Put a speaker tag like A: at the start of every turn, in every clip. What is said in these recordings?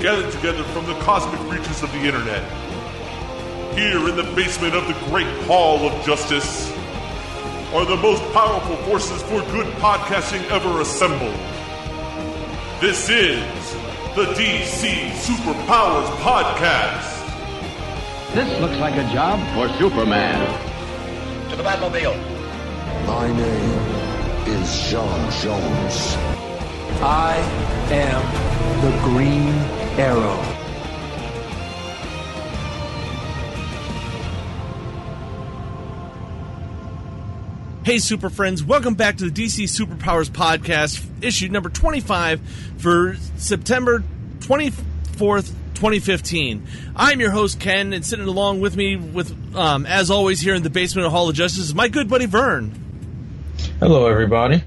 A: gathered together from the cosmic reaches of the internet. Here in the basement of the Great Hall of Justice are the most powerful forces for good podcasting ever assembled. This is the DC Superpowers Podcast.
B: This looks like a job for Superman.
C: To the Batmobile.
D: My name is John Jones.
E: I am the Green Arrow.
F: Hey, Super Friends, welcome back to the DC Superpowers Podcast, issue number 25 for September 24th, 2015. I'm your host, Ken, and sitting along with me, with um, as always, here in the basement of Hall of Justice, is my good buddy Vern.
G: Hello, everybody.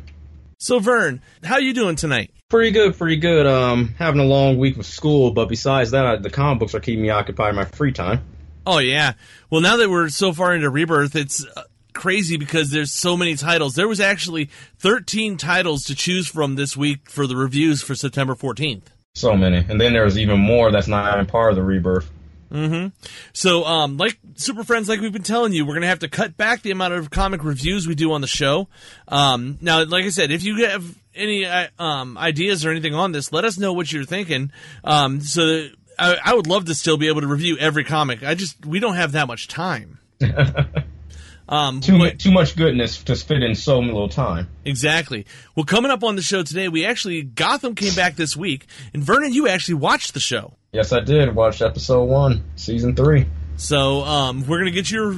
F: So, Vern, how you doing tonight?
G: Pretty good, pretty good. Um, having a long week of school, but besides that, I, the comic books are keeping me occupied in my free time.
F: Oh, yeah. Well, now that we're so far into Rebirth, it's uh, crazy because there's so many titles. There was actually 13 titles to choose from this week for the reviews for September 14th.
G: So many, and then there's even more that's not even part of the rebirth.
F: Mm-hmm. So, um, like Super Friends, like we've been telling you, we're gonna have to cut back the amount of comic reviews we do on the show. Um, now, like I said, if you have any uh, um, ideas or anything on this, let us know what you're thinking. Um, so I, I would love to still be able to review every comic. I just we don't have that much time. Um,
G: Too,
F: but-
G: too much goodness to fit in so little time.
F: Exactly. Well, coming up on the show today, we actually Gotham came back this week, and Vernon, you actually watched the show.
G: Yes, I did watch episode one, season three.
F: So um, we're gonna get your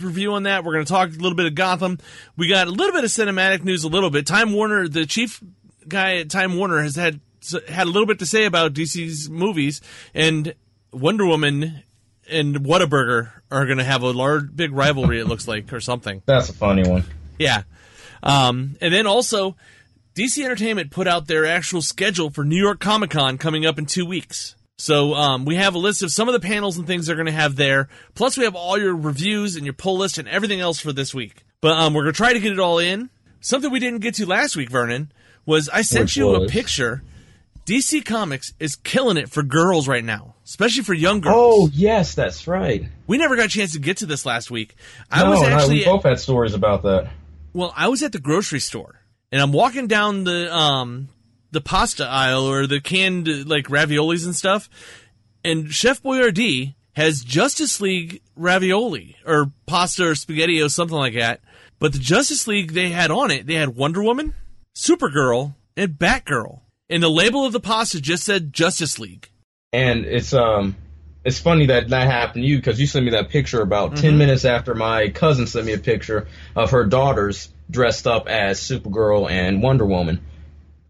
F: review on that. We're gonna talk a little bit of Gotham. We got a little bit of cinematic news, a little bit. Time Warner, the chief guy at Time Warner, has had had a little bit to say about DC's movies, and Wonder Woman and Whataburger are gonna have a large, big rivalry. it looks like, or something.
G: That's a funny one.
F: Yeah. Um, and then also, DC Entertainment put out their actual schedule for New York Comic Con coming up in two weeks. So um, we have a list of some of the panels and things they're going to have there. Plus, we have all your reviews and your pull list and everything else for this week. But um, we're going to try to get it all in. Something we didn't get to last week, Vernon, was I sent
G: Which
F: you a picture. DC Comics is killing it for girls right now, especially for young girls.
G: Oh yes, that's right.
F: We never got a chance to get to this last week. I
G: no,
F: was
G: no,
F: actually
G: we both had stories about that.
F: well, I was at the grocery store and I'm walking down the um the pasta aisle or the canned like raviolis and stuff, and Chef Boyardee has Justice League ravioli or pasta or spaghetti or something like that. But the Justice League they had on it, they had Wonder Woman, Supergirl, and Batgirl. And the label of the pasta just said Justice League.
G: And it's um, it's funny that that happened to you because you sent me that picture about ten minutes after my cousin sent me a picture of her daughters dressed up as Supergirl and Wonder Woman.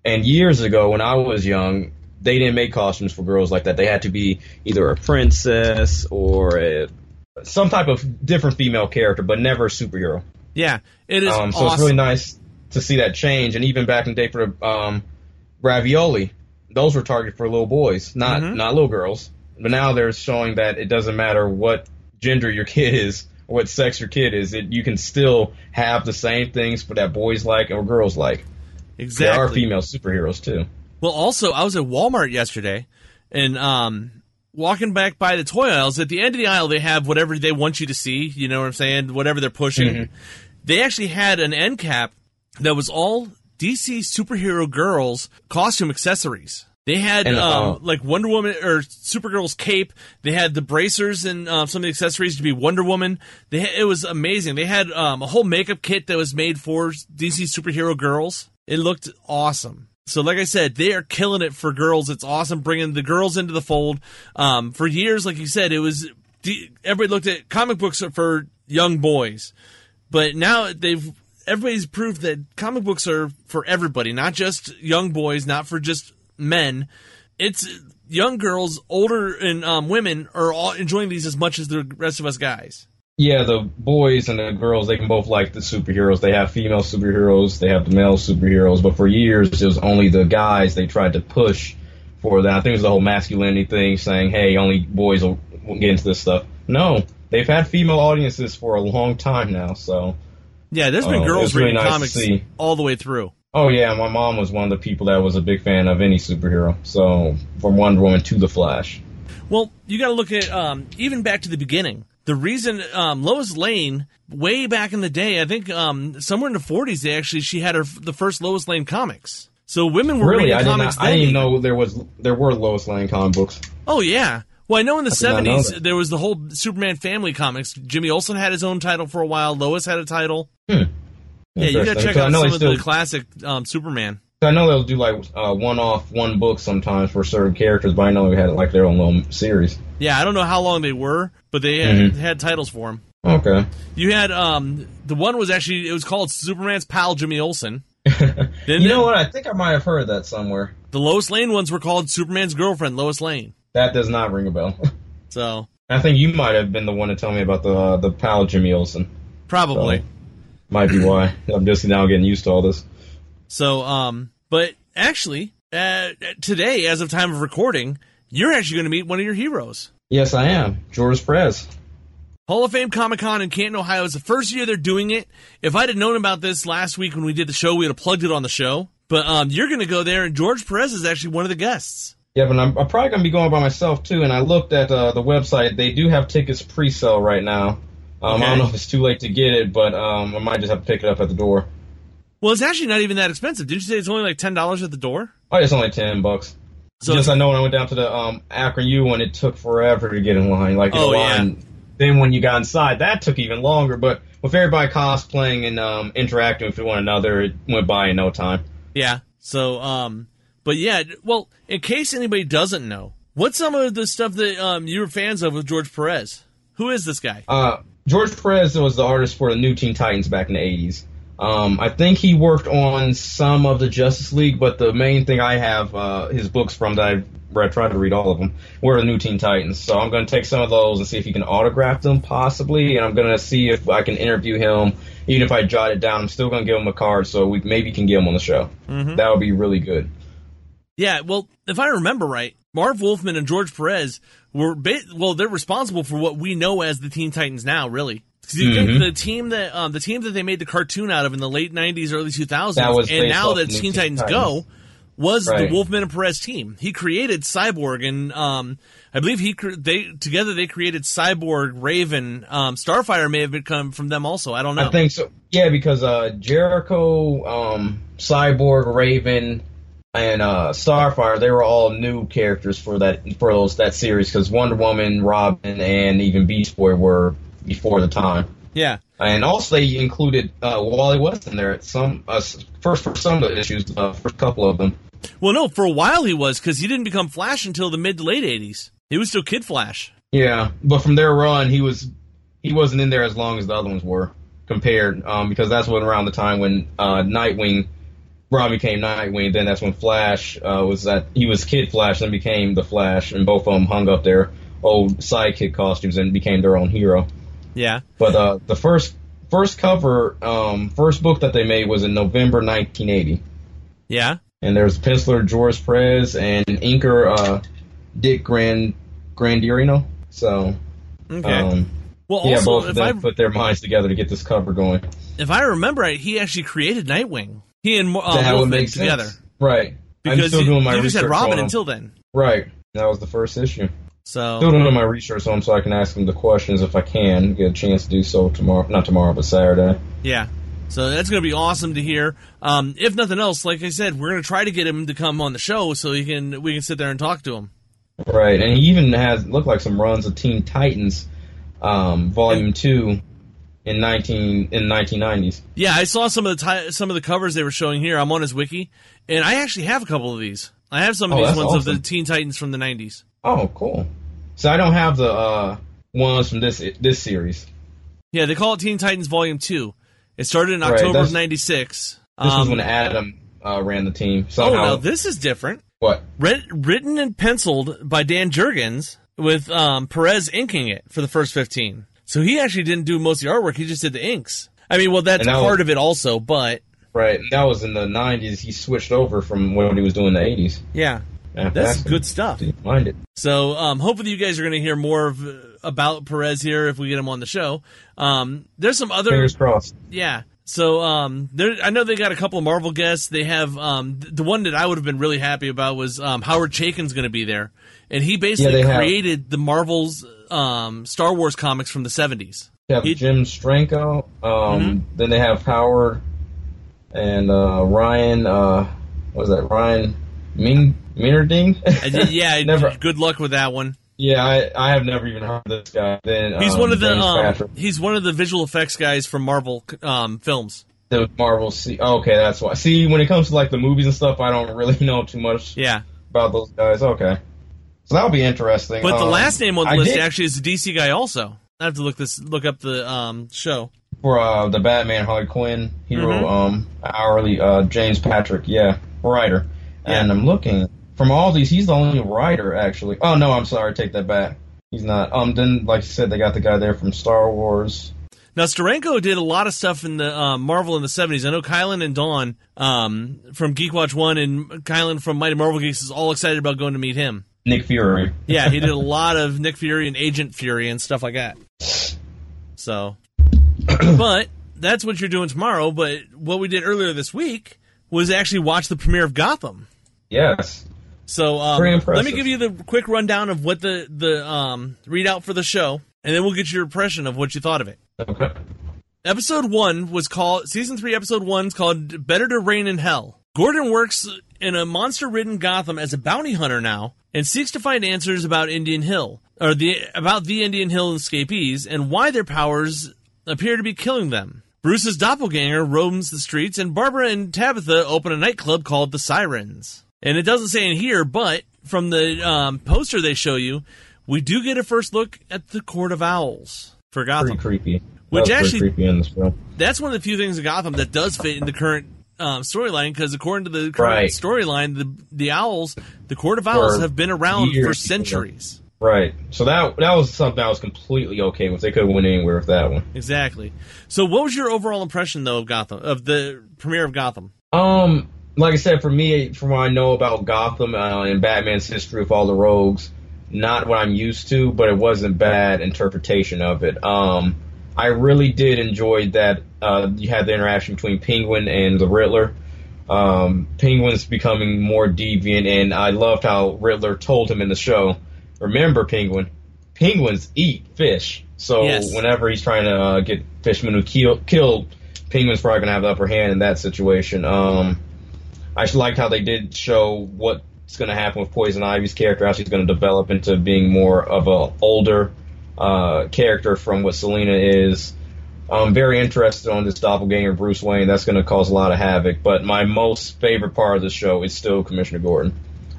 G: And years ago, when I was young, they didn't make costumes for girls like that. They had to be either a princess or a, some type of different female character, but never a superhero.
F: Yeah, it is
G: Um, so
F: awesome.
G: it's really nice to see that change. And even back in the day for um, ravioli, those were targeted for little boys, not
F: Mhm.
G: not little girls. But now they're showing that it doesn't matter what gender your kid is or what sex your kid is. It, you can still have the same things for that boys like or girls like.
F: exactly.
G: There are female superheroes too.
F: Well, also, I was at Walmart yesterday, and um, walking back by the toy aisles. At the end of the aisle, they have whatever they want you to see. You know what I'm saying? Whatever they're pushing. They actually had an end cap that was all DC superhero girls costume accessories. They had
G: And,
F: um,
G: uh,
F: like Wonder Woman or Supergirl's cape. They had the bracers and uh, some of the accessories to be Wonder Woman. They it was amazing. They had um, a whole makeup kit that was made for DC superhero girls. It looked awesome. So, like I said, they are killing it for girls. It's awesome bringing the girls into the fold. Um, for years, like you said, it was everybody looked at comic books for young boys, but now they've everybody's proved that comic books are for everybody, not just young boys, not for just men. It's young girls, older and um, women are all enjoying these as much as the rest of us guys.
G: Yeah, the boys and the girls, they can both like the superheroes. They have female superheroes, they have the male superheroes, but for years it was only the guys they tried to push for that. I think it was the whole masculinity thing, saying, hey, only boys will get into this stuff. No, they've had female audiences for a long time now, so.
F: Yeah, there's been
G: Oh,
F: girls
G: really
F: reading
G: nice
F: comics all the way through.
G: Oh yeah, my mom was one of the people that was a big fan of any superhero. So from Wonder Woman to the Flash.
F: Well, you got to look at um, even back to the beginning. The reason um, Lois Lane, way back in the day, I think um, somewhere in the 40s, they actually she had her the first Lois Lane comics. So women were
G: Really,
F: reading
G: I did
F: comics
G: not. I didn't know there was there were Lois Lane comic books.
F: Oh yeah. Well, I know in the
G: did not know
F: seventies there was the whole Superman family comics. Jimmy Olsen had his own title for a while. Lois had a title. Yeah, you gotta check out some of
G: still-
F: the classic um, Superman.
G: I know they'll do like uh, one off one book sometimes for certain characters, but I know they had like their own little series.
F: Yeah, I don't know how long they were, but they had,
G: Mm-hmm.
F: had titles for them.
G: Okay.
F: You had um the one was actually it was called Superman's pal Jimmy Olsen.
G: You know what? I think I might have heard that somewhere.
F: The Lois Lane ones were called Superman's girlfriend Lois Lane.
G: That does not ring a bell.
F: So
G: I think you might have been the one to tell me about the uh, the pal Jimmy Olsen.
F: probably.
G: So, might be why. I'm just now getting used to all this.
F: So um but actually uh, today as of time of recording, you're actually going to meet one of your heroes.
G: Yes, I am. George Perez.
F: Hall of Fame Comic Con in Canton, Ohio is the first year they're doing it. If I'd have known about this last week when we did the show, we would have plugged it on the show. But um, you're going to go there, and George Perez is actually one of the guests.
G: Yeah, but I'm, I'm probably gonna be going by myself too. And I looked at uh, the website; they do have tickets pre-sale right now. Um, I don't know if it's too late to get it, but um, I might just have to pick it up at the door.
F: Well, it's actually not even that expensive. Didn't you say it's only like ten dollars at the door?
G: Oh, it's only ten bucks.
F: So
G: just I know when I went down to the um, Akron U one, it took forever to get in line. Like in
F: Oh,
G: the
F: yeah.
G: line. Then when you got inside, that took even longer. But with everybody cosplaying and um, interacting with one another, it went by in no time.
F: yeah. So um, but yeah. Well, in case anybody doesn't know, what's some of the stuff that um you were fans of with George Perez? Who is this guy?
G: Uh, George Perez was the artist for the New Teen Titans back in the 80s. Um, I think he worked on some of the Justice League, but the main thing I have uh, his books from that I read, tried to read all of them, were the New Teen Titans. So I'm going to take some of those and see if he can autograph them possibly, and I'm going to see if I can interview him. Even if I jot it down, I'm still going to give him a card so we maybe can get him on the show. That would be really good.
F: Yeah, well, if I remember right, Marv Wolfman and George Perez were ba- well, they're responsible for what we know as the Teen Titans now, really.
G: Mm-hmm.
F: the team that um, the team that they made the cartoon out of in the late '90s, early 2000s,
G: That
F: and now that Teen
G: Teen
F: Titans,
G: Titans.
F: Go was
G: Right.
F: the Wolfman and Perez team. He created Cyborg, and um, I believe he cre- they together they created Cyborg, Raven, um, Starfire may have become from them also. I don't know.
G: I think so. Yeah, because uh, Jericho, um, Cyborg, Raven, and uh, Starfire, they were all new characters for that for those that series. Because Wonder Woman, Robin, and even Beast Boy were before the time.
F: yeah,
G: And also they included uh, Wally West in there. At some uh, first for some of the issues, uh, first couple of them.
F: well, no, for a while he was because he didn't become Flash until the mid to late '80s. He was still Kid Flash.
G: Yeah, but from their run, he was he wasn't in there as long as the other ones were compared, um, because that's when around the time when uh, Nightwing, Ron became Nightwing. Then that's when Flash uh, was that he was Kid Flash, then became the Flash, and both of them hung up their old sidekick costumes and became their own hero.
F: Yeah.
G: But uh, the first first cover, um, first book that they made was in November 1980,
F: Yeah.
G: and there's penciler George Perez and inker uh, Dick Grand Grandirino. So.
F: Okay.
G: Um,
F: well,
G: yeah,
F: also,
G: both of
F: if I
G: them put their minds together to get this cover going.
F: if I remember right, he actually created Nightwing. He and uh,
G: that would make
F: together
G: sense. Right. I'm
F: because
G: still
F: you,
G: doing my
F: you just had
G: research
F: Robin
G: on him.
F: until then.
G: Right. That was the first issue.
F: So
G: Still doing my research on him so I can ask him the questions if I can. Get a chance to do so tomorrow. Not tomorrow, but Saturday.
F: yeah. So that's going to be awesome to hear. Um, if nothing else, like I said, we're going to try to get him to come on the show so he can we can sit there and talk to him.
G: Right. And he even has looked like some runs of Teen Titans, um, Volume Two, in nineteen in nineteen nineties.
F: Yeah, I saw some of the ti- some of the covers they were showing here. I'm on his wiki, and I actually have a couple of these. I have some of
G: Oh,
F: these ones of the. Teen Titans from the '90s.
G: Oh, cool. So I don't have the uh, ones from this this series.
F: Yeah, they call it Teen Titans Volume Two. It started in October
G: that's-
F: of '96.
G: This was when Adam uh, ran the team.
F: oh, now this is different.
G: what?
F: Writ- written and penciled by Dan Jurgens, with um, Perez inking it for the first 15. So he actually didn't do most of the artwork; he just did the inks. I mean, well, that's
G: that
F: part
G: was-
F: of it also, but
G: right. That was in the nineties. He switched over from what he was doing in the eighties.
F: yeah,
G: Yeah,
F: that's good stuff.
G: Mind it.
F: So um, hopefully you guys are going to hear more of, about Perez here if we get him on the show. Um, there's some other
G: Fingers crossed.
F: yeah. So um, there, I know they got a couple of Marvel guests. They have um, th- the one that I would have been really happy about was um, Howard Chaykin's going to be there, and he basically
G: have-
F: created the Marvel's um, Star Wars comics from the seventies.
G: They have
F: He-
G: Jim Steranko. Um,
F: Mhm.
G: Then they have Howard and uh, Ryan. Uh, what was that? Ryan Ming Meinerding?
F: yeah,
G: Never.
F: good luck with that one.
G: Yeah, I, I have never even heard of this guy. Then
F: He's
G: um,
F: one of the um, he's one of the visual effects guys from Marvel um, films.
G: the Marvel. C- okay, that's why. See, when it comes to like the movies and stuff, I don't really know too much
F: Yeah,
G: about those guys. Okay, so that'll be interesting.
F: but the
G: Um,
F: last name on the
G: I
F: list
G: did-
F: actually is a DC guy. Also, I have to look this look up the um, show.
G: for uh, the Batman Harley Quinn hero
F: Mhm.
G: um hourly uh James Patrick, yeah, writer. And I'm looking from all these, he's the only writer actually. Oh no, I'm sorry, take that back. He's not. Um, then like you said, they got the guy there from Star Wars.
F: Now, Steranko did a lot of stuff in the um, Marvel in the '70s. I know Kylan and Dawn um, from Geek Watch One and Kylan from Mighty Marvel Geeks is all excited about going to meet him.
G: Nick Fury.
F: Yeah, he did a lot of Nick Fury and Agent Fury and stuff like that. So, but that's what you're doing tomorrow. But what we did earlier this week was actually watch the premiere of Gotham.
G: Yes.
F: So um, let me give you the quick rundown of what the the um, readout for the show, and then we'll get your impression of what you thought of it.
G: Okay.
F: Episode one was called season three. Episode one's called "Better to Reign in Hell." Gordon works in a monster-ridden Gotham as a bounty hunter now, and seeks to find answers about Indian Hill or the about the Indian Hill escapees and why their powers appear to be killing them. Bruce's doppelganger roams the streets, and Barbara and Tabitha open a nightclub called the Sirens. And it doesn't say in here, but from the um, poster they show you, we do get a first look at the Court of Owls for Gotham.
G: Pretty creepy.
F: Which actually-
G: creepy in this film.
F: that's one of the few things in Gotham that does fit in the current um, storyline because according to the current
G: Right.
F: storyline, the the owls, the Court of Owls,
G: For
F: have been around for
G: years.
F: centuries.
G: Right. So that that was something I was completely okay with. They could have went anywhere with that one.
F: Exactly. So, what was your overall impression though of Gotham, of the premiere of Gotham?
G: Um, like I said, for me, from what I know about Gotham uh, and Batman's history with all the rogues, not what I'm used to, but it wasn't bad interpretation of it. Um, I really did enjoy that uh, you had the interaction between Penguin and the Riddler. Um, Penguin's becoming more deviant, and I loved how Riddler told him in the show, "Remember, Penguin, penguins eat fish." So
F: Yes.
G: whenever he's trying to uh, get fishermen who kill, killed, Penguin's probably gonna have the upper hand in that situation. Um, I just liked how they did show what's going to happen with Poison Ivy's character, how she's going to develop into being more of a older uh, character from what Selina is. I'm very interested on this doppelganger Bruce Wayne. That's going to cause a lot of havoc. But my most favorite part of the show is still Commissioner Gordon.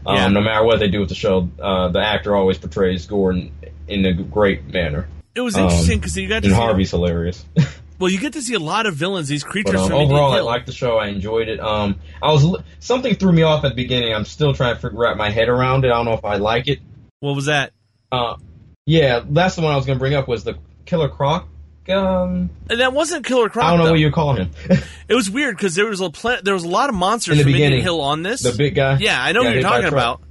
G: Um,
F: Yeah.
G: No matter what they do with the show, uh, the actor always portrays Gordon in a great manner.
F: It was
G: Um,
F: interesting because you got to
G: And
F: see,
G: Harvey's hilarious.
F: well, you get to see a lot of villains, these creatures
G: But um, overall, I liked the show. I enjoyed it. Um, I was something threw me off at the beginning. I'm still trying to figure out my head around it. I don't know if I like it.
F: what was that?
G: Uh, yeah, that's the one I was going to bring up. Was the Killer Croc? Um,
F: And that wasn't Killer Croc.
G: I don't know
F: though.
G: what you call him.
F: It was weird because there was a pla- there was a lot of monsters
G: In the
F: from Indian Hill on this.
G: the big guy.
F: Yeah, I know what you're
G: hit by a
F: talking about.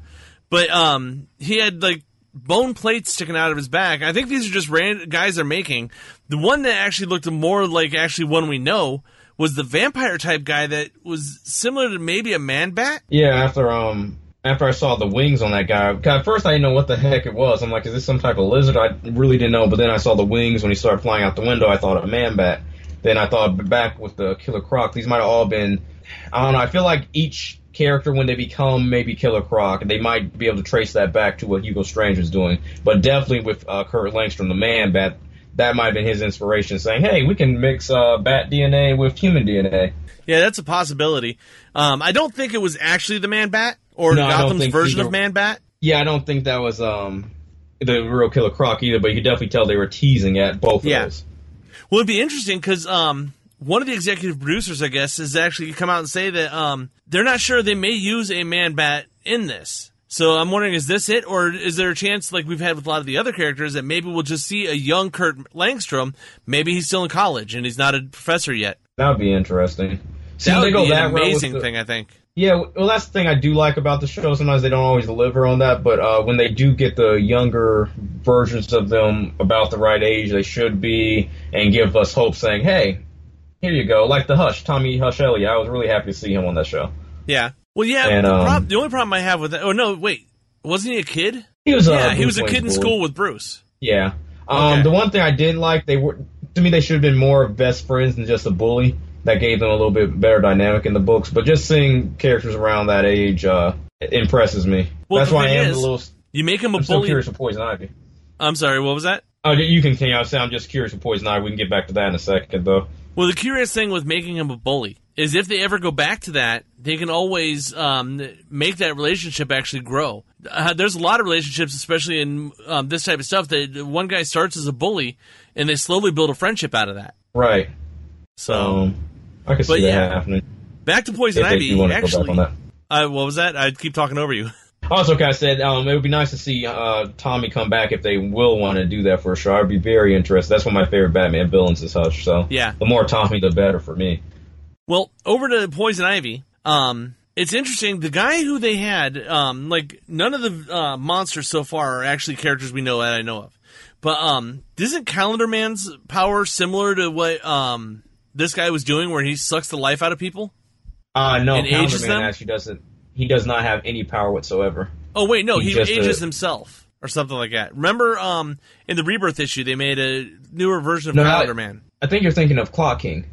F: But um, he had like bone plates sticking out of his back. I think these are just ran- guys they're making. The one that actually looked more like actually one we know was the vampire type guy that was similar to maybe a man bat.
G: Yeah, after um after I saw the wings on that guy, at first I didn't know what the heck it was. I'm like, is this some type of lizard? I really didn't know. But then I saw the wings when he started flying out the window. I thought a man bat. Then I thought back with the Killer Croc. These might have all been. I don't know. I feel like each character when they become maybe Killer Croc, they might be able to trace that back to what Hugo Strange was doing. But definitely with uh, Kurt Langstrom, the man bat, that might have been his inspiration, saying, "Hey, we can mix uh, bat DNA with human DNA."
F: Yeah, that's a possibility. Um, I don't think it was actually the man bat or
G: No,
F: Gotham's version
G: either.
F: of man bat.
G: Yeah, I don't think that was um the real Killer Croc either, but you could definitely tell they were teasing at both
F: Yeah.
G: of those.
F: Well, it'd be interesting because um, one of the executive producers, I guess, has actually come out and say that um, they're not sure they may use a man bat in this. So I'm wondering, is this it, or is there a chance, like we've had with a lot of the other characters, that maybe we'll just see a young Kurt Langstrom? Maybe he's still in college and he's not a professor yet.
G: That would be interesting. See,
F: That
G: if
F: would be
G: that
F: an amazing
G: the-
F: thing, I think.
G: Yeah, well, that's the thing I do like about the show. Sometimes they don't always deliver on that, but uh, when they do get the younger versions of them about the right age they should be, and give us hope, saying, "Hey, Here you go. Like the Hush, Tommy Hush Elliott. I was really happy to see him on that show.
F: Yeah. Well, yeah.
G: And,
F: the,
G: um,
F: prob- the only problem I have with that. Oh no, wait. Wasn't he a kid?
G: He was. Uh,
F: yeah, he was a kid in
G: boy.
F: school with Bruce.
G: Yeah. Um,
F: Okay.
G: the one thing I did like, they were to me they should have been more of best friends than just a bully. That gave them a little bit better dynamic in the books. But just seeing characters around that age uh, impresses me.
F: Well,
G: That's why I am
F: is,
G: a little.
F: You make him a
G: I'm
F: bully.
G: curious for Poison Ivy.
F: I'm sorry. What was that?
G: Oh, you can continue. I was saying I'm just curious for Poison Ivy. We can get back to that in a second, though.
F: Well, the curious thing with making him a bully is if they ever go back to that, they can always um, make that relationship actually grow. Uh, there's a lot of relationships, especially in um, this type of stuff, that one guy starts as a bully and they slowly build a friendship out of that.
G: Right.
F: So
G: Um, I can see
F: But
G: that
F: yeah.
G: happening.
F: back to Poison
G: If
F: Ivy.
G: do want to go back
F: Actually,
G: on that.
F: uh, what was that? I'd keep talking over you.
G: Also, okay, I said um, it would be nice to see uh, Tommy come back if they will want to do that for sure. I'd be very interested. That's one of my favorite Batman villains is Hush. So
F: Yeah.
G: the more Tommy, the better for me.
F: Well, over to Poison Ivy. Um, it's interesting. The guy who they had, um, like none of the uh, monsters so far are actually characters we know that I know of. But um, isn't Calendar Man's power similar to what um this guy was doing, where he sucks the life out of people?
G: Uh, no,
F: And ages
G: Man
F: them?
G: actually doesn't. He does not have any power whatsoever.
F: Oh wait, no,
G: He
F: he, ages
G: uh,
F: himself or something like that. Remember, um, in the Rebirth issue, they made a newer version of
G: No,
F: Calendar
G: I-
F: Man.
G: I think you're thinking of Clock King.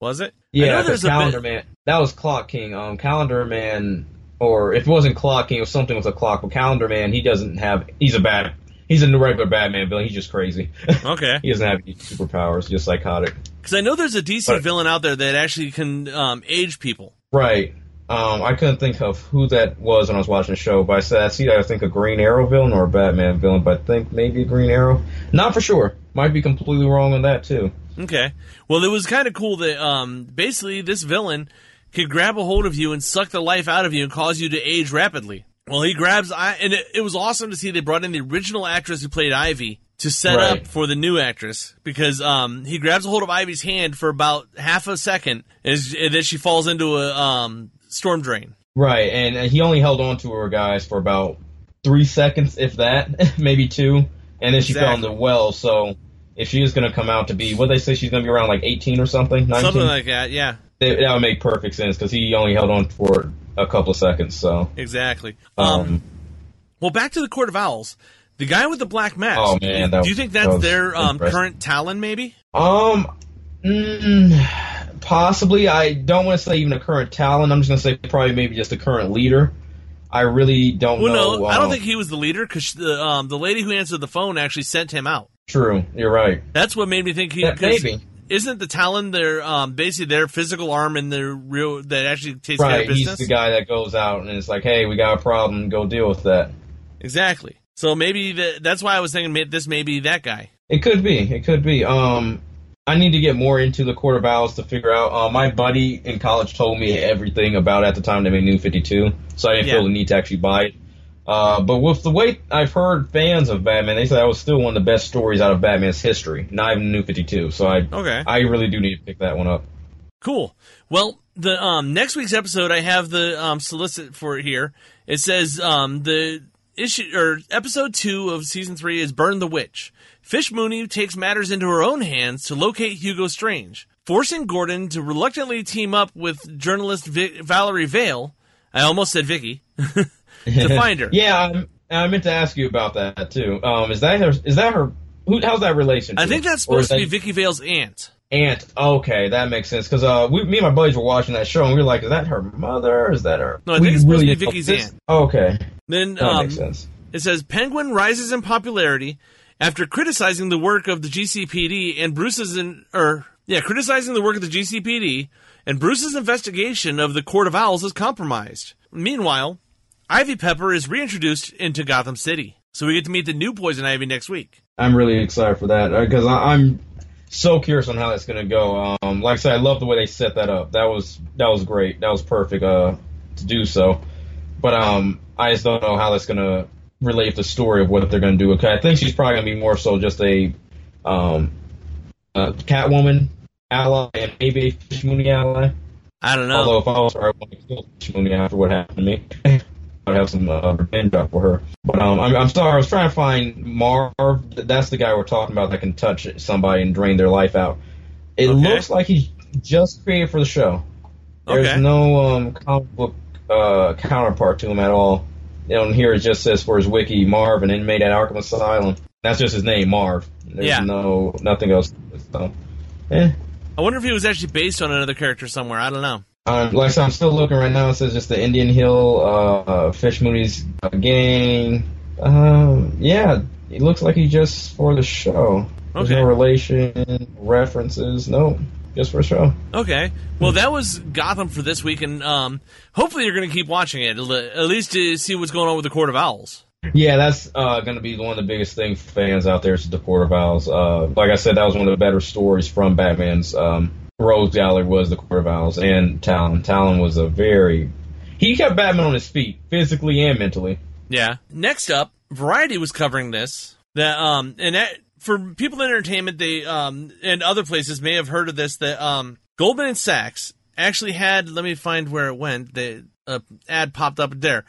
F: Was it?
G: Yeah,
F: there's a
G: Calendar
F: bit-
G: Man. That was Clock King. Um, Calendar Man, or if it wasn't Clock King, it was something with a clock. But Calendar Man, he doesn't have. He's a bad. He's a regular Batman villain. He's just crazy.
F: Okay.
G: he doesn't have any superpowers. Just psychotic.
F: Because I know there's a DC
G: But-
F: villain out there that actually can um, age people.
G: Right. Um, I couldn't think of who that was when I was watching the show, but I said I see. I think a Green Arrow villain or a Batman villain, but I think maybe a Green Arrow. Not for sure. Might be completely wrong on that too.
F: Okay. Well, it was kind of cool that um, basically this villain could grab a hold of you and suck the life out of you and cause you to age rapidly. Well, he grabs, I, and it, it was awesome to see they brought in the original actress who played Ivy to set
G: Right.
F: up for the new actress because um, he grabs a hold of Ivy's hand for about half a second and, and then she falls into a um, storm drain.
G: Right, and uh, he only held on to her guys for about three seconds, if that, maybe two, and then she fell in the well. So if she is going to come out to be, what they say she's going to be around like 18 or something, 19,
F: Something like that, yeah.
G: that, that would make perfect sense because he only held on for a couple of seconds. So
F: Exactly.
G: um,
F: Um, well, back to the Court of Owls. The guy with the black mask.
G: Oh, man, that
F: do you think that's
G: was
F: their um, current Talon? Maybe.
G: Um, mm, possibly. I don't want to say even a current Talon. I'm just going to say probably maybe just a current leader. I really don't
F: Well,
G: know.
F: no, I don't
G: um,
F: think he was the leader because the um, the lady who answered the phone actually sent him out.
G: True. You're right.
F: That's what made me think he.
G: Yeah, maybe.
F: Isn't the Talon their um, basically their physical arm and their real that actually takes care
G: Right.
F: of
G: He's the guy that goes out and it's like, hey, we got a problem. Go deal with that.
F: Exactly. So maybe the, that's why I was thinking this may be that guy.
G: It could be. It could be. Um, I need to get more into the Court of Owls to figure out. Uh, my buddy in college told me everything about it at the time they made New 52, so I didn't
F: Yeah.
G: feel the need to actually buy it. Uh, but with the way I've heard fans of Batman, they say that was still one of the best stories out of Batman's history, not even New 52. So I,
F: Okay.
G: I really do need to pick that one up.
F: Cool. Well, the um, next week's episode, I have the um, solicit for it here. It says um, the issue or episode two of season three is "Burn the Witch." Fish Mooney takes matters into her own hands to locate Hugo Strange, forcing Gordon to reluctantly team up with journalist Valerie Vale. I almost said Vicky to find her.
G: Yeah, I'm, I meant to ask you about that too. Um, is that her? Is that her? Who? How's that relationship?
F: I think that's supposed to be Vicky Vale's aunt.
G: Aunt. Okay, that makes sense. Because uh, we, me and my buddies were watching that show, and we were like, "Is that her mother? Or is that her?"
F: No, I think
G: we
F: it's supposed to be Vicky's
G: this-
F: aunt.
G: Okay,
F: Then
G: that
F: um,
G: makes sense.
F: It says Penguin rises in popularity after criticizing the work of the GCPD and Bruce's in, or yeah, criticizing the work of the GCPD and Bruce's investigation of the Court of Owls is compromised. Meanwhile, Ivy Pepper is reintroduced into Gotham City, so we get to meet the new Poison Ivy next week.
G: I'm really excited for that because I'm so curious on how that's gonna go. Um, like I said, I love the way they set that up. That was that was great. That was perfect uh, to do so. But um, I just don't know how that's gonna relate the story of what they're gonna do. Okay, I think she's probably gonna be more so just a um, a Catwoman ally and maybe a Fish Mooney ally.
F: I don't know.
G: Although if I was her, I would to kill Fish Mooney after what happened to me. Have some uh, revenge out for her. But um, I'm, I'm sorry, I was trying to find Marv. That's the guy we're talking about that can touch somebody and drain their life out. It
F: Okay.
G: looks like he's just created for the show. There's
F: Okay.
G: no um, comic book uh, counterpart to him at all. Know, here it just says for his wiki, Marv, an inmate at Arkham Asylum. That's just his name, Marv. There's
F: Yeah.
G: no nothing else. So, eh.
F: I wonder if he was actually based on another character somewhere. I don't know.
G: Um, like I said, I'm still looking right now. It says just the Indian Hill uh, uh, Fish Mooney's uh, gang. Um, yeah, it looks like he just for the show. There's no relation, references, no, just for the show.
F: Okay. Well, that was Gotham for this week, and um, hopefully you're going to keep watching it, at least to see what's going on with the Court of Owls.
G: Yeah, that's uh, going to be one of the biggest things fans out there is the Court of Owls. Uh, like I said, that was one of the better stories from Batman's um, Rogues Gallery was the Court of Owls and Talon. Talon was a very he kept Batman on his feet physically and mentally.
F: Yeah. Next up, Variety was covering this. That um, and that, for people in entertainment, they um, and other places may have heard of this. That um, Goldman and Sachs actually had. Let me find where it went. The uh, ad popped up there.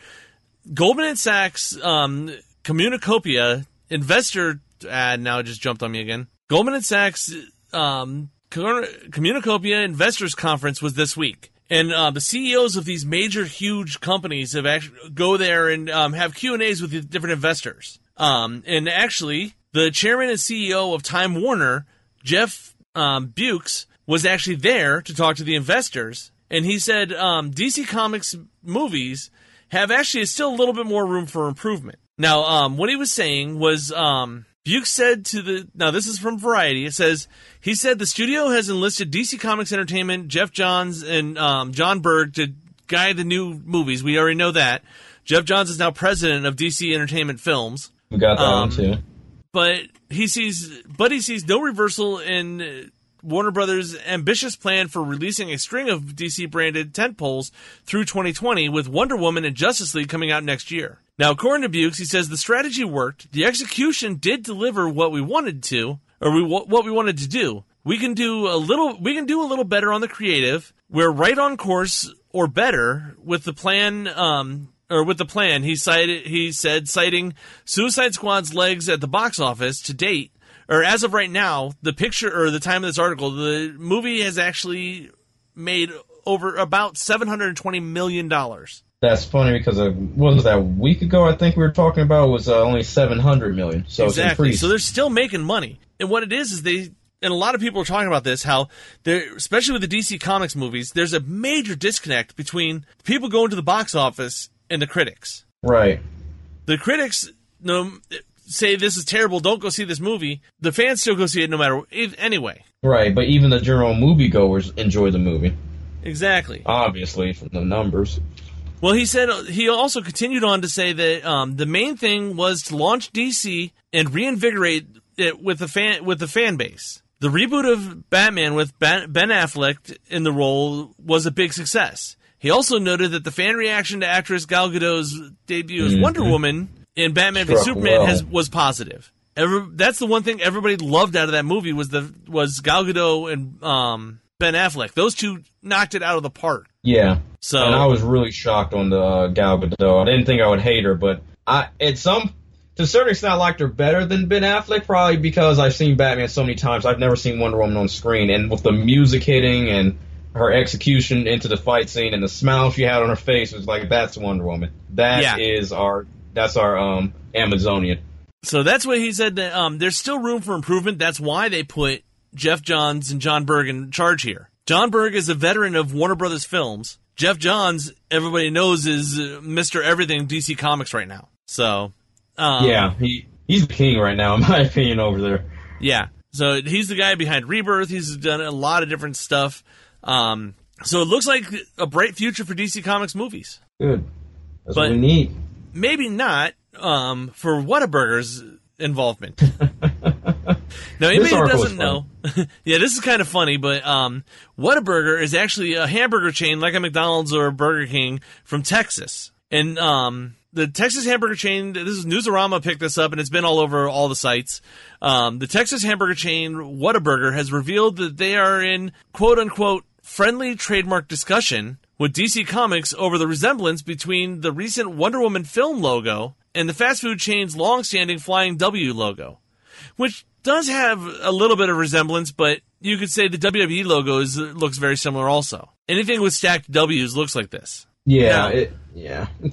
F: Goldman and Sachs um, Communacopia investor ad now just jumped on me again. Goldman and Sachs um, Communacopia Investors Conference was this week, and uh, the CEOs of these major, huge companies have actually go there and um, have Q and A's with the different investors. Um, and actually, the chairman and CEO of Time Warner, Jeff um, Bewkes, was actually there to talk to the investors, and he said um, DC Comics movies have actually still a little bit more room for improvement. Now, um, what he was saying was, um, Buke said to the, now this is from Variety, it says, he said the studio has enlisted DC Comics Entertainment, Geoff Johns, and um, Jon Berg to guide the new movies. We already know that. Geoff Johns is now president of DC Entertainment Films
G: We got that
F: Um,
G: one too.
F: but he sees but he sees no reversal in Warner Brothers' ambitious plan for releasing a string of DC branded tentpoles through 2020 with Wonder Woman and Justice League coming out next year. Now, according to Bewkes, he says the strategy worked. The execution did deliver what we wanted to, or we what we wanted to do. We can do a little. We can do a little better on the creative. We're right on course, or better, with the plan. Um, or with the plan, he cited. He said, citing Suicide Squad's legs at the box office to date, or as of right now, the picture or the time of this article, the movie has actually made over about seven hundred twenty million dollars.
G: That's funny because uh, what was that a week ago? I think we were talking about was uh, only seven hundred million. So
F: exactly. So they're still making money. And what it is is they and a lot of people are talking about this how there especially with the DC Comics movies, there's a major disconnect between people going to the box office and the critics.
G: right.
F: The critics no say this is terrible, don't go see this movie. The fans still go see it no matter anyway.
G: Right, but even the general moviegoers enjoy the movie,
F: Exactly.
G: obviously from the numbers.
F: Well, he said he also continued on to say that um, the main thing was to launch DC and reinvigorate it with the fan with the fan base. The reboot of Batman with Ben Affleck in the role was a big success. He also noted that the fan reaction to actress Gal Gadot's debut as Wonder Woman in Batman v Superman
G: well.
F: has was positive. Every, that's the one thing everybody loved out of that movie was the was Gal Gadot and um, Ben Affleck. Those two knocked it out of the park.
G: Yeah.
F: So
G: and I was really shocked on the uh, Gal Gadot. I didn't think I would hate her, but I at some to a certain extent I liked her better than Ben Affleck, probably because I've seen Batman so many times. I've never seen Wonder Woman on screen, and with the music hitting and her execution into the fight scene and the smile she had on her face was like that's Wonder Woman. That is
F: Yeah.
G: our that's our um Amazonian.
F: So that's what he said. That um, there's still room for improvement. That's why they put Geoff Johns and Jon Berg in charge here. Jon Berg is a veteran of Warner Brothers films. Geoff Johns, everybody knows, is uh, Mr. Everything DC Comics right now. So, um,
G: yeah, he he's the king right now in my opinion over there.
F: yeah. So he's the guy behind Rebirth. He's done a lot of different stuff. Um, so it looks like a bright future for DC Comics movies.
G: Good. That's
F: But-
G: what we need.
F: maybe not um, for Whataburger's involvement. now, anybody who doesn't know, yeah, this is kind of funny, but um, Whataburger is actually a hamburger chain like a McDonald's or a Burger King from Texas. And um, the Texas hamburger chain, this is Newsarama picked this up, and it's been all over all the sites. Um, the Texas hamburger chain Whataburger has revealed that they are in quote unquote friendly trademark discussion with DC Comics over the resemblance between the recent Wonder Woman film logo and the fast food chain's long-standing Flying W logo. Which does have a little bit of resemblance, but you could say the WWE logo is, looks very similar also. Anything with stacked W's looks like this.
G: Yeah,
F: Now-
G: it, yeah.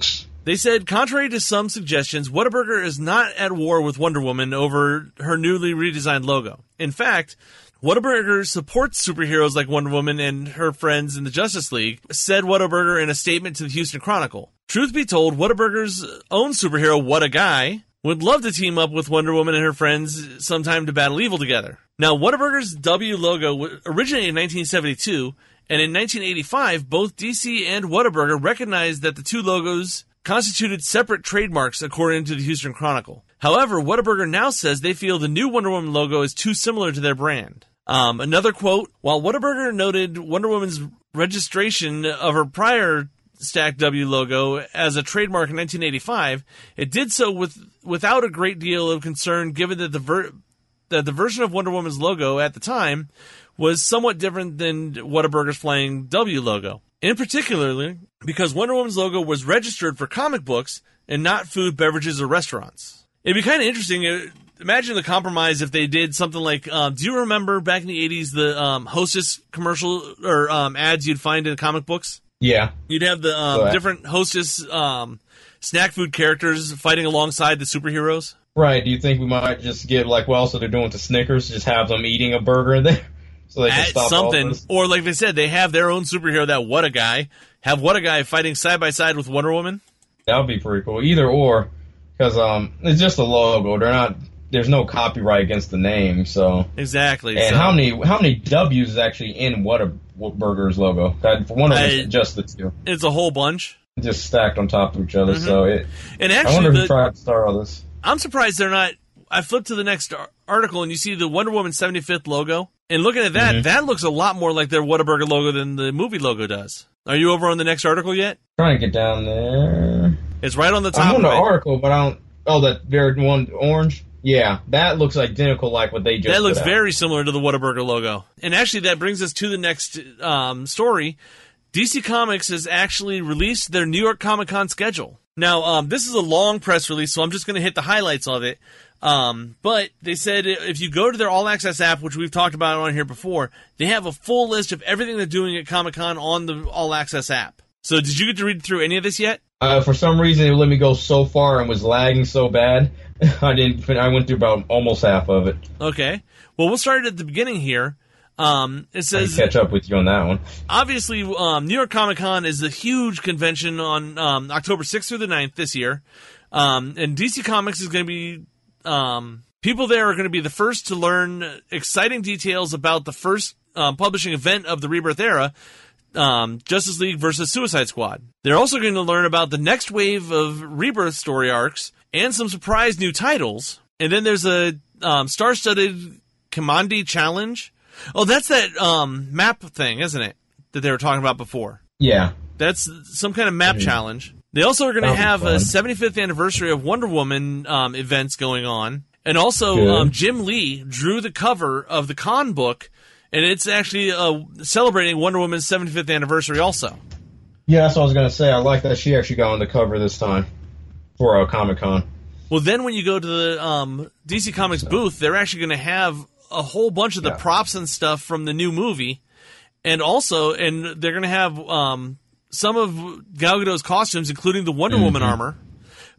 F: They said, contrary to some suggestions, Whataburger is not at war with Wonder Woman over her newly redesigned logo. In fact, Whataburger supports superheroes like Wonder Woman and her friends in the Justice League, said Whataburger in a statement to the Houston Chronicle. Truth be told, Whataburger's own superhero, What a Guy, would love to team up with Wonder Woman and her friends sometime to battle evil together. Now, Whataburger's W logo originated in 1972, and in 1985, both DC and Whataburger recognized that the two logos constituted separate trademarks according to the Houston Chronicle. However, Whataburger now says they feel the new Wonder Woman logo is too similar to their brand. Um, another quote, while Whataburger noted Wonder Woman's registration of her prior Stack W logo as a trademark in 1985, it did so with without a great deal of concern given that the ver- that the version of Wonder Woman's logo at the time was somewhat different than Whataburger's Flying W logo. In particularly, because Wonder Woman's logo was registered for comic books and not food, beverages, or restaurants. It'd be kind of interesting. uh, Imagine the compromise if they did something like, um, do you remember back in the 80s the um, Hostess commercial or um, ads you'd find in comic books?
G: yeah.
F: You'd have the um,
G: Right.
F: different Hostess um, snack food characters fighting alongside the superheroes.
G: Right. Do you think we might just give like what else they're doing to Snickers? Just have them eating a burger in there, so they can
F: at
G: stop all
F: something,
G: this?
F: or like they said, they have their own superhero. That what a guy have what a guy fighting side by side with Wonder Woman.
G: That would be pretty cool. Either or, because um, it's just a logo. They're not. There's no copyright against the name. So,
F: Exactly.
G: and
F: so-
G: how many how many W's is actually in Whataburger's logo? God, For one of them, it's just the two,
F: It's a whole bunch.
G: just stacked on top of each other. So it.
F: And
G: I wonder
F: actually,
G: who
F: the,
G: tried to start all this.
F: I'm surprised they're not. I flipped to the next article and you see the Wonder Woman 75th logo. And looking at
G: Mm-hmm.
F: that, that looks a lot more like their Whataburger logo than the movie logo does. Are you over on the next article yet?
G: Trying to get down there.
F: It's right on the top.
G: I'm on
F: of
G: the article, but I don't. Oh, that very one orange. Yeah, that looks identical, like what they just.
F: That looks very similar to the Whataburger logo. And actually, that brings us to the next um, story. DC Comics has actually released their New York Comic Con schedule. Now, um, this is a long press release, so I'm just going to hit the highlights of it. Um, but they said if you go to their All Access app, which we've talked about on here before, they have a full list of everything they're doing at Comic Con on the All Access app. So, did you get to read through any of this yet?
G: Uh, for some reason, it let me go so far and was lagging so bad. I didn't. fin- I went through about almost half of it.
F: Okay. Well, we'll start at the beginning here. Um, it says
G: catch up with you on that one.
F: obviously, um, New York Comic Con is a huge convention on um, October 6th through the 9th this year. Um, and DC Comics is going to be, um, people there are going to be the first to learn exciting details about the first um, publishing event of the Rebirth era, um, Justice League versus Suicide Squad. They're also going to learn about the next wave of Rebirth story arcs and some surprise new titles. And then there's a um, star-studded Kamandi challenge. Oh, that's that um, map thing, isn't it? That they were talking about before.
G: Yeah,
F: That's some kind of map challenge. They also are going to have a 75th anniversary of Wonder Woman um, events going on, and also um, Jim Lee drew the cover of the con book, and it's actually uh, celebrating Wonder Woman's 75th anniversary. Also,
G: yeah. That's what I was gonna say. I like that she actually got on the cover this time for uh, Comic Con.
F: well, then when you go to the um, DC Comics booth, they're actually going to have a whole bunch of the
G: Yeah.
F: props and stuff from the new movie, and also, and they're going to have um, some of Gal Gadot's costumes, including the Wonder Woman armor.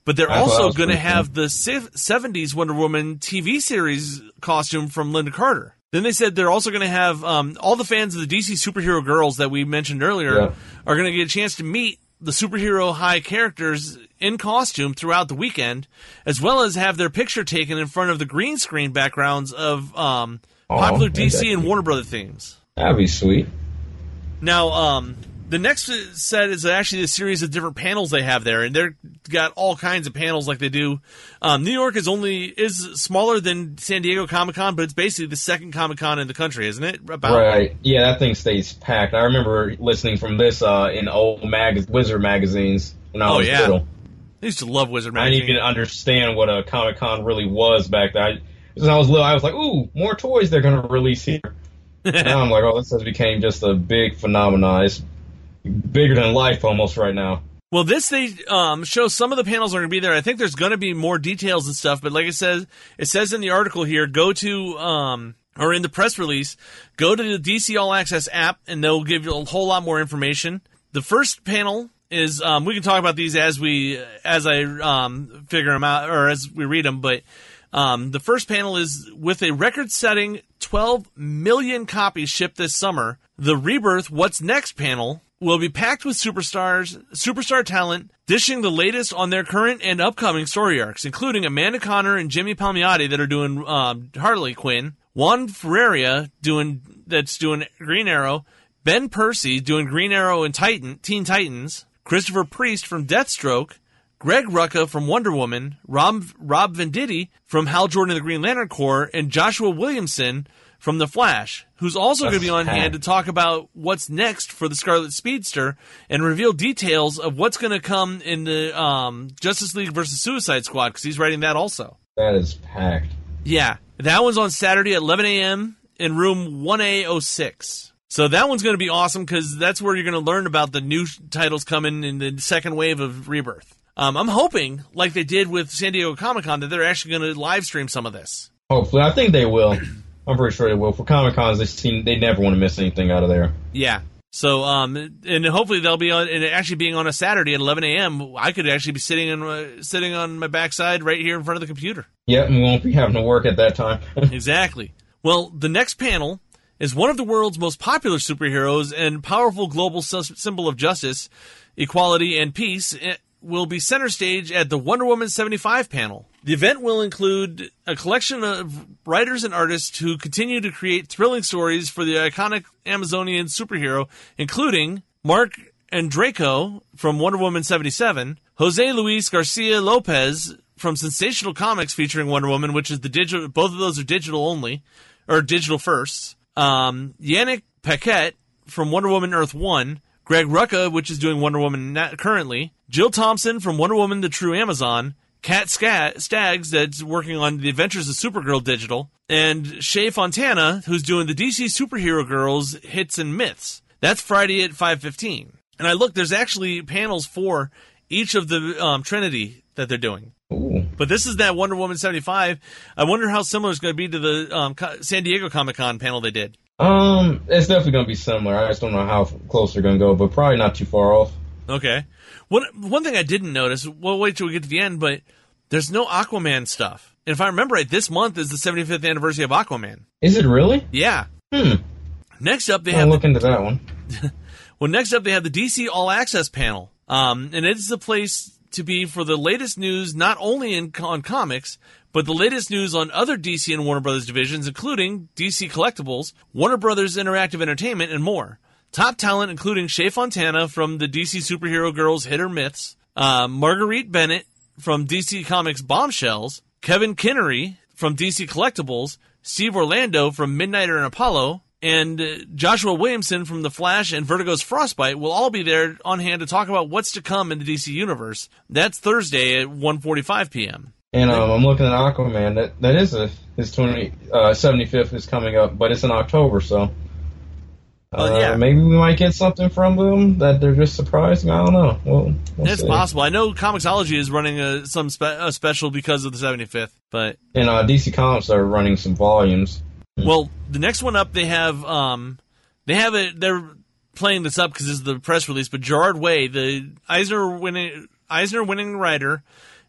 F: But they're
G: Mm-hmm. I
F: also going to have the 70s Wonder Woman TV series costume from Lynda Carter. Then they said they're also going to have um, all the fans of the DC superhero girls that we mentioned earlier
G: Yeah.
F: are going to get a chance to meet the superhero high characters in costume throughout the weekend, as well as have their picture taken in front of the green screen backgrounds of um,
G: Aw,
F: popular DC and. Warner Brother themes.
G: That'd be sweet.
F: Now, um, the next set is actually a series of different panels they have there, and they're got all kinds of panels like they do. Um, New York is only is smaller than San Diego Comic Con, but it's basically the second Comic Con in the country, isn't it? About
G: Right. Yeah, that thing stays packed. I remember listening from this uh, in old mag- Wizard magazines when I
F: Oh,
G: was
F: yeah.
G: little.
F: I used to love Wizard magazines.
G: I didn't even understand what a Comic Con really was back then. I, when I was little, I was like, "Ooh, more toys they're gonna release here." now I'm like, "Oh, this has became just a big phenomenon. It's bigger than life almost right now."
F: Well, this they um, show some of the panels are going to be there. I think there's going to be more details and stuff, but like I said, it says in the article here, go to um, or in the press release, go to the DC All Access app, and they'll give you a whole lot more information. The first panel is um, we can talk about these as we as I um, figure them out or as we read them, but. Um, the first panel is with a record setting 12 million copies shipped this summer. The Rebirth What's Next panel will be packed with superstars, superstar talent, dishing the latest on their current and upcoming story arcs, including Amanda Conner and Jimmy Palmiotti that are doing um, Harley Quinn, Juan Ferreyra doing that's doing Green Arrow, Ben Percy doing Green Arrow and Titan Teen Titans, Christopher Priest from Deathstroke, Greg Rucka from Wonder Woman, Rob, Rob Venditti from Hal Jordan of the Green Lantern Corps, and Joshua Williamson from The Flash, who's also going to be on hand to talk about what's next for the Scarlet Speedster and reveal details of what's going to come in the um, Justice League versus Suicide Squad because he's writing that also.
G: That is packed.
F: Yeah, that one's on Saturday at 11 a.m. in room 1A06. So that one's going to be awesome because that's where you're going to learn about the new titles coming in the second wave of Rebirth. Um, I'm hoping, like they did with San Diego Comic Con, that they're actually going to live stream some of this.
G: Hopefully, I think they will. I'm pretty sure they will. For Comic Cons, they seem they never want to miss anything out of there.
F: Yeah. So, um, and hopefully they'll be on, and actually being on a Saturday at 11 a.m. I could actually be sitting in, uh, sitting on my backside right here in front of the computer.
G: Yep, and we won't be having to work at that time.
F: exactly. Well, the next panel is one of the world's most popular superheroes and powerful global symbol of justice, equality, and peace will be center stage at the Wonder Woman 75 panel. The event will include a collection of writers and artists who continue to create thrilling stories for the iconic Amazonian superhero, including Marc Andreyko from Wonder Woman 77, Jose Luis Garcia Lopez from Sensational Comics featuring Wonder Woman, which is the digital, both of those are digital only, or digital firsts. Um, Yannick Paquette from Wonder Woman Earth 1, Greg Rucka, which is doing Wonder Woman currently, Jill Thompson from Wonder Woman The True Amazon, Cat Staggs, that's working on The Adventures of Supergirl Digital, and Shea Fontana, who's doing the DC Superhero Girls Hits and Myths. That's Friday at 5.15. And I look, there's actually panels for each of the um, Trinity that they're doing.
G: Ooh.
F: But this is that Wonder Woman 75. I wonder how similar it's going to be to the um, San Diego Comic Con panel they did.
G: Um, it's definitely going to be similar. I just don't know how close they're going to go, but probably not too far off.
F: Okay. One one thing I didn't notice. We'll wait till we get to the end, but there's no Aquaman stuff. And if I remember right, this month is the 75th anniversary of Aquaman.
G: Is it really?
F: Yeah.
G: Hmm.
F: Next up, they
G: I'll
F: have
G: look
F: the,
G: into that one.
F: well. Next up, they have the DC All Access panel, um, and it's the place to be for the latest news, not only in on comics, but the latest news on other DC and Warner Brothers divisions, including DC Collectibles, Warner Brothers Interactive Entertainment, and more. Top talent including Shea Fontana from the DC superhero girls Hit or Myths, uh, Marguerite Bennett from DC Comics Bombshells, Kevin Kiniry from DC Collectibles, Steve Orlando from Midnighter and Apollo, and uh, Joshua Williamson from The Flash and Vertigo's Frostbite will all be there on hand to talk about what's to come in the DC universe. That's Thursday at 1:45 p.m.
G: And um, I'm looking at Aquaman. That that is a his 20 uh, 75th is coming up, but it's in October, so uh,
F: yeah.
G: maybe we might get something from them that they're just surprising. I don't know. Well, we'll
F: It's
G: see.
F: possible. I know Comixology is running a, some spe- a special because of the 75th, but
G: And uh, DC Comics are running some volumes.
F: Well, the next one up, they have um, they have it. They're playing this up because this is the press release. But Gerard Way, the Eisner winning Eisner winning writer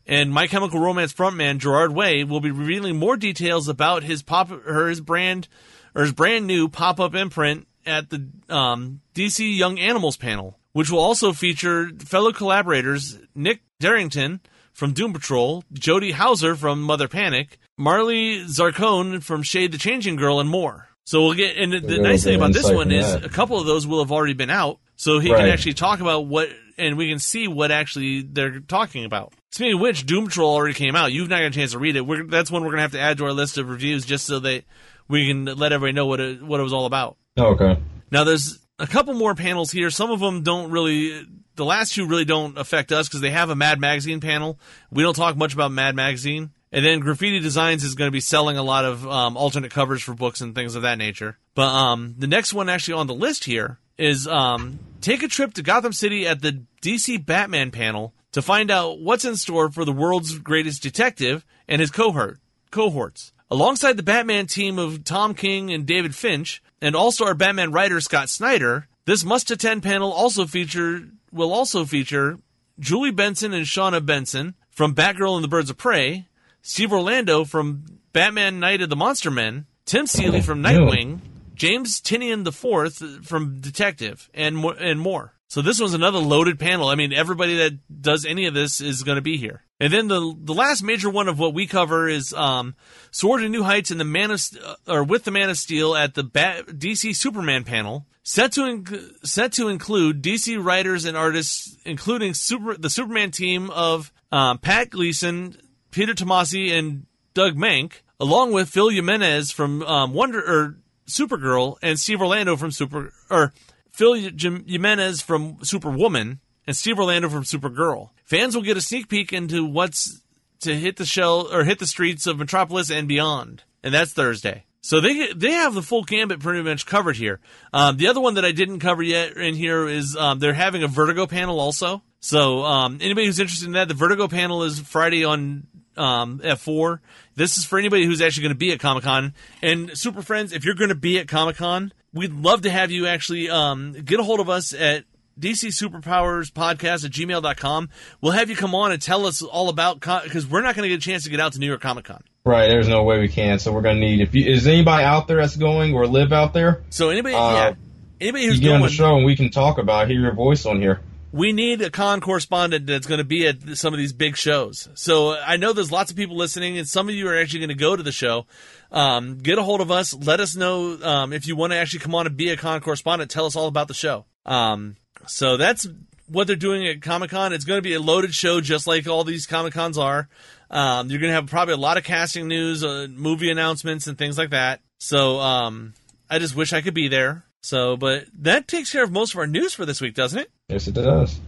F: and My Chemical Romance frontman Gerard Way, will be revealing more details about his pop or his brand or his brand new pop up imprint at the um, DC Young Animals panel, which will also feature fellow collaborators Nick Derington from Doom Patrol, Jody Houser from Mother Panic, Marley Zarcone from Shade the Changing Girl, and more. So we'll get, and the, the nice thing about this one is
G: that.
F: a couple of those will have already been out, so he can actually talk about what, and we can see what actually they're talking about. Speaking of which, Doom Patrol already came out. You've not got a chance to read it. We're, that's one we're gonna have to add to our list of reviews just so that we can let everybody know what it, what it was all about.
G: Okay.
F: Now there's a couple more panels here. Some of them don't really. The last two really don't affect us because they have a Mad Magazine panel. We don't talk much about Mad Magazine. And then Graffiti Designs is going to be selling a lot of um, alternate covers for books and things of that nature. But um, the next one actually on the list here is um, take a trip to Gotham City at the DC Batman panel to find out what's in store for the world's greatest detective and his cohort cohorts. Alongside the Batman team of Tom King and David Finch and all-star Batman writer Scott Snyder, this must-attend panel also feature will also feature Julie Benson and Shawna Benson from Batgirl and the Birds of Prey, Steve Orlando from Batman Night of the Monster Men, Tim Seeley from Nightwing, James Tynion IV from Detective, and more, and more. So this was another loaded panel. I mean, everybody that does any of this is going to be here. And then the the last major one of what we cover is um, Sword to New Heights and the Man of uh, or with the Man of Steel at the Bat- DC Superman panel, set to set to include DC writers and artists, including super the Superman team of um, Pat Gleason, Peter Tomasi, and Doug Mahnke, along with Phil Jimenez from um, Wonder or Supergirl and Steve Orlando from Super or Phil Jim- Jimenez from Superwoman and Steve Orlando from Supergirl. Fans will get a sneak peek into what's to hit the shell or hit the streets of Metropolis and beyond, and that's Thursday. So they they have the full gambit pretty much covered here. Um, the other one that I didn't cover yet in here is um, they're having a Vertigo panel also. So um, anybody who's interested in that, the Vertigo panel is Friday on um, at four. This is for anybody who's actually going to be at Comic Con. And Super Friends, if you're going to be at Comic Con, we'd love to have you actually um, get a hold of us at DC Superpowers Podcast at gmail.com. We'll have you come on and tell us all about because we're not going to get a chance to get out to New York Comic Con.
G: Right, there's no way we can. So we're gonna need if you, is anybody out there that's going or live out there,
F: So anybody,
G: Uh,
F: yeah, anybody
G: you
F: who's
G: get on the show and we can talk about it, hear your voice on here.
F: we need a con correspondent that's going to be at some of these big shows. So I know there's lots of people listening, and some of you are actually going to go to the show. Um, get a hold of us. Let us know um, if you want to actually come on and be a con correspondent. Tell us all about the show. Um, so that's what they're doing at Comic Con. It's going to be a loaded show, just like all these Comic Cons are. Um, you're going to have probably a lot of casting news, uh, movie announcements, and things like that. So um, I just wish I could be there. So, but that takes care of most of our news for this week, doesn't it?
G: Yes, it does.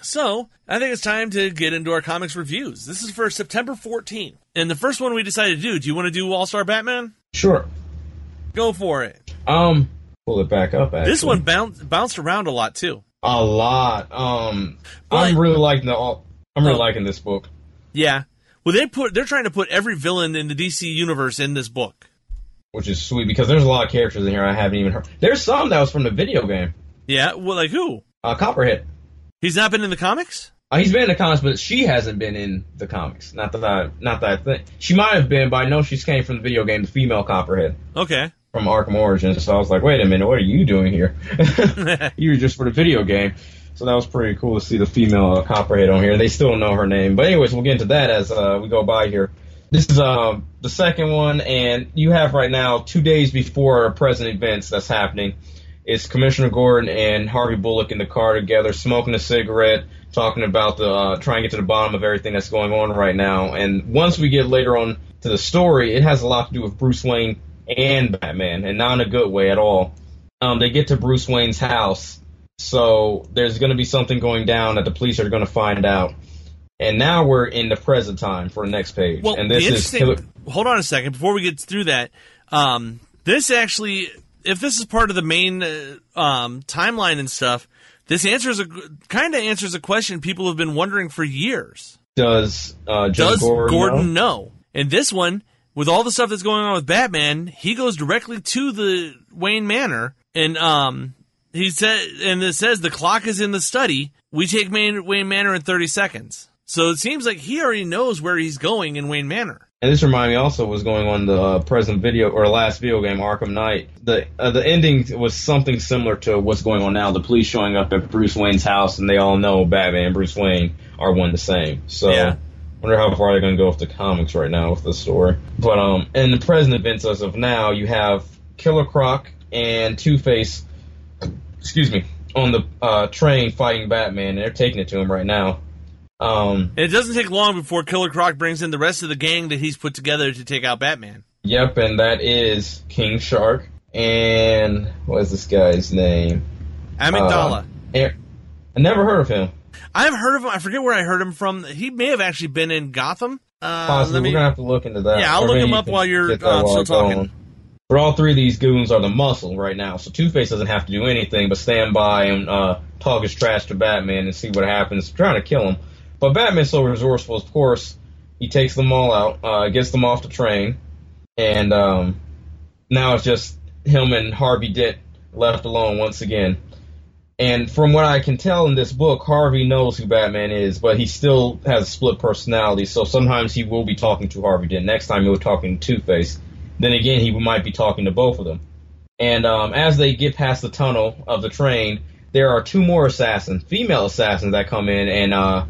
F: So, I think it's time to get into our comics reviews. This is for September 14th. And the first one we decided to do, do you want to do All Star Batman?
G: Sure.
F: Go for it.
G: Um, pull it back up. Actually.
F: This one bounced, bounced around a lot, too.
G: a lot. Um,
F: But-
G: I'm really liking the. I'm really
F: Oh.
G: liking this book.
F: Yeah. Well, they put they're trying to put every villain in the DC universe in this book.
G: which is sweet because there's a lot of characters in here I haven't even heard. There's some that was from the video game.
F: Yeah. Well, like who?
G: Uh, Copperhead.
F: He's not been in the comics.
G: Uh, he's been in the comics, but she hasn't been in the comics. Not that I, not that I think she might have been, but I know she's came from the video game, the female Copperhead
F: Okay.
G: from Arkham Origins. So I was like, wait a minute, what are you doing here? you were just for the video game. So that was pretty cool to see the female uh, Copperhead on here. They still don't know her name, but anyways, we'll get into that as uh, we go by here. This is um, the second one, and you have right now two days before our present events that's happening. It's Commissioner Gordon and Harvey Bullock in the car together, smoking a cigarette, talking about the uh, trying to get to the bottom of everything that's going on right now. And once we get later on to the story, it has a lot to do with Bruce Wayne and Batman, and not in a good way at all. Um, they get to Bruce Wayne's house, so there's going to be something going down that the police are going to find out. And now we're in the present time for the next page,
F: Well,
G: and this is. Killer-
F: hold on a second before we get through that. Um, this actually, if this is part of the main uh, um, timeline and stuff, this answers a kind of answers a question people have been wondering for years.
G: does uh,
F: Does
G: Gordon,
F: Gordon,
G: know?
F: know? And this one, with all the stuff that's going on with Batman, he goes directly to the Wayne Manor, and um, he said, and it says the clock is in the study. We take Main, Wayne Manor in thirty seconds. So it seems like he already knows where he's going in Wayne Manor.
G: And this reminded me also was going on the uh, present video or last video game Arkham Knight. The uh, the ending was something similar to what's going on now. The police showing up at Bruce Wayne's house, and they all know Batman and Bruce Wayne are one the same. So.
F: Yeah.
G: Wonder how far they're going to go with the comics right now with the story. But um, in the present events as of now, you have Killer Croc and Two Face, excuse me, on the uh, train fighting Batman, and they're taking it to him right now. Um,
F: it doesn't take long before Killer Croc brings in the rest of the gang that he's put together to take out Batman.
G: Yep, and that is King Shark. And what is this guy's name?
F: Amygdala.
G: Uh, I never heard of him.
F: I've heard of him. I forget where I heard him from. He may have actually been in Gotham. Uh,
G: Possibly,
F: me-
G: we're gonna have to look into that.
F: Yeah, I'll
G: Or
F: look him up while you're, uh, still talking.
G: going. But all three of these goons are the muscle right now, so Two Face doesn't have to do anything but stand by and uh, talk his trash to Batman and see what happens, trying to kill him. But Batman's so resourceful, of course, he takes them all out, uh, gets them off the train, and um, now it's just him and Harvey Dent left alone once again. And from what I can tell in this book, Harvey knows who Batman is, but he still has a split personality. So sometimes he will be talking to Harvey Dent. Next time he'll be talking to Two Face. Then again, he might be talking to both of them. And um, as they get past the tunnel of the train, there are two more assassins, female assassins, that come in and uh,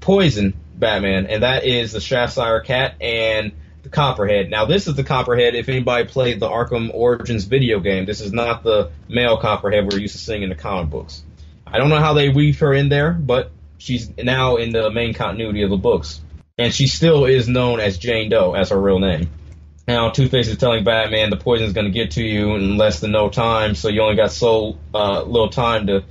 G: poison Batman, and that is the Shadowfire Cat and the Copperhead. Now, this is the Copperhead. If anybody played the Arkham Origins video game, this is not the male Copperhead we're used to seeing in the comic books. I don't know how they weave her in there, but she's now in the main continuity of the books, and she still is known as Jane Doe as her real name. Now, Two Face is telling Batman the poison's going to get to you in less than no time, so you only got so uh, little time to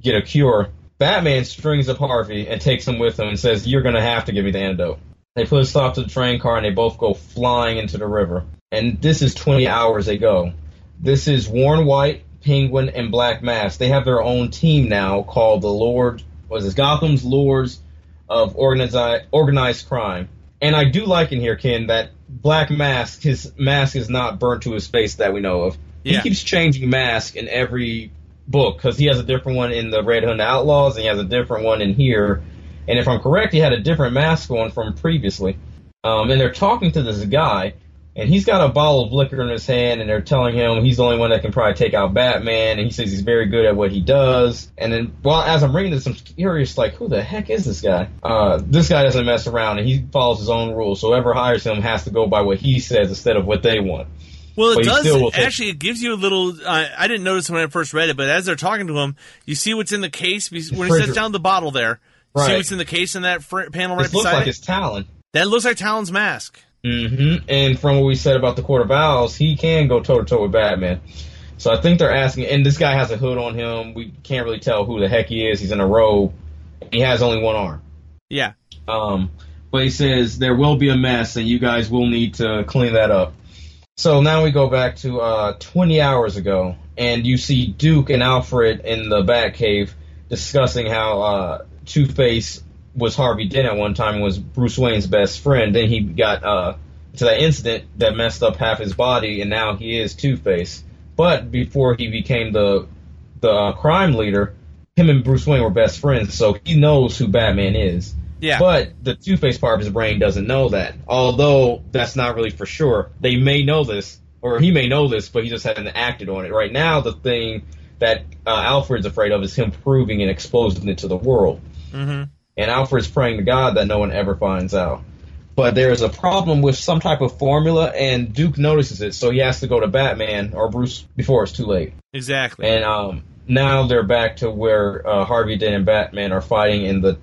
G: get a cure. Batman strings up Harvey and takes him with him and says, You're going to have to give me the antidote. They put a stop to the train car and they both go flying into the river. And this is 20 hours they go. This is Warren White, Penguin, and Black Mask. They have their own team now called the Lord, was this Gotham's Lords of Organized, Organized Crime. And I do like in here, Ken, that Black Mask, his mask is not burnt to his face that we know of.
F: Yeah.
G: He keeps changing mask in every book because he has a different one in the Red Hood Outlaws and he has a different one in here. And if I'm correct, he had a different mask on from previously. Um, and they're talking to this guy, and he's got a bottle of liquor in his hand, and they're telling him he's the only one that can probably take out Batman, and he says he's very good at what he does. And then, well, as I'm reading this, I'm curious, like, who the heck is this guy? Uh, this guy doesn't mess around, and he follows his own rules. So whoever hires him has to go by what he says instead of what they want.
F: Well, it does. Actually, it gives you a little. Uh, I didn't notice when I first read it, but as they're talking to him, you see what's in the case when he sets down the bottle there. you See what's in the case in that fr- panel right
G: looks
F: beside
G: like
F: it.
G: it's Talon.
F: That looks like Talon's mask.
G: Hmm And from what we said about the Court of Owls, he can go toe to toe with Batman. So I think they're asking, and this guy has a hood on him. We can't really tell who the heck he is. He's in a robe. He has only one arm.
F: Yeah.
G: Um, but he says there will be a mess, and you guys will need to clean that up. So now we go back to uh, 20 hours ago, and you see Duke and Alfred in the Batcave discussing how uh, Two Face was Harvey Dent at one time and was Bruce Wayne's best friend. Then he got uh, to that incident that messed up half his body, and now he is Two Face. But before he became the the uh, crime leader, him and Bruce Wayne were best friends, so he knows who Batman is.
F: Yeah.
G: But the Two Face part of his brain doesn't know that. Although that's not really for sure. They may know this, or he may know this, but he just hasn't acted on it. Right now, the thing that uh, Alfred's afraid of is him proving and exposing it to the world.
F: hmm
G: And Alfred's praying to God that no one ever finds out. But there's a problem with some type of formula, and Duke notices it, so he has to go to Batman or Bruce before it's too late.
F: Exactly.
G: And um, now they're back to where uh, Harvey Dent and Batman are fighting in the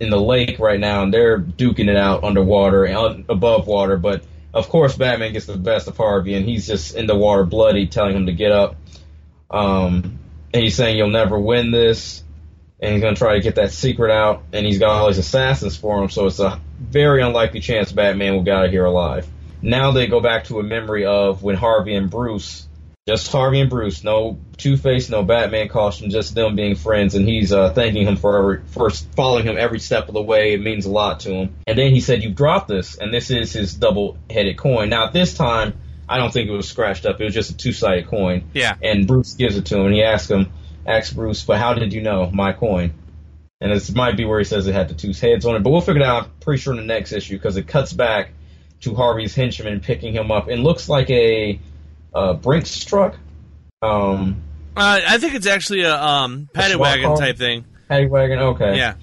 G: in the lake right now, and they're duking it out underwater and above water. But of course, Batman gets the best of Harvey, and he's just in the water, bloody, telling him to get up. Um, and he's saying you'll never win this, and he's gonna try to get that secret out. And he's got all these assassins for him, so it's a very unlikely chance Batman will get out of here alive. Now they go back to a memory of when Harvey and Bruce just Harvey and Bruce, no Two Face, no Batman costume, just them being friends, and he's uh, thanking him for every, for following him every step of the way. It means a lot to him. And then he said, "You've dropped this, and this is his double-headed coin." Now at this time, I don't think it was scratched up. It was just a two-sided coin.
F: Yeah.
G: And Bruce gives it to him, and he asks him, asks Bruce, "But how did you know my coin?" And this might be where he says it had the two heads on it, but we'll figure it out. I'm pretty sure in the next issue because it cuts back to Harvey's henchman picking him up. It looks like a uh, Brinks truck. Um,
F: Uh, I think it's actually a um, paddy
G: swap
F: wagon
G: car?
F: type thing.
G: paddy wagon. Okay.
F: Yeah.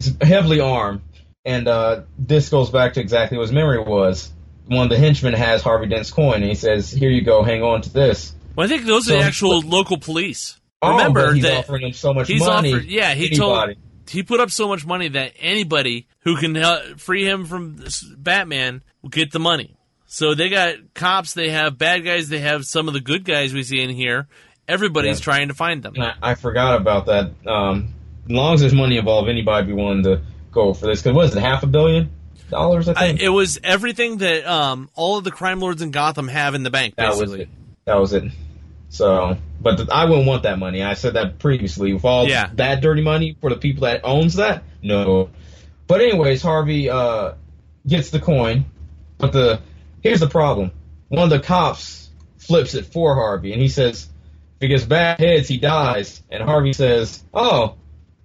G: It's heavily armed, and uh, this goes back to exactly what his memory was. One of the henchmen has Harvey Dent's coin, and he says, "Here you go. Hang on to this."
F: Well, I think those are the actual local police.
G: Oh,
F: Remember
G: but he's
F: that
G: offering him so much
F: he's
G: money.
F: offered. Yeah, he
G: anybody.
F: told he put up so much money that anybody who can help, free him from this Batman will get the money. So they got cops, they have bad guys, they have some of the good guys we see in here. Everybody's
G: Yeah.
F: trying to find them.
G: I, I forgot about that. Um, as long as there's money involved, anybody be willing to go for this. Because what is it, half a billion? dollars. I
F: I,
G: think
F: it was everything that um, all of the crime lords in Gotham have in the bank,
G: that was it. That was it. So, but th- I wouldn't want that money. I said that previously. With all
F: Yeah.
G: that dirty money for the people that owns that, no. But anyways, Harvey uh, gets the coin. But the here's the problem. One of the cops flips it for Harvey, and he says, "If he gets bad heads, he dies." And Harvey says, "Oh,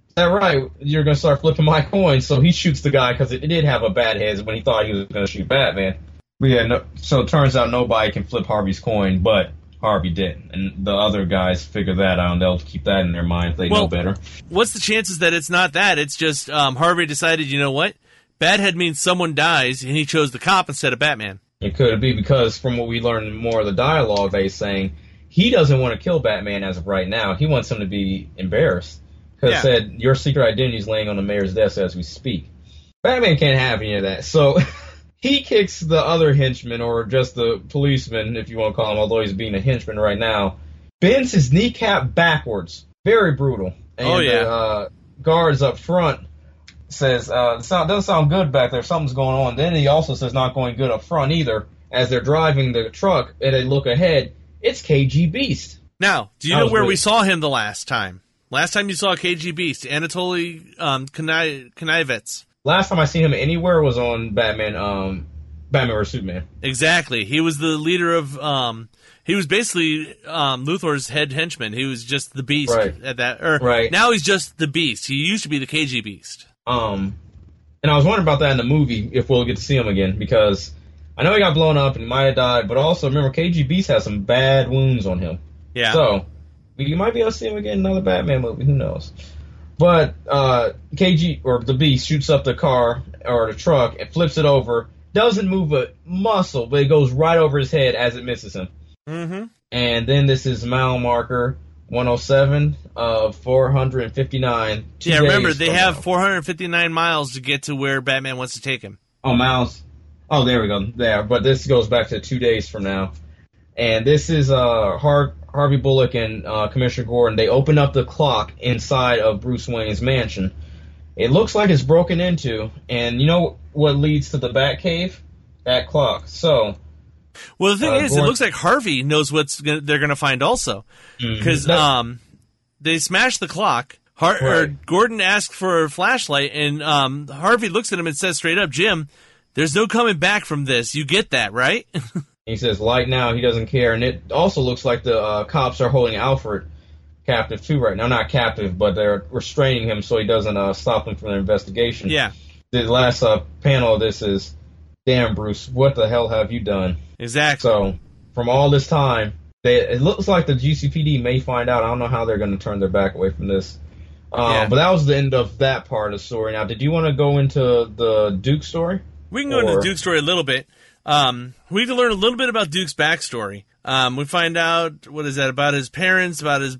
G: is that right? You're gonna start flipping my coin." So he shoots the guy because it, it did have a bad heads when he thought he was gonna shoot Batman. But yeah, no, so it turns out nobody can flip Harvey's coin, but Harvey didn't, and the other guys figure that out, and they'll keep that in their mind they
F: Well-
G: know better.
F: What's the chances that it's not that? It's just um, Harvey decided, you know what? Bad head means someone dies, and he chose the cop instead of Batman.
G: It could be because from what we learned more of the dialogue he's saying, he doesn't want to kill Batman as of right now. He wants him to be embarrassed. Because
F: Yeah.
G: said your secret identity is laying on the mayor's desk as we speak. Batman can't have any of that. So he kicks the other henchman, or just the policeman, if you want to call him, although he's being a henchman right now, bends his kneecap backwards. Very brutal. And
F: Oh, yeah.
G: the uh, guards up front says, uh, it doesn't sound good back there. Something's going on. Then he also says not going good up front either. As they're driving the truck and they look ahead, it's KG Beast.
F: Now, do you
G: That
F: know where we saw him the last time? Last time you saw KG Beast, Anatoly um, Knievitz.
G: Last time I seen him anywhere was on Batman, um, Batman or Superman.
F: Exactly. He was the leader of. Um, he was basically um, Luthor's head henchman. He was just the Beast
G: Right.
F: at that. Or
G: Right.
F: now he's just the Beast. He used to be the KG Beast.
G: Um, and I was wondering about that in the movie if we'll get to see him again because I know he got blown up and he might have died, but also remember KG Beast has some bad wounds on him.
F: Yeah.
G: So you might be able to see him again in another Batman movie. Who knows? But uh, KG or the Beast shoots up the car or the truck and flips it over. Doesn't move a muscle, but it goes right over his head as it misses him.
F: mm-hmm.
G: And then this is mile marker 107 of 459.
F: Yeah. Remember, they have
G: now.
F: 459 miles to get to where Batman wants to take him.
G: Oh, miles. Oh, there we go. There, but this goes back to two days from now. And this is uh Har- Harvey Bullock and uh, Commissioner Gordon. They open up the clock inside of Bruce Wayne's mansion. It looks like it's broken into, and you know what leads to the Batcave? That clock. So
F: Well, the thing
G: Uh,
F: is, it looks like Harvey knows what's gonna, they're going to find also, because
G: That-
F: um, they smash the clock. Har- or
G: Right.
F: Gordon asks for a flashlight, and um, Harvey looks at him and says straight up, "Jim, there's no coming back from this. You get that, right?"
G: he says, "Light now." He doesn't care, and it also looks like the uh, cops are holding Alfred captive too right now. Not captive, but they're restraining him so he doesn't uh, stop them from their investigation.
F: yeah,
G: the last uh, panel of this is, damn Bruce, what the hell have you done?
F: exactly.
G: So from all this time, they, it looks like the GCPD may find out. I don't know how they're going to turn their back away from this. Um,
F: Yeah.
G: But that was the end of that part of the story. Now, did you want to go into the Duke story?
F: We can go into the Duke story a little bit. Um, we can learn a little bit about Duke's backstory. Um, we find out what is that about his parents, about his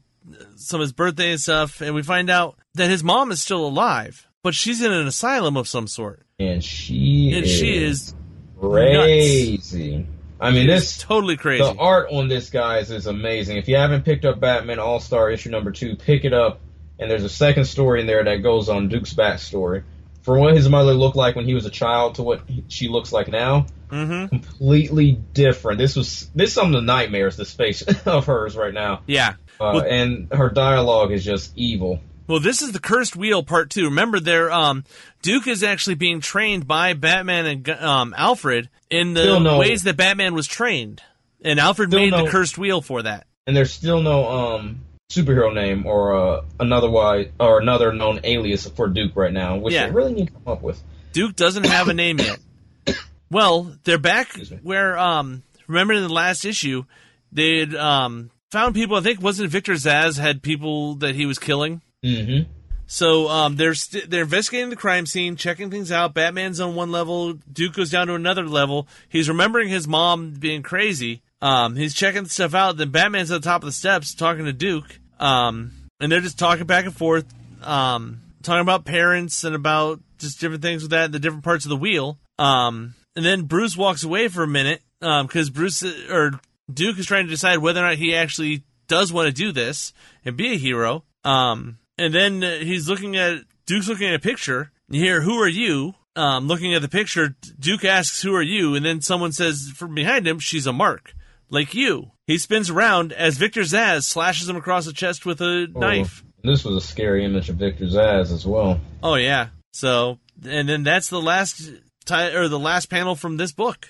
F: some of his birthday and stuff, and we find out that his mom is still alive, but she's in an asylum of some sort,
G: And she
F: and
G: is
F: she is
G: crazy. I mean, this
F: totally crazy.
G: The art on this, guys, is amazing. If you haven't picked up Batman All Star issue number two, pick it up. And there's a second story in there that goes on Duke's backstory. From what his mother looked like when he was a child to what she looks like now,
F: hmm
G: completely different. This was this is some of the nightmares, this face of hers right now.
F: Yeah.
G: Uh,
F: Well-
G: and her dialogue is just evil.
F: Well, this is the Cursed Wheel Part Two. Remember, there, um, Duke is actually being trained by Batman and um, Alfred in the
G: no-
F: ways that Batman was trained, and Alfred made
G: no-
F: the Cursed Wheel for that.
G: And there's still no um superhero name or uh, another why or another known alias for Duke right now, which
F: Yeah.
G: they really need to come up with.
F: Duke doesn't have a name yet. Well, they're back where um remember in the last issue they had um found people I think wasn't Victor Zsasz had people that he was killing.
G: Mm-hmm.
F: So um they're st- they're investigating the crime scene, checking things out. Batman's on one level, Duke goes down to another level. He's remembering his mom being crazy. Um he's checking stuff out, then Batman's at the top of the steps talking to Duke. Um and they're just talking back and forth um talking about parents and about just different things with that, the different parts of the wheel. Um, and then Bruce walks away for a minute because Bruce or Duke is trying to decide whether or not he actually does want to do this and be a hero. Um, and then uh, he's looking at Duke's looking at a picture. You hear, "Who are you?" um, looking at the picture, Duke asks, "Who are you?" And then someone says from behind him, "She's a mark, like you." He spins around as Victor Zsasz slashes him across the chest with a knife.
G: This was a scary image of Victor Zsasz as well.
F: Oh yeah. So, and then that's the last ti- or the last panel from this book.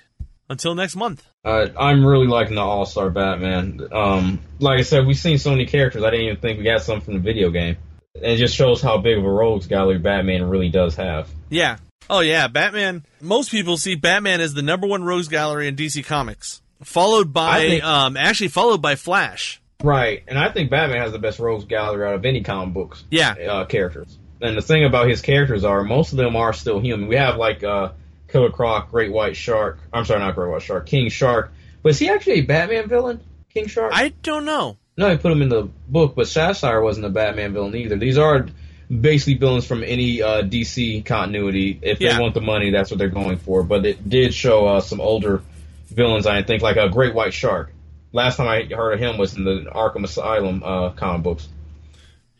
F: Until next month.
G: Uh, I'm really liking the All Star Batman. Um, like I said, we've seen so many characters. I didn't even think we got some from the video game. It just shows how big of a rogues gallery Batman really does have.
F: Yeah. Oh yeah, Batman. Most people see Batman as the number one rogues gallery in DC Comics, followed by
G: think-
F: um actually followed by Flash.
G: Right, and I think Batman has the best rogues gallery out of any comic books.
F: Yeah.
G: uh, characters. And the thing about his characters are most of them are still human. We have like uh, Killer Croc, Great White Shark. I'm sorry, not Great White Shark, King Shark. Was he actually a Batman villain? King Shark?
F: I don't know.
G: No, he put him in the book, but Sapphire wasn't a Batman villain either. These are basically villains from any uh, DC continuity. If
F: Yeah.
G: they want the money, that's what they're going for. But it did show uh, some older villains, I think, like a Great White Shark. Last time I heard of him was in the Arkham Asylum uh, comic books.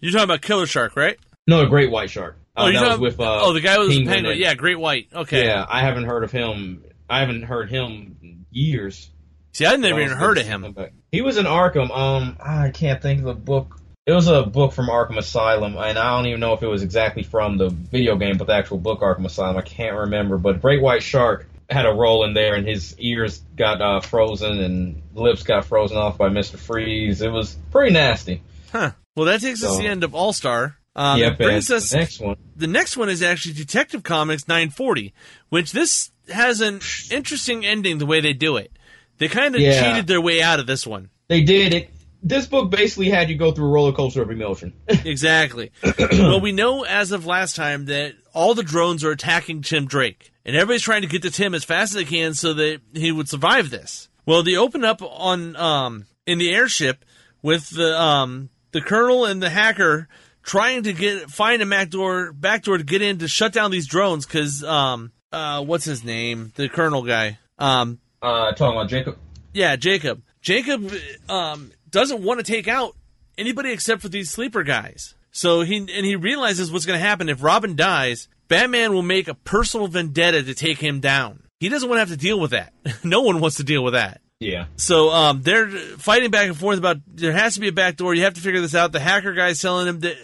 F: You're talking about Killer Shark, right?
G: No, a Great White Shark. Uh,
F: oh, you're
G: that was with uh,
F: oh the guy was
G: Penguin
F: penguin. Yeah, Great White. Okay.
G: Yeah, I haven't heard of him. I haven't heard him in years.
F: See, I never even heard of him.
G: He was in Arkham. Um, I can't think of the book. It was a book from Arkham Asylum, and I don't even know if it was exactly from the video game, but the actual book Arkham Asylum. I can't remember. But Great White Shark had a role in there, and his ears got uh, frozen and lips got frozen off by Mister Freeze. It was pretty nasty.
F: Huh. Well, that takes us to the end of All Star. Um,
G: yep,
F: brings us
G: the next one.
F: the next one is actually Detective Comics 940, which this has an interesting ending the way they do it. They kind of
G: Yeah.
F: cheated their way out of this one.
G: They did it. This book basically had you go through a roller coaster of emotion.
F: Exactly. well, we know as of last time that all the drones are attacking Tim Drake, and everybody's trying to get to Tim as fast as they can so that he would survive this. Well, they open up on um in the airship with the um the colonel and the hacker trying to get find a backdoor backdoor to get in to shut down these drones because um uh what's his name the colonel guy um
G: uh, talking about Jacob.
F: yeah, Jacob. Jacob um, doesn't want to take out anybody except for these sleeper guys. So he and he realizes what's going to happen if Robin dies. Batman will make a personal vendetta to take him down. He doesn't want to have to deal with that. no one wants to deal with that.
G: Yeah.
F: So um, they're fighting back and forth about there has to be a back door. You have to figure this out. The hacker guy's telling him that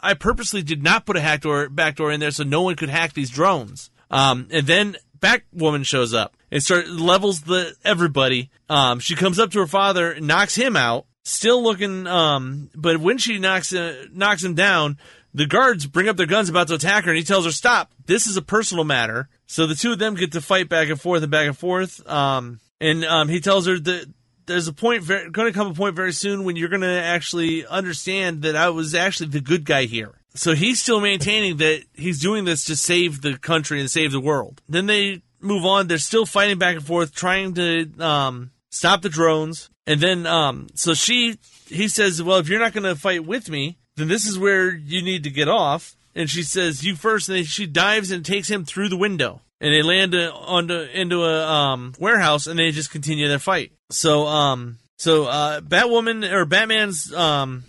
F: I purposely did not put a hack door, back door in there so no one could hack these drones. Um, and then Batwoman shows up and start levels the everybody. Um, she comes up to her father, knocks him out. Still looking, um, but when she knocks uh, knocks him down, the guards bring up their guns about to attack her, and he tells her, "Stop! This is a personal matter." So the two of them get to fight back and forth and back and forth. Um, and um, he tells her that there's a point, going to come a point very soon when you're going to actually understand that I was actually the good guy here. So he's still maintaining that he's doing this to save the country and save the world. Then they move on. They're still fighting back and forth, trying to um, stop the drones. And then, um, so she, he says, "Well, if you're not going to fight with me, then this is where you need to get off." And she says, "You first. And then she dives and takes him through the window, and they land onto into a um, warehouse, and they just continue their fight. So, um, so uh, Batwoman or Batman's um,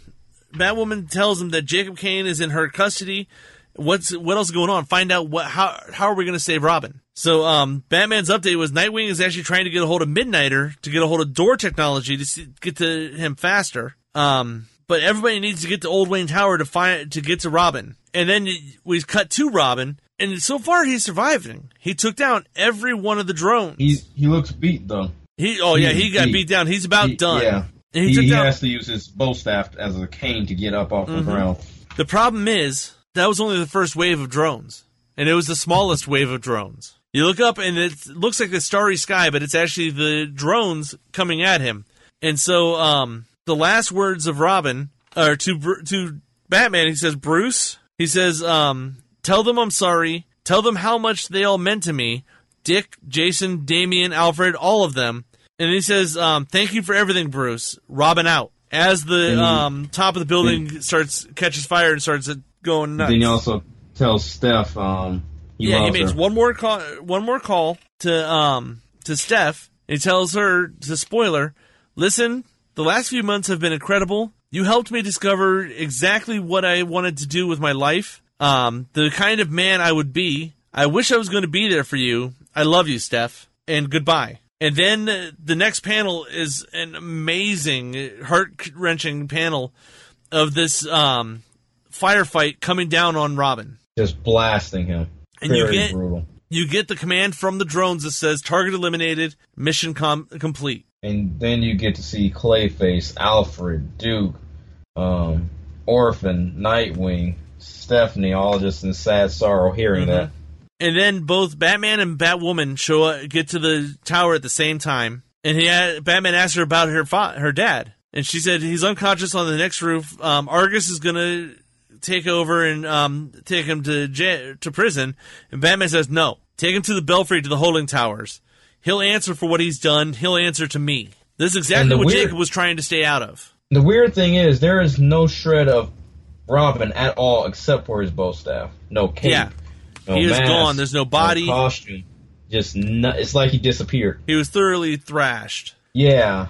F: Batwoman tells him that Jacob Kane is in her custody. What's what else is going on? Find out what how how are we going to save Robin? So um, Batman's update was Nightwing is actually trying to get a hold of Midnighter to get a hold of door technology to see, get to him faster. Um, but everybody needs to get to Old Wayne Tower to find to get to Robin. And then we cut to Robin, and so far he's surviving. He took down every one of the drones.
G: He he looks beat though.
F: He oh yeah,
G: He-
F: he got
G: he-
F: beat down. He's about
G: He-
F: done.
G: Yeah.
F: And he
G: He, he has to use his bow staff as a cane to get up off
F: Mm-hmm.
G: the ground.
F: The problem is that was only the first wave of drones, and it was the smallest wave of drones. You look up and it looks like the starry sky, but it's actually the drones coming at him. And so, um, the last words of Robin are to to Batman. He says, "Bruce," he says, um, "Tell them I'm sorry. Tell them how much they all meant to me. Dick, Jason, Damian, Alfred, all of them." And he says, um, "Thank you for everything, Bruce." Robin out as the um, top of the building starts catches fire and starts going nuts.
G: Then he also tells Steph um he
F: yeah, he makes
G: her.
F: one more call. One more call to um to Steph. He tells her to spoiler. Listen, the last few months have been incredible. You helped me discover exactly what I wanted to do with my life. Um, the kind of man I would be. I wish I was going to be there for you. I love you, Steph, and goodbye. And then uh, the next panel is an amazing, heart wrenching panel of this um, firefight coming down on Robin.
G: Just blasting him.
F: And you get-
G: brutal.
F: You get the command from the drones that says target eliminated, mission com- complete.
G: And then you get to see Clayface, Alfred, Duke, um, Orphan, Nightwing, Stephanie, all just in sad sorrow hearing that.
F: And then both Batman and Batwoman show up, get to the tower at the same time. And he had, Batman asked her about her fa- her dad, and she said he's unconscious on the next roof. Um, Argus is gonna take over and um, take him to ja- to prison. And Batman says no, take him to the Belfry to the holding towers. He'll answer for what he's done. He'll answer to me. This is exactly what
G: weird-
F: Jacob was trying to stay out of.
G: The weird thing is, there is no shred of Robin at all except for his bow staff. No cape.
F: Yeah.
G: No
F: He is gone. There's no body.
G: costume. Just no, it's like he disappeared.
F: He was thoroughly thrashed.
G: Yeah.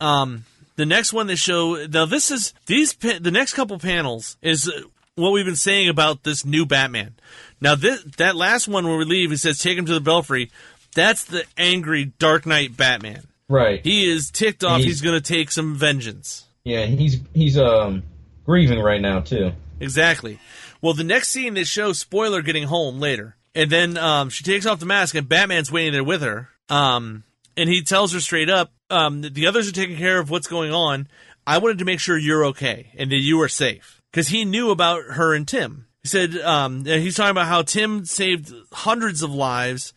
F: Um, the next one they show now this is these the next couple panels is what we've been saying about this new Batman. Now this that last one where we leave, he says take him to the Belfry. That's the angry Dark Knight Batman.
G: Right.
F: He is ticked off.
G: He's-
F: He's going to take some vengeance.
G: yeah. He's he's um grieving right now too.
F: Exactly. Well, the next scene they show spoiler getting home later, and then um, she takes off the mask, and Batman's waiting there with her. Um, and he tells her straight up, um, that the others are taking care of what's going on. I wanted to make sure you're okay and that you are safe because he knew about her and Tim. He said um, he's talking about how Tim saved hundreds of lives.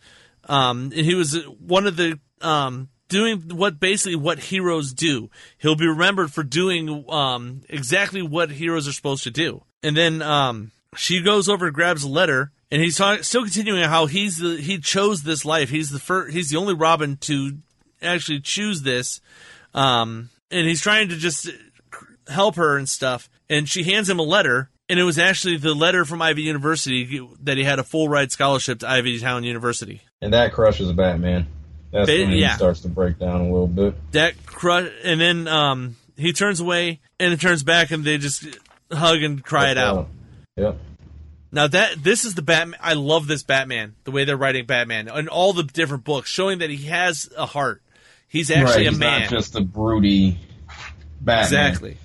F: Um, and he was one of the um, doing what basically what heroes do. He'll be remembered for doing um, exactly what heroes are supposed to do. And then um, she goes over grabs a letter, and he's talk- still continuing how he's the he chose this life. He's the first. He's the only Robin to actually choose this. Um, and he's trying to just help her and stuff. And she hands him a letter, and it was actually the letter from Ivy University that he had a full ride scholarship to Ivy Town University.
G: And that crushes Batman. That's
F: Ba-
G: when he
F: yeah.
G: starts to break down a little bit.
F: that crush, and then um, he turns away and it turns back, and they just hug and cry it out.
G: Yep.
F: Now that this is the Batman, I love this Batman. The way they're writing Batman and all the different books, showing that he has a heart. He's actually
G: right,
F: a
G: he's
F: man.
G: not just a broody Batman.
F: exactly.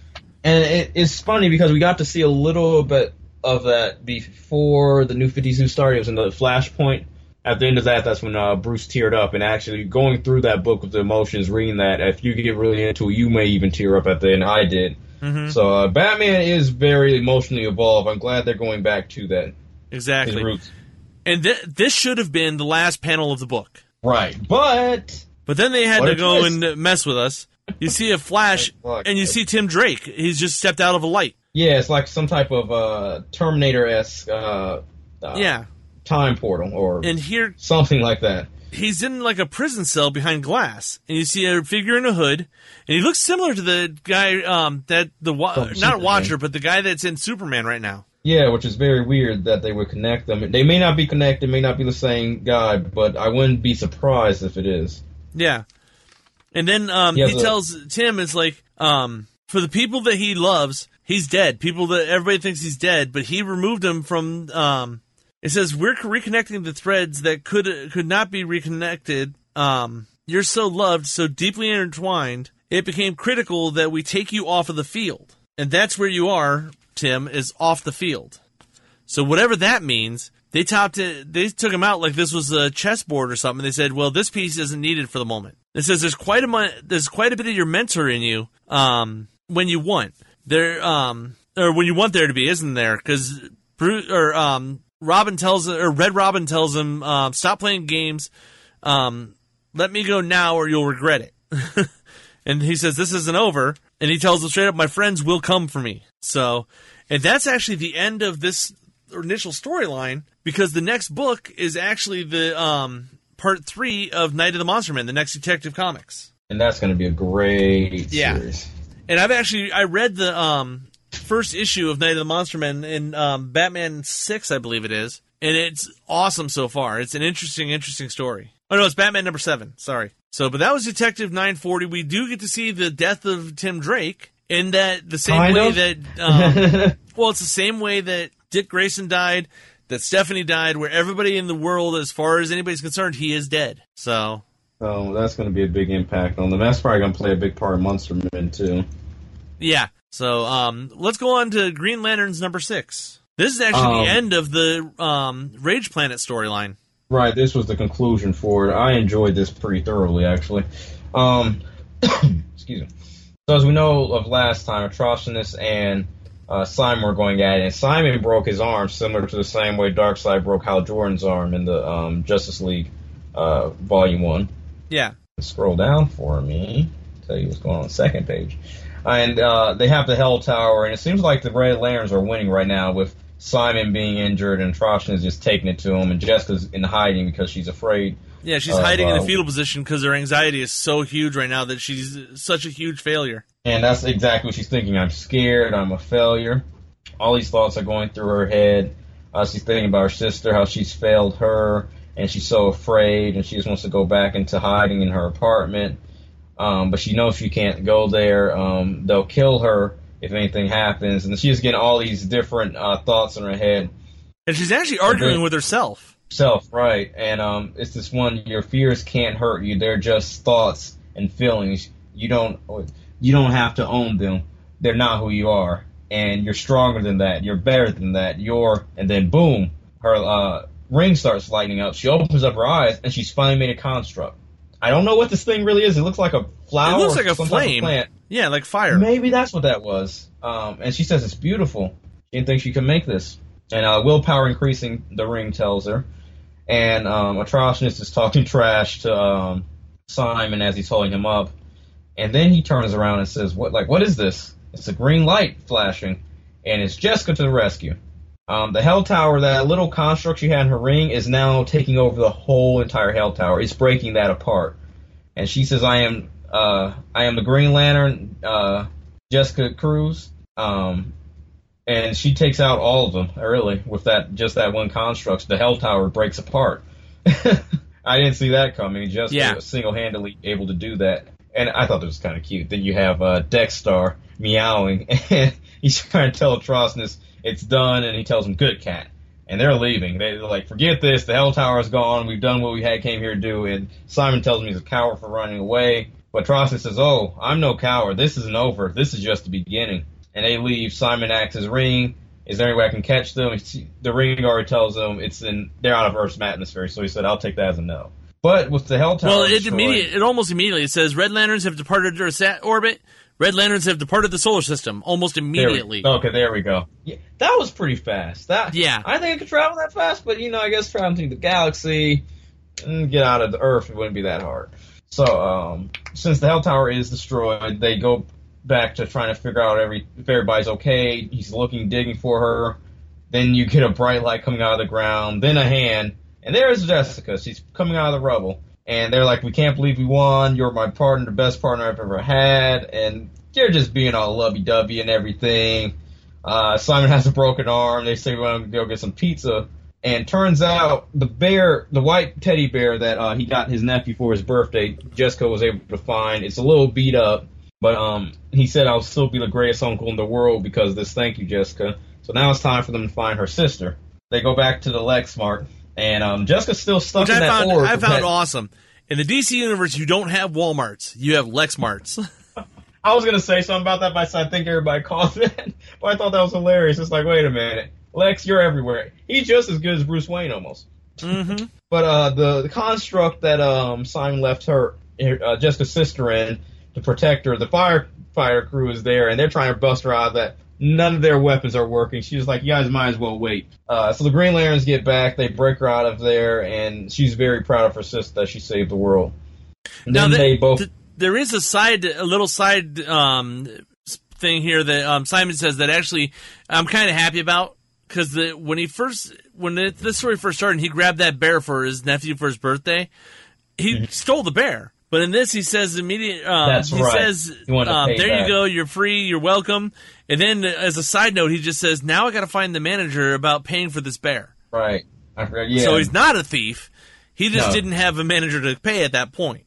G: And it, it's funny because we got to see a little bit of that before the New 52 started. It was in the Flashpoint. At the end of that, that's when uh, Bruce teared up. And actually, going through that book with the emotions, reading that, if you get really into it, you may even tear up at the end. I did.
F: Mm-hmm.
G: So uh, Batman is very emotionally evolved. I'm glad they're going back to that.
F: Exactly. And th- this should have been the last panel of the book.
G: Right. But
F: But then they had to go
G: twist.
F: and mess with us. You see a flash, and you see Tim Drake. He's just stepped out of a light.
G: yeah, it's like some type of uh, Terminator esque uh, uh,
F: Yeah.
G: Time portal or
F: And here
G: something like that.
F: he's in like a prison cell behind glass, and you see a figure in a hood, and he looks similar to the guy um, that the wa- not
G: Superman.
F: Watcher, but the guy that's in Superman right now.
G: Yeah, which is very weird that they would connect them. They may not be connected, may not be the same guy, but I wouldn't be surprised if it is.
F: Yeah, and then um,
G: He
F: he,
G: a-
F: tells Tim it's like um, for the people that he loves, he's dead. People that everybody thinks he's dead, but he removed them from. Um, it says we're reconnecting the threads that could could not be reconnected. Um, you're so loved, so deeply intertwined. It became critical that we take you off of the field, and that's where you are. Tim is off the field. So whatever that means, they topped it. They took him out like this was a chessboard or something. They said, "Well, this piece isn't needed for the moment." It says there's quite a there's quite a bit of your mentor in you um, when you want there um, or when you want there to be, isn't there? Because Bruce or um, Robin tells or Red Robin tells him, um, "Stop playing games. Um, let me go now, or you'll regret it." and he says, "This isn't over." And he tells him straight up, "My friends will come for me." So, and that's actually the end of this initial storyline because the next book is actually the um, part three of Night of the Monster Man, the next Detective Comics.
G: And that's going to be a great
F: Yeah.
G: series.
F: And I've actually I read the um, first issue of Night of the Monster Man in um, Batman Six, I believe it is, and it's awesome so far. It's an interesting, interesting story. Oh no, it's Batman number seven. Sorry. So, but that was Detective 940. We do get to see the death of Tim Drake in that the same
G: Kind
F: way
G: of.
F: that um, well, it's the same way that Dick Grayson died. that Stephanie died, where everybody in the world, as far as anybody's concerned, he is dead. So
G: So that's going to be a big impact on them. That's probably going to play a big part in Monster Men too.
F: yeah. So um, let's go on to Green Lanterns number six. This is actually
G: Um,
F: the end of the um, Rage Planet storyline.
G: Right, this was the conclusion for it. I enjoyed this pretty thoroughly, actually. Um, excuse me. So as we know of last time, Atrocitus and uh, Simon were going at it, and Simon broke his arm, similar to the same way Darkseid broke Hal Jordan's arm in the um, Justice League uh, Volume One.
F: Yeah.
G: Scroll down for me. Tell you what's going on the second page. And uh, they have the Hell Tower, and it seems like the Red Lanterns are winning right now with Simon being injured and Atrocitus just taking it to him, and Jessica's in hiding because she's afraid.
F: Yeah, she's
G: Uh,
F: hiding in a
G: well-
F: fetal position because her anxiety is so huge right now that she's such a huge failure.
G: And that's exactly what she's thinking. I'm scared. I'm a failure. All these thoughts are going through her head. Uh, she's thinking about her sister, how she's failed her, and she's so afraid, and she just wants to go back into hiding in her apartment. Um, but she knows she can't go there. Um, they'll kill her if anything happens, and she's getting all these different uh, thoughts in her head.
F: And she's actually arguing
G: Okay.
F: with herself.
G: Self, right? And um, it's this one. Your fears can't hurt you. They're just thoughts and feelings. You don't. You don't have to own them. They're not who you are, and you're stronger than that. You're better than that. You're. And then boom, her uh, ring starts lighting up. She opens up her eyes, and she's finally made a construct. I don't know what this thing really is. It looks like a flower.
F: it looks
G: or
F: like a
G: some type of
F: flame.
G: plant.
F: Yeah, like fire.
G: Maybe that's what that was. Um, and she says it's beautiful. She didn't think she could make this. And uh, willpower increasing, the ring tells her. And um, Atrocitus is talking trash to um, Simon as he's holding him up. And then he turns around and says, "What? Like, what is this? It's a green light flashing, and it's Jessica to the rescue." Um, the Hell Tower, that little construct she had in her ring, is now taking over the whole entire Hell Tower. It's breaking that apart. And she says, "I am, uh, I am the Green Lantern, uh, Jessica Cruz." Um, and she takes out all of them, really, with that just that one construct. The Hell Tower breaks apart. I didn't see that coming. Jessica
F: Yeah.
G: single-handedly able to do that, and I thought that was kind of cute. Then you have uh, Dex-Starr meowing, and he's trying to tell Atrocitus it's done, and he tells him, "Good cat." And they're leaving. They're like, "Forget this. The Hell Tower is gone. We've done what we had came here to do." And Simon tells him he's a coward for running away. But Atrocitus says, "Oh, I'm no coward. This isn't over. This is just the beginning." And they leave. Simon acts his ring. Is there any way I can catch them? The ring guard tells him it's in. They're out of Earth's atmosphere. So he said, "I'll take that as a no." But with the Hell Tower,
F: Well, it
G: destroyed-
F: immediate, it almost immediately it says Red Lanterns have departed Earth's orbit. Red Lanterns have departed the solar system almost
G: There we-
F: immediately.
G: okay, there we go. Yeah, that was pretty fast. That
F: Yeah.
G: I think it could travel that fast, but you know, I guess traveling through the galaxy and get out of the Earth it wouldn't be that hard. So, um, since the Hell Tower is destroyed, they go back to trying to figure out every if everybody's okay. He's looking, digging for her. Then you get a bright light coming out of the ground, then a hand, and there's Jessica. She's coming out of the rubble. And they're like, we can't believe we won. You're my partner, the best partner I've ever had. And they're just being all lovey-dovey and everything. Uh, Simon has a broken arm. They say we want to go get some pizza. And turns out the bear, the white teddy bear that uh, he got his nephew for his birthday, Jessica was able to find. It's a little beat up, but um, he said I'll still be the greatest uncle in the world because this. Thank you, Jessica. So now it's time for them to find her sister. They go back to the Lexmart, and um, Jessica's still stuck
F: which
G: in
F: I
G: that
F: found. I found
G: that-
F: awesome. In the DC universe, you don't have WalMarts; you have Lexmarts.
G: I was gonna say something about that, but I think everybody calls it. But I thought that was hilarious. It's like, wait a minute, Lex, you're everywhere. He's just as good as Bruce Wayne almost.
F: mm-hmm.
G: But uh, the, the construct that um, Simon left her, uh, Jessica's sister in to protect her, the fire fire crew is there, and they're trying to bust her out of that. None of their weapons are working. She's like, you guys might as well wait. Uh, so the Green Lanterns get back, they break her out of there, and she's very proud of her sister that she saved the world. And
F: Now
G: then
F: the-
G: they both.
F: th- there is a side, a little side um, thing here that um, Simon says that actually I'm kind of happy about because when he first, when it, this story first started, he grabbed that bear for his nephew for his birthday. He stole the bear, but in this he says immediate. Um.
G: That's
F: he
G: right.
F: says, um, "There
G: back.
F: you go, you're free, you're welcome." And then, as a side note, he just says, "Now I got to find the manager about paying for this bear."
G: right. Yeah.
F: So he's not a thief. He just
G: No.
F: didn't have a manager to pay at that point.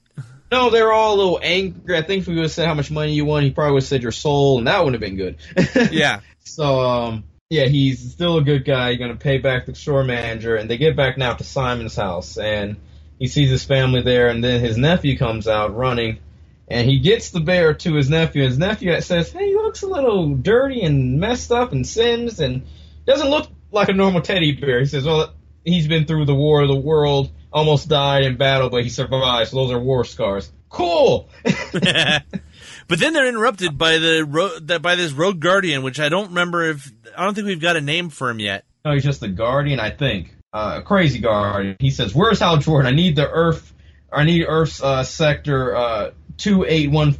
G: No, they're all a little angry. I think if we would have said how much money you won, he probably would have said your soul, and that wouldn't have been good.
F: Yeah.
G: So, um, yeah, he's still a good guy. He's gonna pay back the store manager, and they get back now to Simon's house, and he sees his family there, and then his nephew comes out running, and he gets the bear to his nephew. His nephew says, "Hey, he looks a little dirty and messed up and singed, and doesn't look like a normal teddy bear." He says, "Well, he's been through the war of the world, almost died in battle, but he survived. So those are war scars." Cool.
F: but then they're interrupted by the ro- by this rogue guardian, which I don't remember if I don't think we've got a name for him yet.
G: No, he's just the guardian, I think. Uh, a crazy guardian. He says, "Where's Hal Jordan? I need the Earth. I need Earth's uh, sector uh, two eight one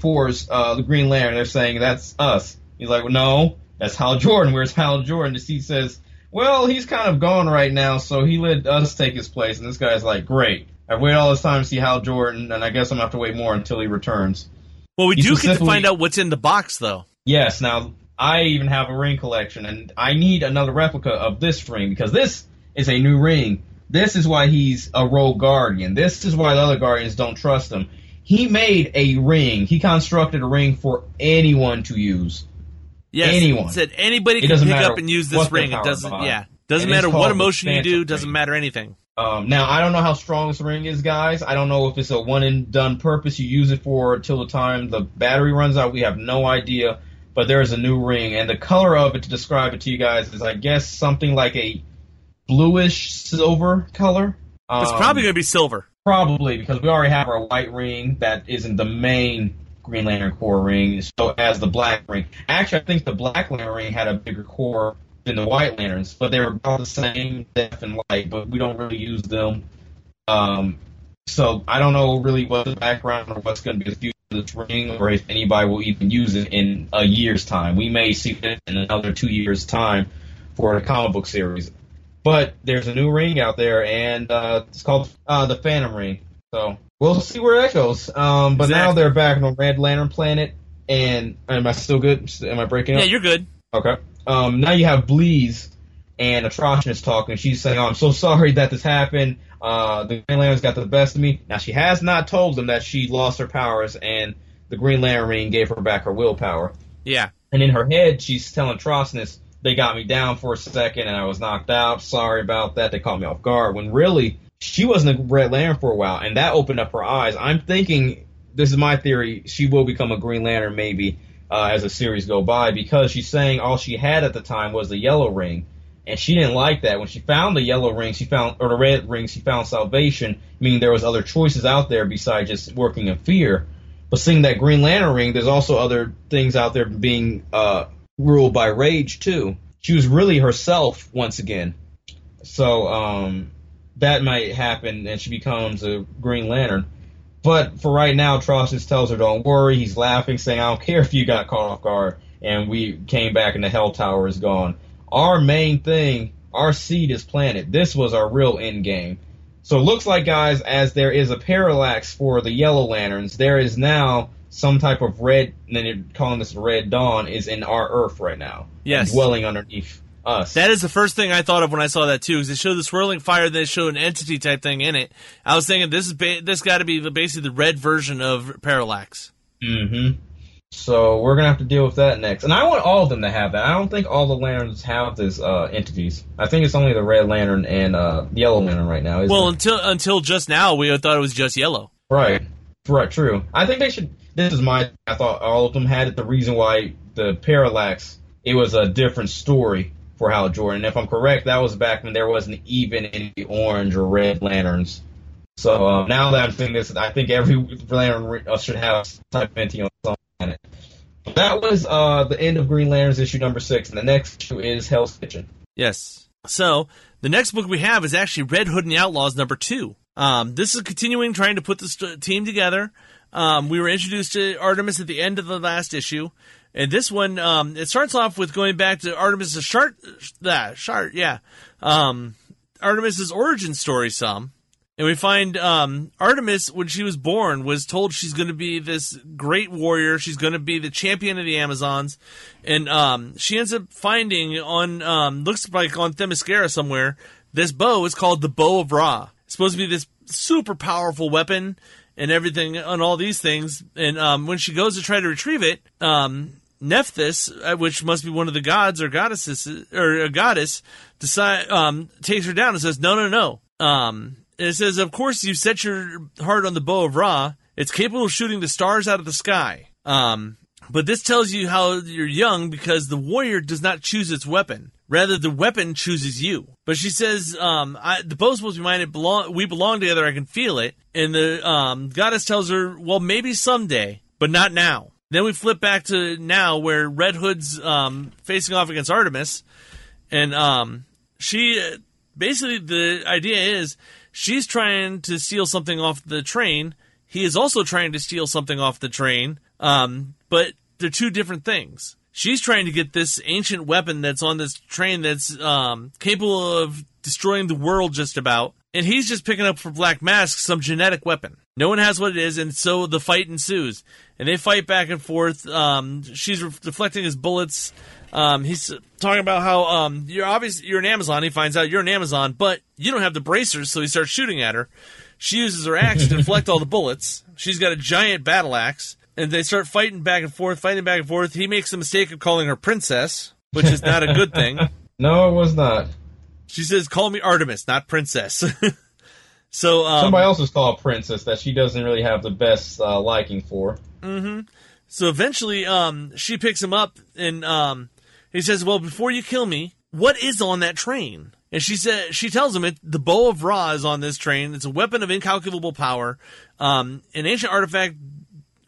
G: uh, the Green Lantern." They're saying that's us. He's like, well, "No, that's Hal Jordan. Where's Hal Jordan?" The he says, "Well, he's kind of gone right now, so he let us take his place." And this guy's like, "Great. I've waited all this time to see Hal Jordan, and I guess I'm gonna have to wait more until he returns."
F: Well, we
G: He
F: do get to find out what's in the box, though.
G: Yes, now I even have a ring collection, and I need another replica of this ring because this is a new ring. This is why he's a rogue guardian. This is why the other guardians don't trust him. He made a ring. He constructed a ring for anyone to use.
F: Yes,
G: Anyone.
F: said anybody
G: It
F: can pick up and use this ring. It doesn't. Yeah, doesn't
G: And
F: matter what emotion you do. Doesn't
G: ring.
F: matter anything.
G: Um, now I don't know how strong this ring is, guys. I don't know if it's a one and done purpose. You use it for till the time the battery runs out. We have no idea. But there is a new ring, and the color of it to describe it to you guys is, I guess, something like a bluish silver color.
F: It's
G: Um,
F: probably going to be silver.
G: Probably because we already have our white ring that isn't the main Green Lantern Corps ring, so as the black ring. Actually, I think the black Lantern ring had a bigger core than the white lanterns, but they were about the same depth and light, but we don't really use them. Um, so I don't know really what the background or what's going to be the future of this ring, or if anybody will even use it in a year's time. We may see it in another two years' time for a comic book series. But there's a new ring out there, and uh, it's called uh, the Phantom Ring. So we'll see where that goes. Um, but now they're back on the Red Lantern Planet, and am I still good? Am I breaking
F: Yeah, you're good.
G: Okay. Um, now you have Bleez and Atrocitus talking. She's saying, oh, I'm so sorry that this happened. Uh, the Green Lantern's got the best of me. Now, she has not told them that she lost her powers and the Green Lantern ring gave her back her willpower.
F: Yeah.
G: And in her head, she's telling Atrocitus, they got me down for a second and I was knocked out. Sorry about that. They caught me off guard. When really, she wasn't a Red Lantern for a while, and that opened up her eyes. I'm thinking, this is my theory, she will become a Green Lantern maybe uh, as the series go by because she's saying all she had at the time was the yellow ring, and she didn't like that. When she found the yellow ring, she found or the red ring, she found salvation, meaning there was other choices out there besides just working in fear. But seeing that Green Lantern ring, there's also other things out there being uh, ruled by rage too. She was really herself once again. So um, that might happen, and she becomes a Green Lantern. But for right now, Trossus tells her, "Don't worry." He's laughing, saying, "I don't care if you got caught off guard." And we came back, and the Hell Tower is gone. Our main thing, our seed is planted. This was our real end game. So it looks like, guys, as there is a parallax for the Yellow Lanterns, there is now some type of red, and then you're calling this Red Dawn, is in our Earth right now.
F: Yes.
G: Dwelling underneath us.
F: That is the first thing I thought of when I saw that too, because it showed the swirling fire, then it showed an entity type thing in it. I was thinking this is ba- this got to be the, basically the red version of Parallax.
G: Mm-hmm. So we're gonna have to deal with that next, and I want all of them to have that. I don't think all the lanterns have this uh, entities. I think it's only the Red Lantern and uh, the Yellow Lantern right now.
F: Well,
G: it?
F: until until just now, we thought it was just yellow.
G: right, right, true. I think they should. This is my. I thought all of them had it. The reason why the Parallax, it was a different story for Hal Jordan. If I'm correct, that was back when there wasn't even any orange or red lanterns. So um, now that I'm thinking this, I think every lantern uh, should have type entity on some planet. That was uh, the end of Green Lanterns issue number six, and the next issue is Hell's Kitchen.
F: Yes. So the next book we have is actually Red Hood and the Outlaws number two. Um, this is continuing trying to put this team together. Um, we were introduced to Artemis at the end of the last issue, and this one um, it starts off with going back to Artemis's chart. That chart, yeah. Um, Artemis's origin story some. And we find um, Artemis, when she was born, was told she's going to be this great warrior. She's going to be the champion of the Amazons, and um, she ends up finding on um, looks like on Themyscira somewhere. This bow is called the Bow of Ra. Supposed to be this super powerful weapon and everything and all these things. And um, when she goes to try to retrieve it, um, Nephthys, uh, which must be one of the gods or goddesses or a goddess, decide um, takes her down and says, "No, no, no." Um, and it says, "Of course, you set your heart on the bow of Ra. It's capable of shooting the stars out of the sky." Um, but this tells you how you're young because the warrior does not choose its weapon. Rather, the weapon chooses you. But she says, um, I, the be mine. It belong, we belong together. I can feel it. And the um, goddess tells her, well, maybe someday, but not now. Then we flip back to now where Red Hood's um, facing off against Artemis. And um, she basically, the idea is she's trying to steal something off the train. He is also trying to steal something off the train. Um, but they're two different things. She's trying to get this ancient weapon that's on this train that's um, capable of destroying the world just about. And he's just picking up for Black Mask some genetic weapon. No one has what it is, and so the fight ensues. And they fight back and forth. Um, she's re- deflecting his bullets. Um, he's talking about how um, you're obviously you're an Amazon. He finds out you're an Amazon, but you don't have the bracers, so he starts shooting at her. She uses her axe to deflect all the bullets. She's got a giant battle axe and they start fighting back and forth, fighting back and forth. He makes the mistake of calling her princess, which is not a good thing.
G: No, it was not.
F: She says, "Call me Artemis, not princess." so um,
G: Somebody else is called princess that she doesn't really have the best uh, liking for.
F: So eventually, um, she picks him up, and um, he says, "Well, before you kill me, what is on that train?" And she said, she tells him it, the bow of Ra is on this train. It's a weapon of incalculable power, um, an ancient artifact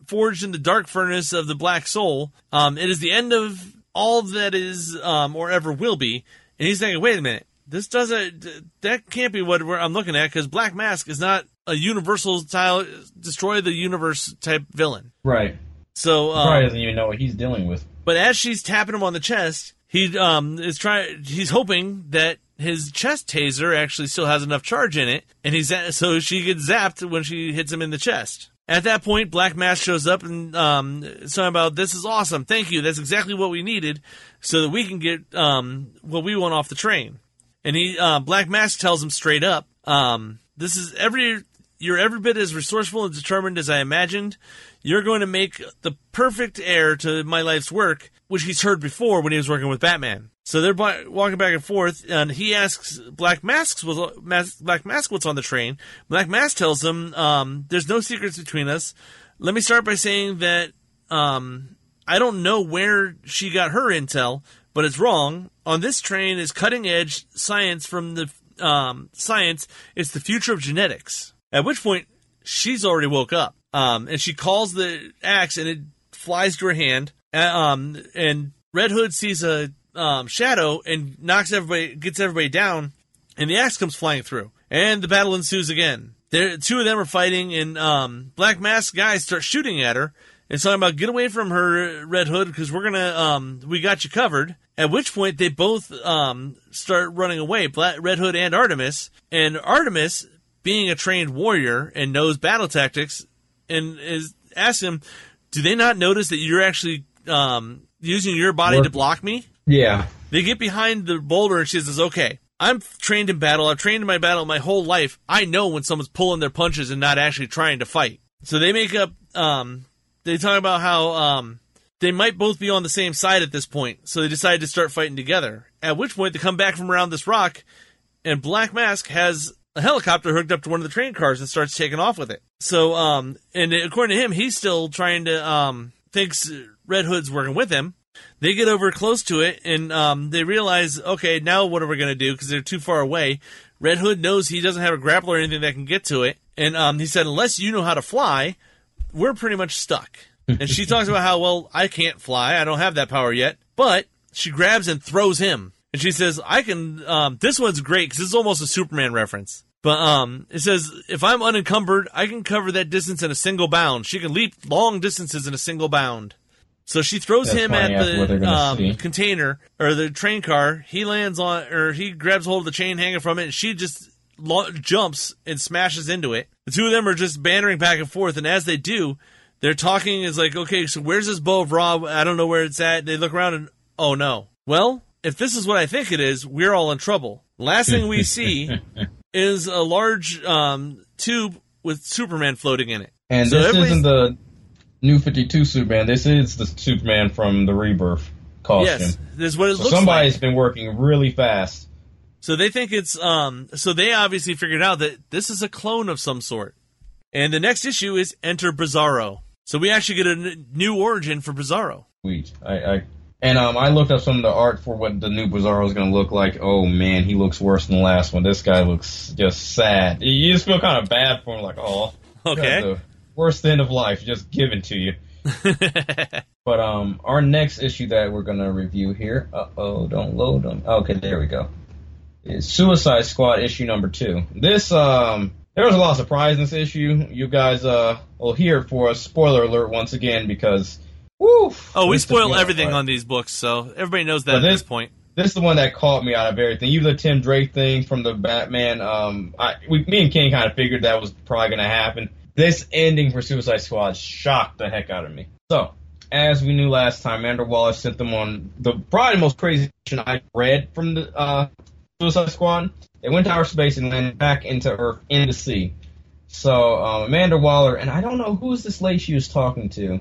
F: forged in the dark furnace of the black soul. Um, it is the end of all that is um, or ever will be. And he's thinking, wait a minute, this doesn't, that can't be what I'm looking at because Black Mask is not a universal style, destroy the universe type villain.
G: Right.
F: So,
G: Probably
F: um,
G: doesn't even know what he's dealing with.
F: but as she's tapping him on the chest, he um is trying. He's hoping that his chest taser actually still has enough charge in it, and he's so she gets zapped when she hits him in the chest. At that point, Black Mask shows up and um, talking about this is awesome. Thank you. That's exactly what we needed, so that we can get um, what we want off the train. And he uh, Black Mask tells him straight up, um, "This is every you're every bit as resourceful and determined as I imagined. You're going to make the perfect heir to my life's work, which he's heard before when he was working with Batman." So they're walking back and forth, and he asks Black Mask, Black Mask what's on the train. Black Mask tells him, um, "There's no secrets between us. Let me start by saying that um, I don't know where she got her intel, but it's wrong. On this train is cutting edge science from the um, science. It's the future of genetics. At which point, she's already woke up, um, and she calls the axe, and it flies to her hand. Uh, um, and Red Hood sees a um, shadow and knocks everybody, gets everybody down, and the axe comes flying through, and the battle ensues again. There, two of them are fighting, and um, Black Mask guys start shooting at her and talking about get away from her, Red Hood, because we're gonna, um, we got you covered. At which point they both um, start running away, Black, Red Hood and Artemis, and Artemis, being a trained warrior and knows battle tactics, and is asks him, "Do they not notice that you're actually um, using your body to block me?"
G: Yeah.
F: They get behind the boulder and she says, okay, I'm trained in battle. I've trained in my battle my whole life. I know when someone's pulling their punches and not actually trying to fight. So they make up, um, they talk about how, um, they might both be on the same side at this point. So they decide to start fighting together. At which point they come back from around this rock and Black Mask has a helicopter hooked up to one of the train cars and starts taking off with it. So, um, and according to him, he's still trying to, um, thinks Red Hood's working with him. They get over close to it and um, they realize, okay, now what are we going to do? Because they're too far away. Red Hood knows he doesn't have a grappler or anything that can get to it. And um, he said, unless you know how to fly, we're pretty much stuck. and she talks about how, well, I can't fly. I don't have that power yet. But she grabs and throws him. And she says, I can, um, this one's great because this is almost a Superman reference. But um, it says, if I'm unencumbered, I can cover that distance in a single bound. She can leap long distances in a single bound. So she throws
G: That's
F: him at
G: after what they're
F: the um, container or the train car. He lands on, or he grabs hold of the chain hanging from it, and she just lo- jumps and smashes into it. The two of them are just bantering back and forth, and as they do, they're talking. Is like, okay, so where's this bow of Ra? I don't know where it's at. They look around and, oh no. Well, if this is what I think it is, we're all in trouble. Last thing we see is a large um, tube with Superman floating in it.
G: And
F: So
G: this isn't the New Fifty Two Superman. This is the Superman from the Rebirth costume.
F: Yes, this is what it
G: So
F: looks
G: somebody's
F: like.
G: been working really fast.
F: So they think it's um. So they obviously figured out that this is a clone of some sort. And the next issue is Enter Bizarro. So we actually get a n- new origin for Bizarro.
G: Sweet. I, I and um I looked up some of the art for what the new Bizarro is going to look like. Oh man, he looks worse than the last one. This guy looks just sad. You just feel kind of bad for him, like oh,
F: Okay.
G: Worst end of life just given to you. But um, our next issue that we're gonna review here. Uh oh, don't load them. Okay, there we go. Is Suicide Squad issue number two. This um, there was a lot of surprise in this issue. You guys uh will hear for a spoiler alert once again because. Woo,
F: Oh, we spoil everything
G: right.
F: on these books, so everybody knows that at
G: this-
F: point.
G: This is the one that caught me out of everything. Even the Tim Drake thing from the Batman. Um, I, we, me and King kind of figured that was probably going to happen. This ending for Suicide Squad shocked the heck out of me. So, as we knew last time, Amanda Waller sent them on the probably the most crazy mission I read from the uh, Suicide Squad. They went to outer space and then back into Earth in the sea. So um, Amanda Waller and I don't know who's this lady she was talking to,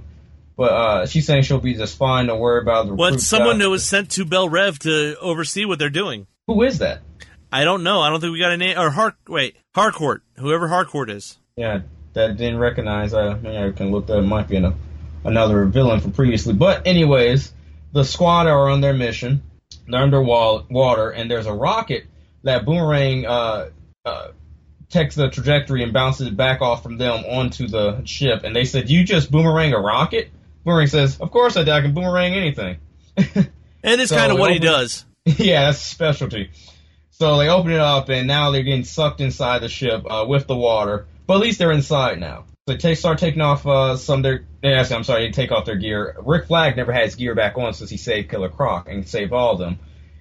G: but uh, she's saying she'll be just fine. Don't worry about the.
F: What someone
G: guy.
F: that was sent to Belle Reve to oversee what they're doing.
G: Who is that?
F: I don't know. I don't think we got a name or Har. Wait, Harcourt. Whoever Harcourt is.
G: Yeah, that didn't recognize. I, maybe I can look that. It might be a, another villain from previously. But anyways, the squad are on their mission. They're underwater, and there's a rocket that Boomerang uh, uh, takes the trajectory and bounces it back off from them onto the ship. And they said, "You just boomerang a rocket?" Boomerang says, "Of course I did. I can boomerang anything."
F: And it's
G: So
F: kind of what he does.
G: yeah, that's specialty. So they open it up, and now they're getting sucked inside the ship uh, with the water. But at least they're inside now. So they start taking off uh, some of their. Yes, I'm sorry, they take off their gear. Rick Flag never had his gear back on since he saved Killer Croc and saved all of them.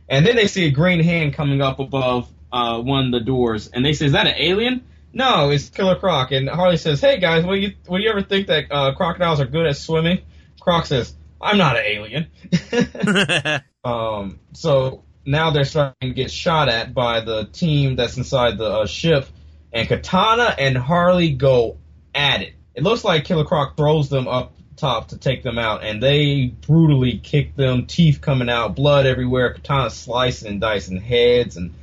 G: And then they see a green hand coming up above uh, one of the doors, and they say, "Is that an alien?" No, it's Killer Croc. And Harley says, "Hey guys, will you will you ever think that uh, crocodiles are good at swimming?" Croc says, "I'm not an alien." Um, so now they're starting to get shot at by the team that's inside the uh, ship, and Katana and Harley go at it. It looks like Killer Croc throws them up top to take them out, and they brutally kick them, teeth coming out, blood everywhere. Katana slicing and dicing heads and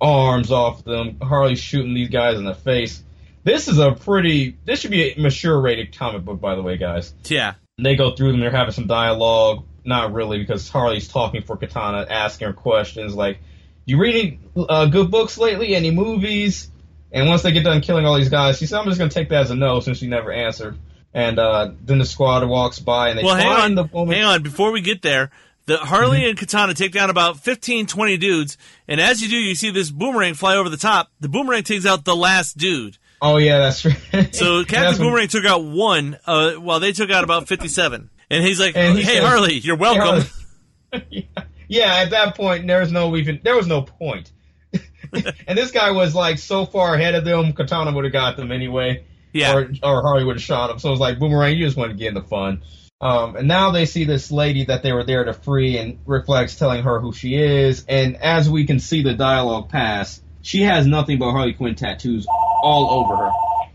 G: arms off them. Harley shooting these guys in the face. This is a pretty. This should be a mature rated comic book, by the way, guys.
F: yeah.
G: They go through them. They're having some dialogue. Not really, because Harley's talking for Katana, asking her questions like, "You reading uh, good books lately? Any movies?" And once they get done killing all these guys, she said, "I'm just gonna take that as a no," since she never answered. And uh, then the squad walks by and they
F: Well, hang
G: find
F: on.
G: the woman.
F: Hang on. Before we get there, the Harley
G: Mm-hmm.
F: and Katana take down about 15, 20 dudes, and as you do, you see this boomerang fly over the top. The boomerang takes out the last dude.
G: Oh yeah, that's right.
F: So Captain
G: that's when-
F: Boomerang took out one, uh, while they took out about 57. And he's like,
G: And he
F: "Hey
G: says-
F: Harley, you're
G: Hey,
F: welcome."
G: Harley. yeah. yeah, at that point there was no even there was no point. and this guy was like so far ahead of them, Katana would have got them anyway.
F: Yeah.
G: Or, or Harley would have shot him. So it was like Boomerang, you just want to get in the fun. Um, and now they see this lady that they were there to free, and Rick Flag's telling her who she is. And as we can see the dialogue pass, she has nothing but Harley Quinn tattoos all over her.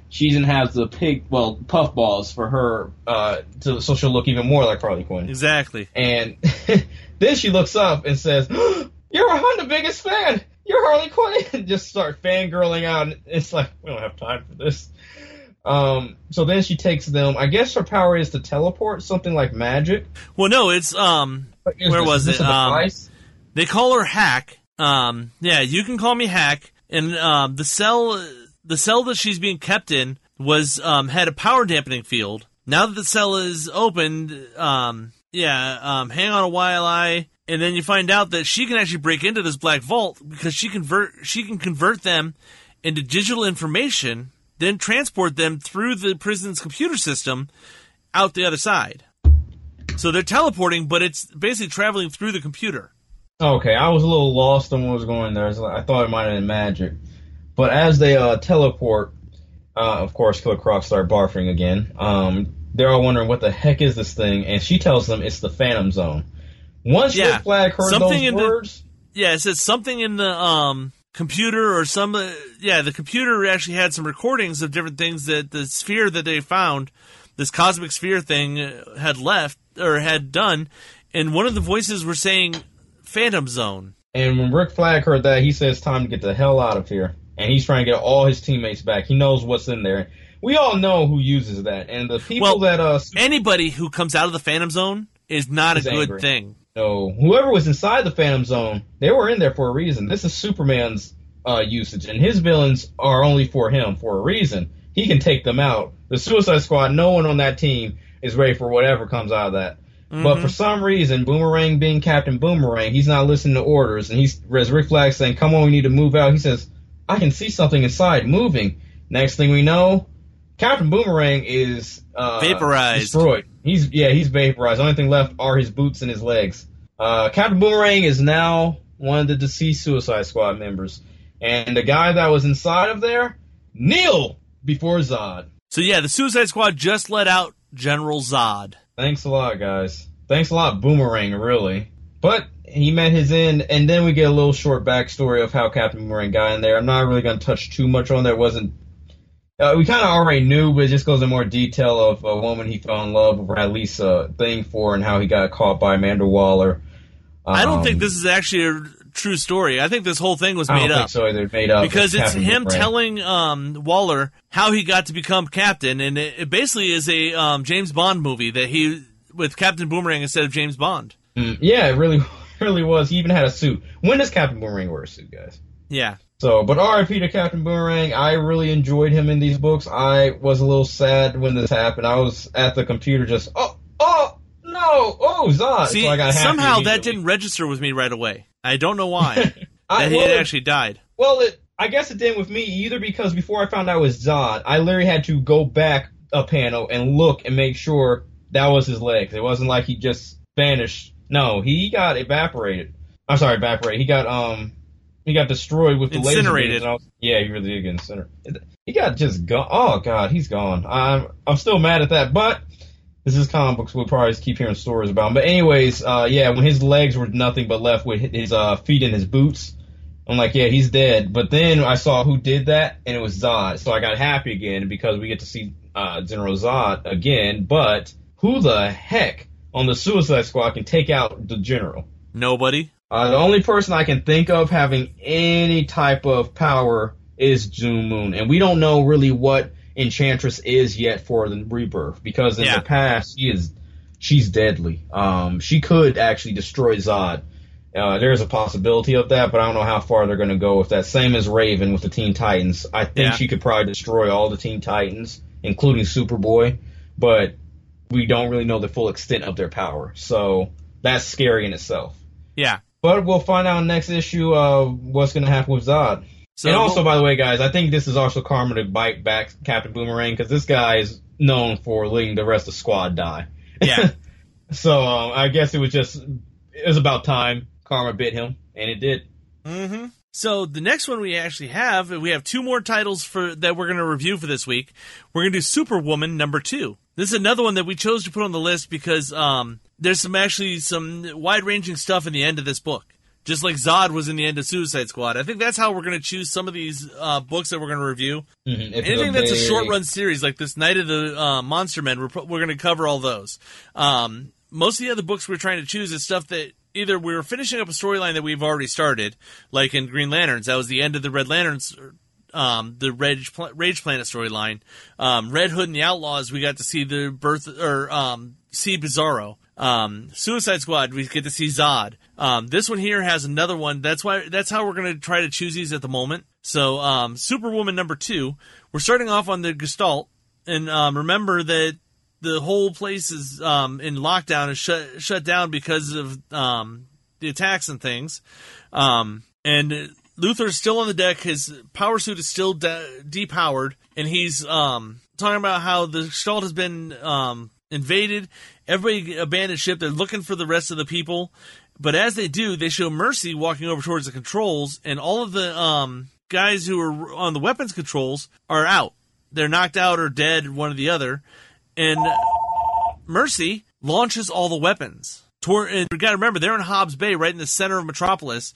G: She even has the pig, well, puff balls for her, uh, to, so she'll look even more like Harley Quinn.
F: exactly.
G: And then she looks up and says, "You're I'm the biggest fan. You're Harley Quinn." And just start fangirling out. It's like we don't have time for this. Um. So then she takes them. I guess her power is to teleport, something like magic.
F: Well, no, it's um, where
G: this-
F: was it? Um, they call her Hack. Um, yeah, you can call me Hack. And um, the cell, the cell that she's being kept in was um had a power dampening field. Now that the cell is opened, um, yeah, um, hang on a while, I. And then you find out that she can actually break into this black vault because she convert she can convert them into digital information, then transport them through the prison's computer system out the other side. So they're teleporting, but it's basically traveling through the computer.
G: Okay, I was a little lost on what was going there. I thought it might have been magic. But as they uh, teleport, uh, of course, Killer Croc start barfing again. Um, they're all wondering what the heck is this thing, and she tells them it's the Phantom Zone. Once
F: Yeah,
G: Rick Flag heard
F: something
G: those
F: in the-
G: words,
F: Yeah, it says something in the um computer or some. Uh, yeah, the computer actually had some recordings of different things that the sphere that they found this cosmic sphere thing uh, had left or had done, and one of the voices were saying Phantom Zone.
G: And when Rick Flag heard that, he said it's time to get the hell out of here. And he's trying to get all his teammates back. He knows what's in there. We all know who uses that. And the people
F: Well,
G: that uh
F: Anybody who comes out of the Phantom Zone is not a good
G: angry.
F: thing.
G: No, whoever was inside the Phantom Zone, they were in there for a reason. This is Superman's uh, usage, and his villains are only for him for a reason. He can take them out. The Suicide Squad, no one on that team is ready for whatever comes out of that. But for some reason, Boomerang being Captain Boomerang, he's not listening to orders, and he's as Rick Flag saying, "Come on, we need to move out." He says, "I can see something inside moving." Next thing we know, Captain Boomerang is uh,
F: Vaporized.
G: destroyed. He's yeah, he's vaporized. The only thing left are his boots and his legs. Uh, Captain Boomerang is now one of the deceased Suicide Squad members, and the guy that was inside of there, Kneel before Zod.
F: So yeah, the Suicide Squad just let out General Zod.
G: Thanks a lot, guys. Thanks a lot, Boomerang, really. But he met his end, and then we get a little short backstory of how Captain Boomerang got in there. I'm not really going to touch too much on that. It wasn't. Uh, we kind of already knew, but it just goes in more detail of a woman he fell in love with, or at least a thing for, and how he got caught by Amanda Waller.
F: I don't
G: Um,
F: think this is actually a true story. I think this whole thing was made
G: think
F: up.
G: so either. Made up
F: because it's
G: Captain
F: him telling um, Waller how he got to become captain, and it, it basically is a um, James Bond movie that he with Captain Boomerang instead of James Bond.
G: Mm, yeah, it really, really was. He even had a suit. When does Captain Boomerang wear a suit, guys?
F: Yeah,
G: So, but RIP to Captain Boomerang. I really enjoyed him in these books. I was a little sad when this happened. I was at the computer just, oh, oh, no, oh, Zod.
F: see,
G: so I got
F: somehow that didn't register with me right away. I don't know why
G: I,
F: that he
G: well,
F: had actually died.
G: Well, it, I guess it didn't with me either because before I found out it was Zod, I literally had to go back a panel and look and make sure that was his legs. It wasn't like he just vanished. No, he got evaporated. I'm sorry, evaporated. He got um, he got destroyed with the laser
F: Incinerated.
G: beams, and I was- yeah, he really did get incinerated. He got just gone. Oh god, he's gone. I'm I'm still mad at that, but this is comic books. We'll probably keep hearing stories about him. But anyways, uh, yeah, when his legs were nothing but left with his uh, feet in his boots, I'm like, yeah, he's dead. But then I saw who did that, and it was Zod. So I got happy again because we get to see uh, General Zod again. But who the heck on the Suicide Squad can take out the General?
F: Nobody.
G: Uh, the only person I can think of having any type of power is June Moon, and we don't know really what Enchantress is yet for the rebirth because in
F: Yeah.
G: the past she is she's deadly. Um, she could actually destroy Zod. Uh, there's a possibility of that, but I don't know how far they're going to go with that. Same as Raven with the Teen Titans. I think
F: Yeah.
G: she could probably destroy all the Teen Titans, including Superboy, but we don't really know the full extent of their power. So that's scary in itself.
F: Yeah.
G: But we'll find out next issue uh, what's going to happen with Zod.
F: So
G: and also, by the way, guys, I think this is also karma to bite back Captain Boomerang because this guy is known for letting the rest of the squad die.
F: yeah.
G: So um, I guess it was just it was about time karma bit him, and it did.
F: Mm-hmm. So the next one we actually have, we have two more titles for that we're going to review for this week. We're going to do Superwoman number two. This is another one that we chose to put on the list because um, there's some actually some wide-ranging stuff in the end of this book. Just like Zod was in the end of Suicide Squad. I think that's how we're going to choose some of these uh, books that we're going to review.
G: Mhm.
F: Anything that's a short run series like this Night of the uh, Monster Men, we're, we're going to cover all those. Um, most of the other books we're trying to choose is stuff that either we're finishing up a storyline that we've already started, like in Green Lanterns. That was the end of the Red Lanterns, um, the Rage, Rage Planet storyline. Um, Red Hood and the Outlaws, we got to see the birth or um, see Bizarro. Um, Suicide Squad, we get to see Zod. Um, this one here has another one. That's why that's how we're going to try to choose these at the moment. So, um, Superwoman number two, we're starting off on the Gestalt, and um, remember that the whole place is um, in lockdown and shut shut down because of um, the attacks and things. Um, and Luthor's still on the deck. His power suit is still de- depowered, and he's um, talking about how the Gestalt has been um, invaded. Everybody abandoned ship. They're looking for the rest of the people. But as they do, they show Mercy walking over towards the controls, and all of the um, guys who are on the weapons controls are out. They're knocked out or dead, one or the other. And Mercy launches all the weapons. Toward, and we got to remember, they're in Hobbs Bay, right in the center of Metropolis.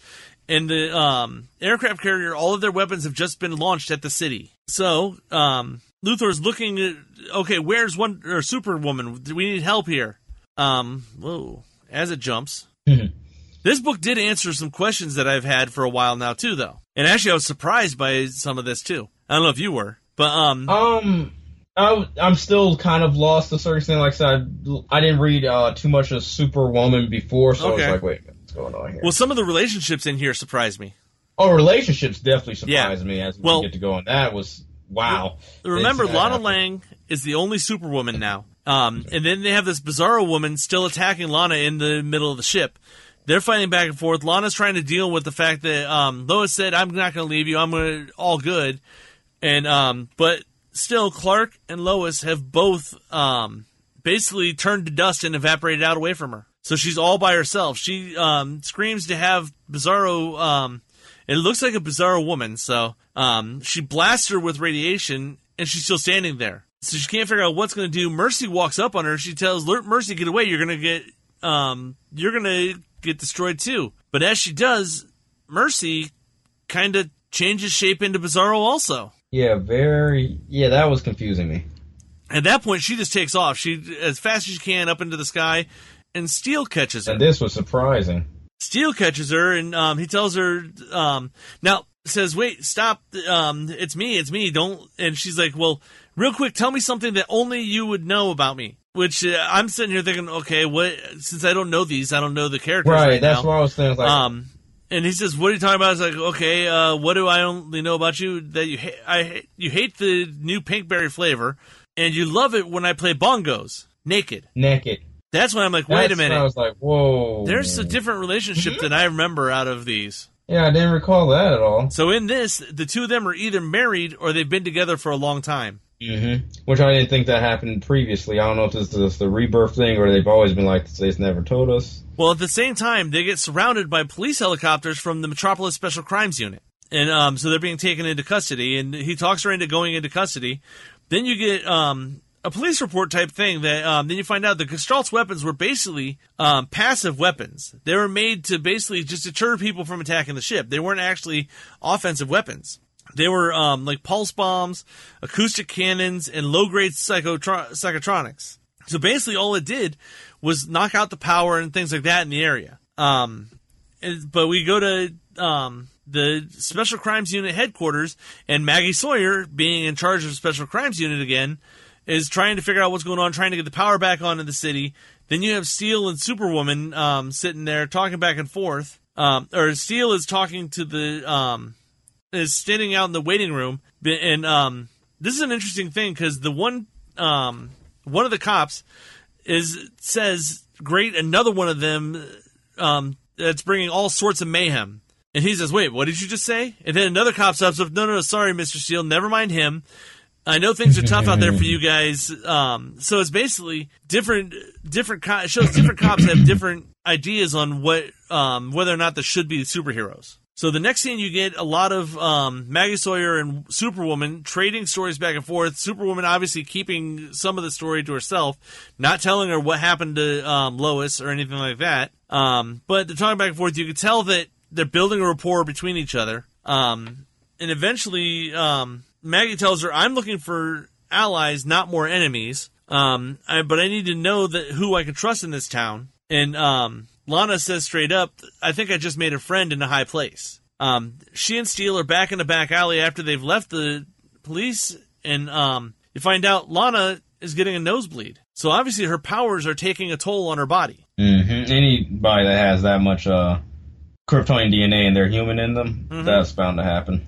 F: And the um, aircraft carrier, all of their weapons have just been launched at the city. So um, Luthor's looking at okay, where's one or Superwoman? Do we need help here? Um, whoa! As it jumps, this book did answer some questions that I've had for a while now too, though. And actually, I was surprised by some of this too. I don't know if you were, but um,
G: Um, I, I'm still kind of lost to a certain extent. Like I said, I, didn't read uh, too much of Superwoman before, so
F: Okay.
G: I was like, wait, what's going on here?
F: well, some of the relationships in here surprised me.
G: oh, relationships definitely
F: Yeah.
G: surprised me as we
F: Well-
G: get to go on. That was wow.
F: Remember, Lana Lang is the only Superwoman now. Um, and then they have this Bizarro woman still attacking Lana in the middle of the ship. They're fighting back and forth. Lana's trying to deal with the fact that um, Lois said, "I'm not going to leave you. I'm going to all good," and um, but still, Clark and Lois have both um, basically turned to dust and evaporated out away from her. So she's all by herself. She um, screams to have Bizarro. It looks like a Bizarro woman. So um, she blasts her with radiation, and she's still standing there. So she can't figure out what's going to do. Mercy walks up on her. She tells "Ler- Mercy, "Get away! You're going to get um, you're going to get destroyed too." But as she does, Mercy kind of changes shape into Bizarro also.
G: Yeah, very. Yeah, that was confusing me.
F: At that point, she just takes off. She as fast as she can up into the sky, and Steel catches her.
G: And this was surprising.
F: Steel catches her, and um, he tells her, um, now says, "Wait, stop! Um, it's me, it's me. Don't." And she's like, "Well, real quick, tell me something that only you would know about me." Which uh, I'm sitting here thinking, okay, what? Since I don't know these, I don't know the characters
G: Right,
F: right,
G: that's
F: now.
G: what I was thinking. Like,
F: Um, and he says, "What are you talking about?" I was like, "Okay, uh, what do I only know about you? That you ha- I ha- you hate the new pinkberry flavor, and you love it when I play bongos naked."
G: naked.
F: That's when I'm like, "Wait
G: That's
F: a
G: when I was like, whoa.
F: There's a different relationship than I remember out of these.
G: Yeah, I didn't recall that at all.
F: So in this, the two of them are either married or they've been together for a long time.
G: Mm-hmm. Which I didn't think that happened previously. I don't know if this is the rebirth thing or they've always been like this. They've never told us.
F: Well, at the same time, they get surrounded by police helicopters from the Metropolis Special Crimes Unit. And um, so they're being taken into custody, and he talks her into going into custody. Then you get um, a police report type thing that um, then you find out the Gestalt's weapons were basically um, passive weapons. They were made to basically just deter people from attacking the ship. They weren't actually offensive weapons. They were um, like pulse bombs, acoustic cannons, and low grade psychotro- psychotronics. So basically, all it did was knock out the power and things like that in the area. Um, and- but we go to um, the Special Crimes Unit headquarters, and Maggie Sawyer, being in charge of Special Crimes Unit again, is trying to figure out what's going on, trying to get the power back on in the city. Then you have Steel and Superwoman um, sitting there talking back and forth. Um, or Steel is talking to the um, is standing out in the waiting room, and um, this is an interesting thing because the one um, one of the cops is says, "Great, another one of them um, that's bringing all sorts of mayhem." And he says, "Wait, what did you just say?" And then another cop stops up, "No, no, no, sorry, Mister Steel, never mind him. I know things are tough out there for you guys." Um, so it's basically different. Different co- it shows different cops have different ideas on what um, whether or not there should be superheroes. So the next scene, you get a lot of um, Maggie Sawyer and Superwoman trading stories back and forth. Superwoman obviously keeping some of the story to herself, not telling her what happened to um, Lois or anything like that. Um, but they're talking back and forth. You can tell that they're building a rapport between each other. Um, and eventually, um, Maggie tells her, "I'm looking for allies, not more enemies. Um, I, but I need to know that who I can trust in this town." And um, Lana says straight up, "I think I just made a friend in a high place." Um, she and Steel are back in the back alley after they've left the police, and um, you find out Lana is getting a nosebleed. So obviously, her powers are taking a toll on her body.
G: hmm Anybody that has that much uh, Kryptonian DNA and they're human in them,
F: Mm-hmm.
G: that's bound to happen.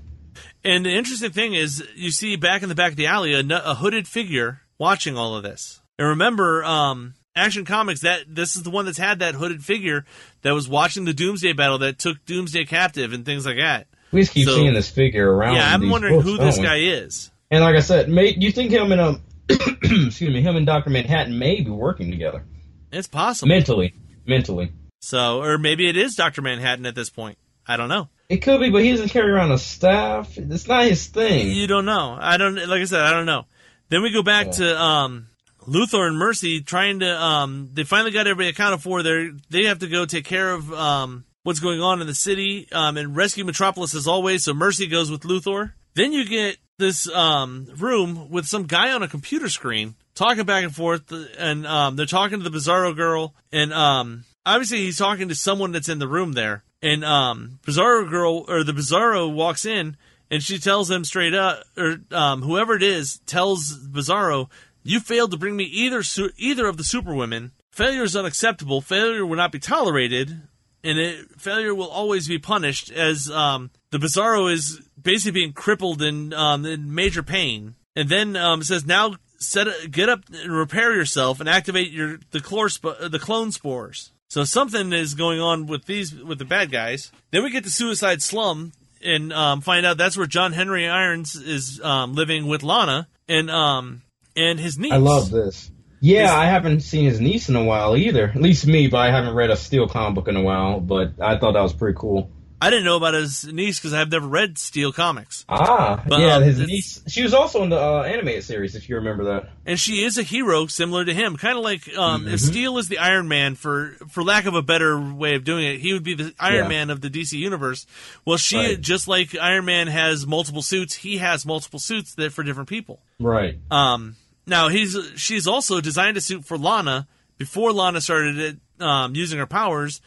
F: And the interesting thing is, you see back in the back of the alley a hooded figure watching all of this. And remember, um, Action Comics that this is the one that's had that hooded figure that was watching the Doomsday battle that took Doomsday captive and things like that.
G: We just keep
F: So-
G: seeing this figure around.
F: yeah, I'm wondering
G: books,
F: who this
G: we?
F: guy is.
G: And like I said, may, you think him and um, excuse me, him and Doctor Manhattan may be working together
F: It's possible.
G: mentally, mentally.
F: So, or maybe it is Doctor Manhattan at this point. I don't know.
G: It could be, but he doesn't carry around a staff. It's not his thing.
F: You don't know. I don't. Like I said, I don't know. Then we go back to um, Luthor and Mercy trying to. Um, they finally got everybody accounted for. They they have to go take care of um, what's going on in the city um, and rescue Metropolis as always. So Mercy goes with Luthor. Then you get this um, room with some guy on a computer screen talking back and forth, and um, they're talking to the Bizarro girl, and um, obviously he's talking to someone that's in the room there, and um, Bizarro girl or the Bizarro walks in, and she tells him straight up, or um, whoever it is tells Bizarro, "You failed to bring me either su- either of the Superwomen. Failure is unacceptable. Failure will not be tolerated." And it, failure will always be punished, as um, the Bizarro is basically being crippled and um, in major pain. And then um, says, "Now set get up and repair yourself and activate your the chlor the clone spores. So something is going on with these with the bad guys. Then we get to Suicide Slum and um, find out that's where John Henry Irons is um, living with Lana and um and his niece.
G: I love this. Yeah, I haven't seen his niece in a while either. At least me, but I haven't read a Steel comic book in a while. But I thought that was pretty cool.
F: I didn't know about his niece because I've never read Steel comics.
G: Ah,
F: But,
G: yeah,
F: um,
G: his niece. She was also in the uh, animated series, if you remember that.
F: and she is a hero similar to him kind of like um,
G: Mm-hmm.
F: steel is the iron man for for lack of a better way of doing it he would be the iron
G: Yeah.
F: man of the dc universe well she
G: Right.
F: just like iron man has multiple suits he has multiple suits that for different people
G: Right.
F: um, now he's she's also designed a suit for lana before lana started it, um, using her powers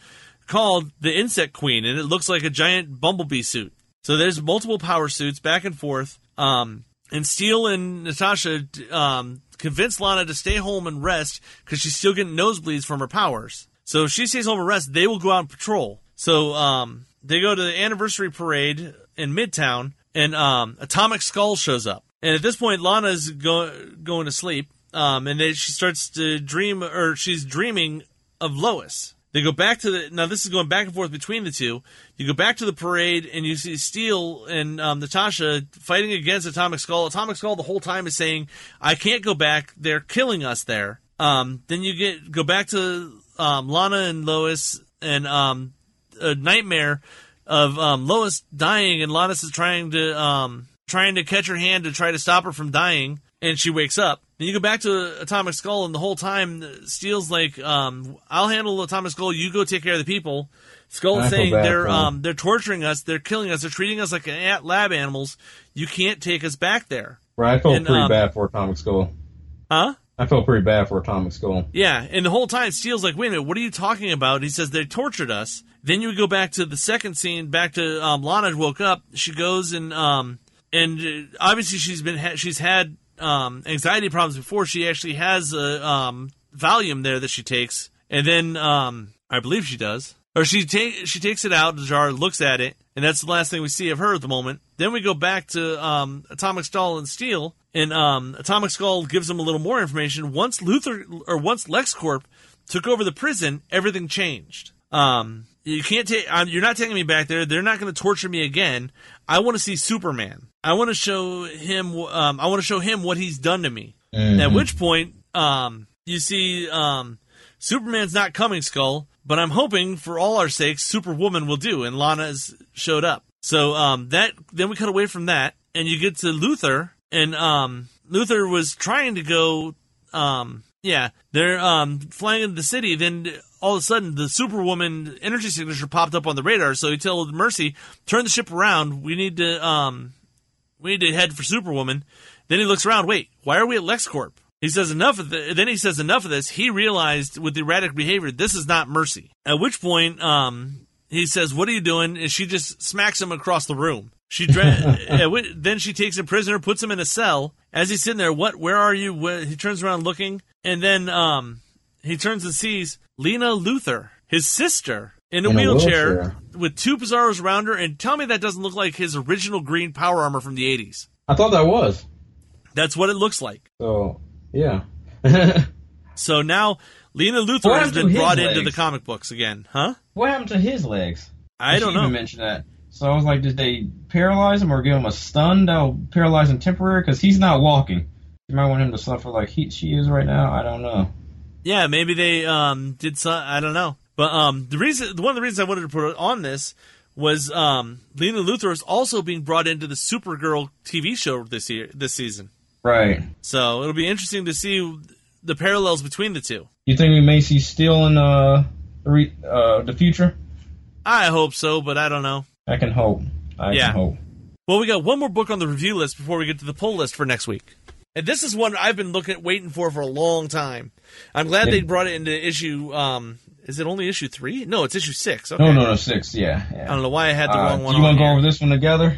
F: called the insect queen and it looks like a giant bumblebee suit so there's multiple power suits back and forth. Um, and Steel and Natasha um, convince Lana to stay home and rest because she's still getting nosebleeds from her powers. So if she stays home and rests, they will go out and patrol. So um, they go to the anniversary parade in Midtown, and um, Atomic Skull shows up. And at this point, Lana's go- going to sleep, um, and then she starts to dream, or she's dreaming of Lois. They go back to the now. This is going back and forth between the two. You go back to the parade, and you see Steel and um, Natasha fighting against Atomic Skull. Atomic Skull the whole time is saying, "I can't go back. They're killing us there." Um, then you get go back to um, Lana and Lois and um, a nightmare of um, Lois dying, and Lana is trying to um, trying to catch her hand to try to stop her from dying, and she wakes up. Then you go back to Atomic Skull, and the whole time Steel's like, um, "I'll handle Atomic Skull. You go take care of the people." Skull's
G: I
F: saying they're um, they're torturing us, they're killing us, they're treating us like an- lab animals. You can't take us back there,
G: Right. I felt
F: And,
G: pretty
F: um,
G: bad for Atomic Skull.
F: huh?
G: I felt pretty bad for Atomic Skull.
F: Yeah, and the whole time Steel's like, "Wait a minute, what are you talking about?" He says they tortured us. Then you go back to the second scene, back to um, Lana woke up. She goes and um, and uh, obviously she's been ha- she's had um, anxiety problems before. She actually has a um, Valium there that she takes, and then um, I believe she does, or she take she takes it out of the jar, looks at it, and that's the last thing we see of her at the moment. Then we go back to um, Atomic Skull and Steel, and um, Atomic Skull gives them a little more information. Once Luthor or once LexCorp took over the prison, everything changed. Um, you can't take. You're not taking me back there. They're not going to torture me again. I want to see Superman. I want to show him. Um, I want to show him what he's done to me. At which point, um, you see, um, Superman's not coming, Skull. But I'm hoping, for all our sakes, Superwoman will do, and Lana's showed up. So um, that then we cut away from that, and you get to Luthor, and um, Luthor was trying to go. Um, yeah, they're um, flying into the city. Then all of a sudden, the Superwoman energy signature popped up on the radar. So he told Mercy, "Turn the ship around. We need to um, we need to head for Superwoman." Then he looks around. Wait, why are we at LexCorp? He says enough of the, then he says enough of this. He realized with the erratic behavior, this is not mercy. At which point, um, he says, "What are you doing?" And she just smacks him across the room. She dra- then she takes him prisoner, puts him in a cell. As he's sitting there, what? Where are you? Where, he turns around looking, and then um, he turns and sees Lena Luthor, his sister, in a,
G: In a
F: wheelchair,
G: wheelchair.
F: with two Bizarros around her. And tell me that doesn't look like his original green power armor from the '80s.
G: I thought that was.
F: That's what it looks like.
G: So yeah.
F: So now Lena Luthor has been brought into the comic books again, huh?
G: what happened to his legs?
F: I don't know.
G: mentioned that. So I was like, did they paralyze him or give him a stun that'll paralyze him temporary? Because he's not walking. You might want him to suffer like he, she is right now. I don't know.
F: Yeah, maybe they um did some. I don't know. But um the reason, one of the reasons I wanted to put it on this was um Lena Luthor is also being brought into the Supergirl TV show this year, this season.
G: Right.
F: So it'll be interesting to see the parallels between the two.
G: You think we may see Steel in uh, re, uh the future?
F: I hope so, but I don't know.
G: I can hope. I
F: Yeah.
G: can hope.
F: Well, we got one more book on the review list before we get to the pull list for next week. And this is one I've been looking at, waiting for for a long time. I'm glad
G: Yeah.
F: they brought it into issue. Um, is it only issue three? No, it's issue six. Okay.
G: No, no, no, six. Yeah, yeah.
F: I don't know why I had the
G: Uh,
F: wrong
G: do
F: one.
G: you want to go over this one together?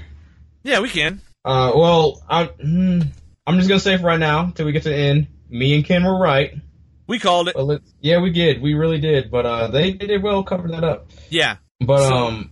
F: Yeah, we can.
G: Uh, well, I, hmm, I'm just gonna say for right now, till we get to the end, me and Ken were right.
F: We called it.
G: Let, yeah, we did, we really did. But uh, they, they did well cover that up.
F: Yeah.
G: But
F: So-
G: um,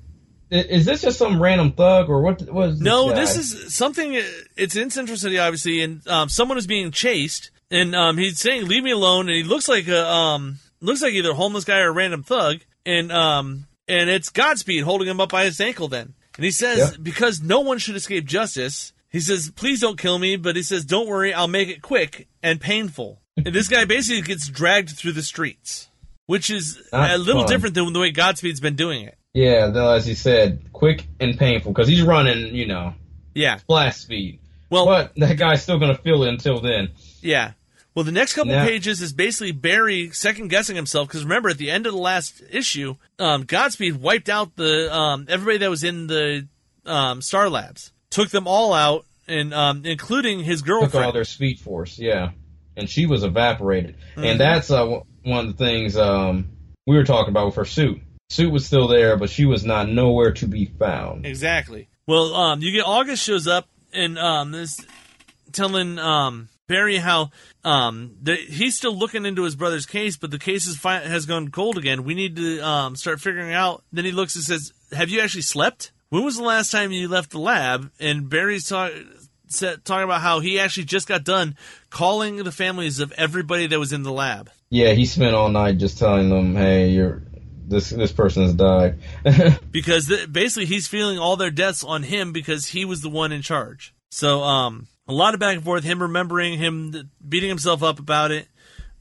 G: is this just some random thug or what? Was
F: No,
G: guy?
F: this is something. It's in Central City, obviously, and um, someone is being chased, and um, he's saying, "Leave me alone." And he looks like a um, looks like either a homeless guy or a random thug, and um, and it's Godspeed holding him up by his ankle. Then, and he says,
G: Yeah.
F: "Because no one should escape justice." He says, "Please don't kill me," but he says, "Don't worry, I'll make it quick and painful." and this guy basically gets dragged through the streets, which is
G: Not
F: a little
G: fun.
F: different than the way Godspeed's been doing it.
G: Yeah, though, as he said, quick and painful because he's running, you know,
F: Yeah.
G: blast speed.
F: Well,
G: But that guy's still gonna feel it until then.
F: Yeah. Well, the next couple pages is basically Barry second guessing himself because remember at the end of the last issue, um, Godspeed wiped out the um, everybody that was in the um, Star Labs, took them all out, and um, including his girlfriend.
G: Took all their speed force, yeah, and she was evaporated.
F: Mm-hmm.
G: And that's uh, one of the things um, we were talking about with her suit. Suit was still there, but she was not nowhere to be found.
F: Exactly. Well, um, you get August shows up and um, this telling um, Barry how um, the, he's still looking into his brother's case, but the case is fi- has gone cold again. We need to um, start figuring out. Then he looks and says, "Have you actually slept? When was the last time you left the lab?" And Barry's talk, talking about how he actually just got done calling the families of everybody that was in the lab.
G: Yeah, he spent all night just telling them, "Hey, you're this this person has died."
F: because th- basically he's feeling all their deaths on him because he was the one in charge. So um, a lot of back and forth, him remembering him beating himself up about it.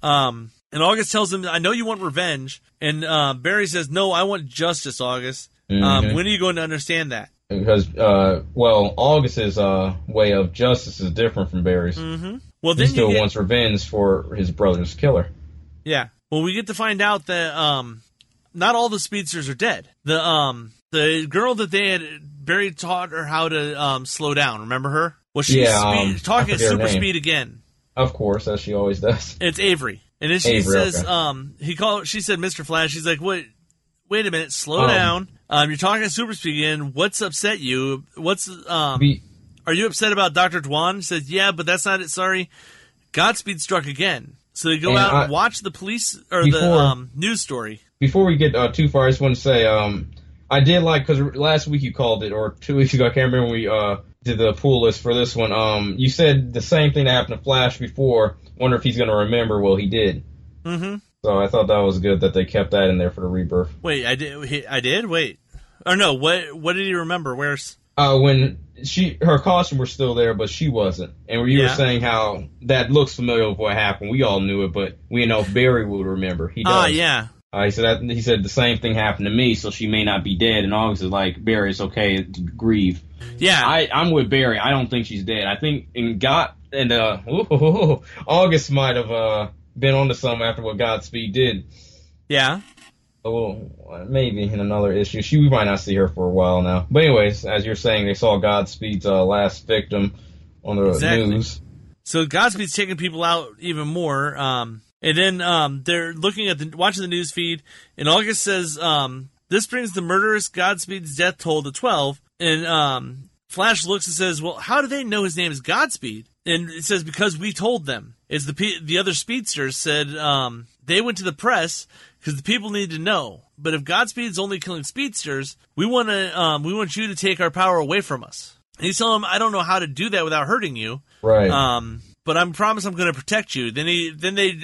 F: Um, and August tells him, "I know you want revenge," and uh, Barry says, "No, I want justice, August. Um,
G: Mhm.
F: when are you going to understand that?"
G: because, uh, well, August's uh, way of justice is different from Barry's.
F: Well,
G: He
F: then
G: still
F: get,
G: wants revenge for his brother's killer.
F: yeah. Well, we get to find out that um, not all the speedsters are dead. The um, the girl that they had Barry taught her how to um, slow down. Remember her? Well, she's
G: Yeah,
F: speed,
G: um,
F: talking at super speed again.
G: Of course, as she always does.
F: It's Avery, and then she
G: Avery,
F: says,
G: okay.
F: um, he called. She said, "Mr. Flash." She's like, "Wait, wait a minute, slow
G: Um,
F: down. Um, you're talking at super speed again. What's upset you? What's um,
G: Be-
F: are you upset about Doctor Dhawan?" She says, "Yeah, but that's not it. Sorry, Godspeed struck again." So they go
G: And
F: out and watch the police or the um, news story.
G: Before we get uh, too far, I just want to say um, I did like because last week you called it, or two weeks ago, I can't remember when we uh, did the pool list for this one. Um, you said the same thing that happened to Flash before. Wonder if he's going to remember. Well, he did.
F: Mm-hmm.
G: So I thought that was good that they kept that in there for the rebirth.
F: Wait, I did. I did. Wait, or no? What? What did he remember? Where's?
G: Uh, when she her costume was still there, but she wasn't, and you
F: Yeah.
G: were saying how that looks familiar with what happened. We all knew it, but we didn't know if Barry would remember. He does.
F: Ah, yeah.
G: Uh, he said that, he said the same thing happened to me, so she may not be dead. And August is like, Barry, it's okay to grieve.
F: Yeah,
G: I, I'm with Barry. I don't think she's dead. I think in God and uh, ooh, August might have uh, been onto something after what Godspeed did.
F: yeah.
G: Oh, maybe in another issue. She we might not see her for a while now. But anyways, as you're saying, they saw Godspeed's uh, last victim on the
F: Exactly.
G: news.
F: So Godspeed's taking people out even more. Um, and then um, they're looking at the watching the news feed, and August says um, this brings the murderous Godspeed's death toll to twelve. And um, Flash looks and says, "Well, how do they know his name is Godspeed?" And it says because we told them. It's the the other speedsters said um, they went to the press because the people need to know. But if Godspeed's only killing speedsters, we want to um, we want you to take our power away from us. And he's telling him, "I don't know how to do that without hurting you."
G: Right.
F: Um, but I promise I'm going to protect you. Then he, then they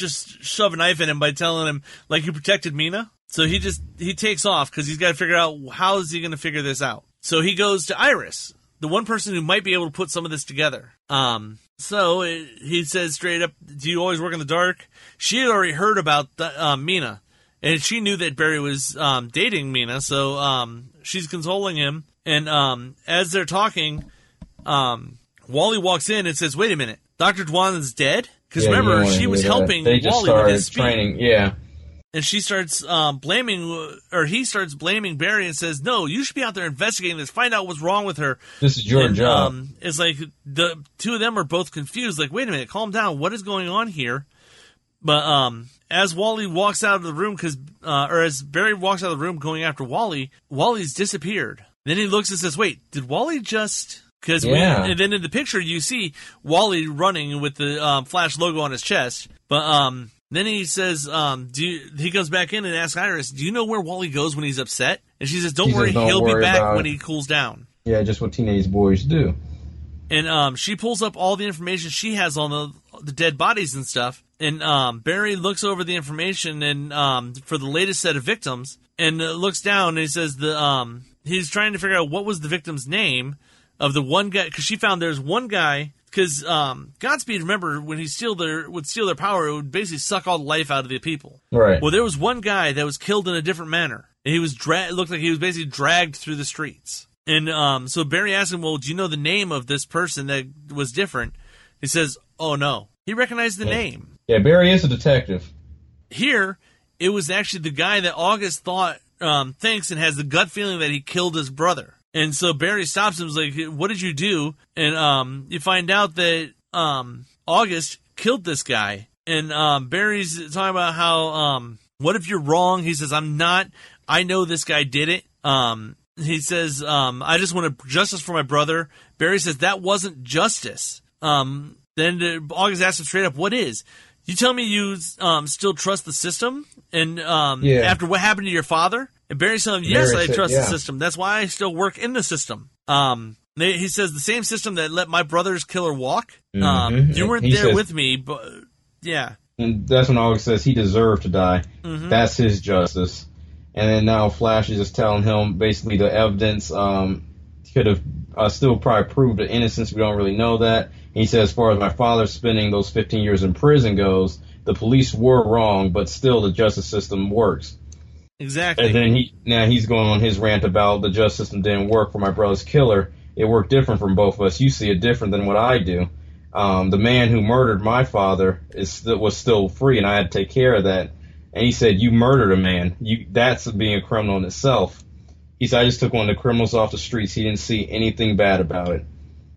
F: just shove a knife in him by telling him like you protected Meena. So he just he takes off because he's got to figure out how is he going to figure this out. So he goes to Iris, the one person who might be able to put some of this together. Um, so it, he says straight up, "Do you always work in the dark?" She had already heard about the, um, Meena, and she knew that Barry was um, dating Meena. So um, she's consoling him, and um, as they're talking, um, Wally walks in and says, "Wait a minute, Doctor Dhawan is dead." Because
G: Yeah,
F: remember, she was
G: that.
F: helping
G: They just
F: Wally with his speed.
G: training. Yeah.
F: and she starts um, blaming, or he starts blaming Barry and says, "No, you should be out there investigating this. Find out what's wrong with her."
G: This is your
F: and,
G: job.
F: Um, it's like the two of them are both confused. Like, wait a minute, calm down. What is going on here? But um, as Wally walks out of the room, because uh, or as Barry walks out of the room going after Wally, Wally's disappeared. Then he looks and says, "Wait, did Wally just?" Because
G: Yeah.
F: and then in the picture you see Wally running with the um, Flash logo on his chest. But um, then he says, um, "Do you, he comes back in and asks Iris, do you know where Wally goes when he's upset?" And she says, "Don't
G: She says,
F: worry,
G: "Don't
F: he'll be back when he cools down."
G: yeah, just what teenage boys do.
F: and um, she pulls up all the information she has on the the dead bodies and stuff. And um, Barry looks over the information and um, for the latest set of victims, and uh, looks down and he says the um, he's trying to figure out what was the victim's name of the one guy because she found there's one guy because um, Godspeed remember when he steal their would steal their power it would basically suck all the life out of the people.
G: Right.
F: Well, there was one guy that was killed in a different manner. And he was dra- it looked like he was basically dragged through the streets. And um, so Barry asked him, "Well, do you know the name of this person that was different?" He says, "Oh no." He recognized the name.
G: yeah, Barry is a detective.
F: Here, it was actually the guy that August thought um, thinks and has the gut feeling that he killed his brother. And so Barry stops him. He's like, "What did you do?" And um, you find out that um, August killed this guy. And um, Barry's talking about how, um, "What if you're wrong?" He says, "I'm not. I know this guy did it." Um, he says, um, "I just wanted justice for my brother." Barry says, "That wasn't justice." Um, then August asks him straight up, "What is?" You tell me you um, still trust the system, and um,
G: Yeah.
F: after what happened to your father, and Barry's telling him, "Yes,
G: Barry
F: I trust
G: yeah.
F: the system. That's why I still work in the system." Um, they, he says the same system that let my brother's killer walk. Um,
G: Mhm.
F: you weren't
G: He
F: there
G: says-
F: with me, but yeah,
G: And that's when August says he deserved to die.
F: Mm-hmm.
G: That's his justice. And then now Flash is just telling him basically the evidence um, could have uh, still probably proved the innocence. We don't really know that. He says, as far as my father spending those 15 years in prison goes, the police were wrong, but still the justice system works.
F: Exactly.
G: And then he now he's going on his rant about the justice system didn't work for my brother's killer. It worked different from both of us. You see it different than what I do. Um, the man who murdered my father is was still free, and I had to take care of that. And he said, "You murdered a man. You that's being a criminal in itself." He said, "I just took one of the criminals off the streets. He didn't see anything bad about it."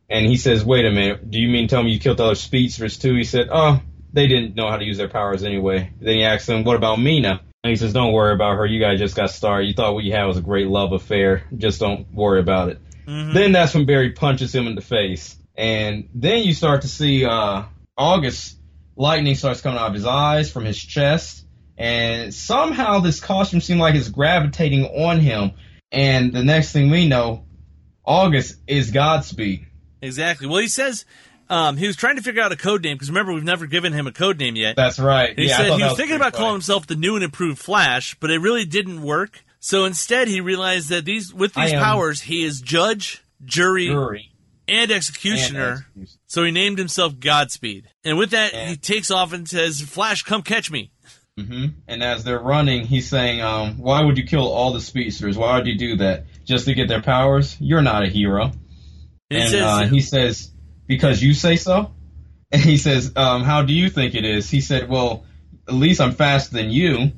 G: And he says, "Wait a minute. Do you mean tell me you killed other speedsters too?" He said, "Oh, they didn't know how to use their powers anyway." Then he asked him, "What about Meena?" He says, "Don't worry about her. You guys just got started. You thought what you had was a great love affair. Just don't worry about it." Then that's when Barry punches him in the face, and then you start to see uh, August lightning starts coming out of his eyes from his chest, and somehow this costume seems like it's gravitating on him. And the next thing we know, August is Godspeed.
F: exactly. Well, he says um, he was trying to figure out a code name because remember we've never given him a code name yet.
G: That's right.
F: He
G: yeah,
F: said he
G: that
F: was thinking about calling himself the new and improved Flash, but it really didn't work. So instead, he realized that these with these powers, he is judge, jury,
G: Jury
F: and
G: and
F: executioner.
G: executioner.
F: So he named himself Godspeed. And with that,
G: Yeah.
F: he takes off and says, "Flash, come catch me."
G: hmm And as they're running, he's saying, um, "Why would you kill all the speedsters? Why would you do that? Just to get their powers? You're not a hero."
F: And he says,
G: uh, he says, "Because you say so." And he says, um, "How do you think it is?" He said, "Well, at least I'm faster than you."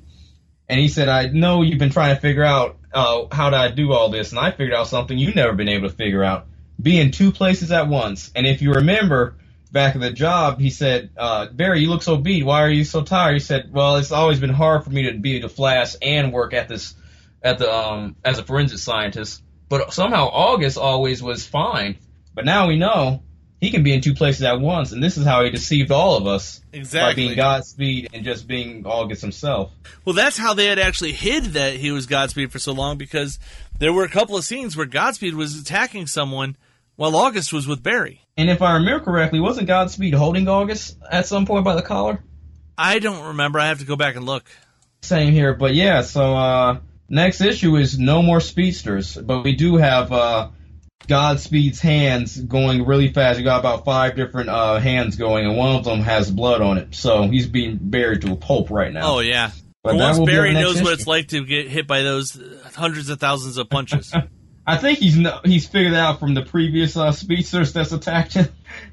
G: And he said, "I know you've been trying to figure out uh, how do I do all this, and I figured out something you've never been able to figure out: be in two places at once." And if you remember back at the job, he said, uh, "Barry, you look so beat. Why are you so tired?" He said, "Well, it's always been hard for me to be the Flash and work at this at the um as a forensic scientist, but somehow August always was fine." But now we know he can be in two places at once, and this is how he deceived all of us
F: Exactly.
G: by being Godspeed and just being August himself.
F: Well, that's how they had actually hid that he was Godspeed for so long because there were a couple of scenes where Godspeed was attacking someone while August was with Barry.
G: And if I remember correctly, wasn't Godspeed holding August at some point by the collar?
F: I don't remember. I have to go back and look.
G: Same here, but yeah. So uh, next issue is no more speedsters, but we do have uh, Godspeed's hands going really fast. You got about five different uh, hands going, and one of them has blood on it. So he's being buried to a pulp right now.
F: Oh yeah.
G: But
F: For once Barry knows what it's like to get hit by those hundreds of thousands of punches.
G: I think he's no, he's figured out from the previous uh, speedsters that's attacked him.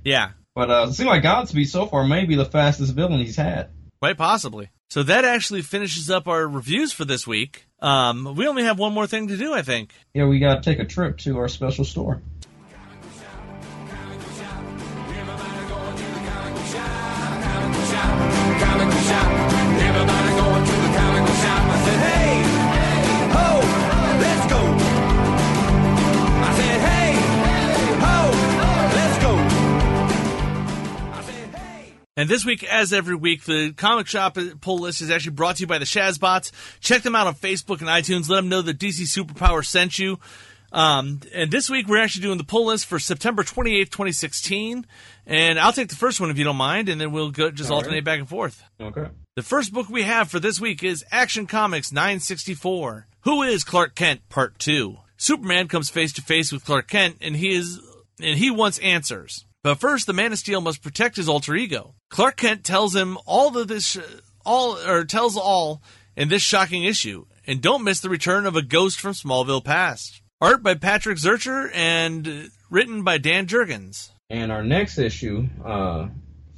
F: yeah,
G: But uh, it seems like Godspeed so far may be the fastest villain he's had.
F: quite possibly. So that actually finishes up our reviews for this week. Um, we only have one more thing to do, I think.
G: Yeah, we got to take a trip to our special store.
F: And this week, as every week, the comic shop pull list is actually brought to you by the Shazbots. Check them out on Facebook and iTunes. Let them know that DC Superpower sent you. Um, and this week, we're actually doing the pull list for September 28th, 2016. And I'll take the first one if you don't mind, and then we'll go, just
G: All
F: alternate
G: right.
F: back and forth.
G: Okay.
F: The first book we have for this week is Action Comics 964. Who is Clark Kent Part 2? Superman comes face to face with Clark Kent and he is and he wants answers. But first the Man of Steel must protect his alter ego. Clark Kent tells him all of this all or tells all in this shocking issue and don't miss the return of a ghost from Smallville past. Art by Patrick Zircher and written by Dan Jurgens.
G: And our next issue uh,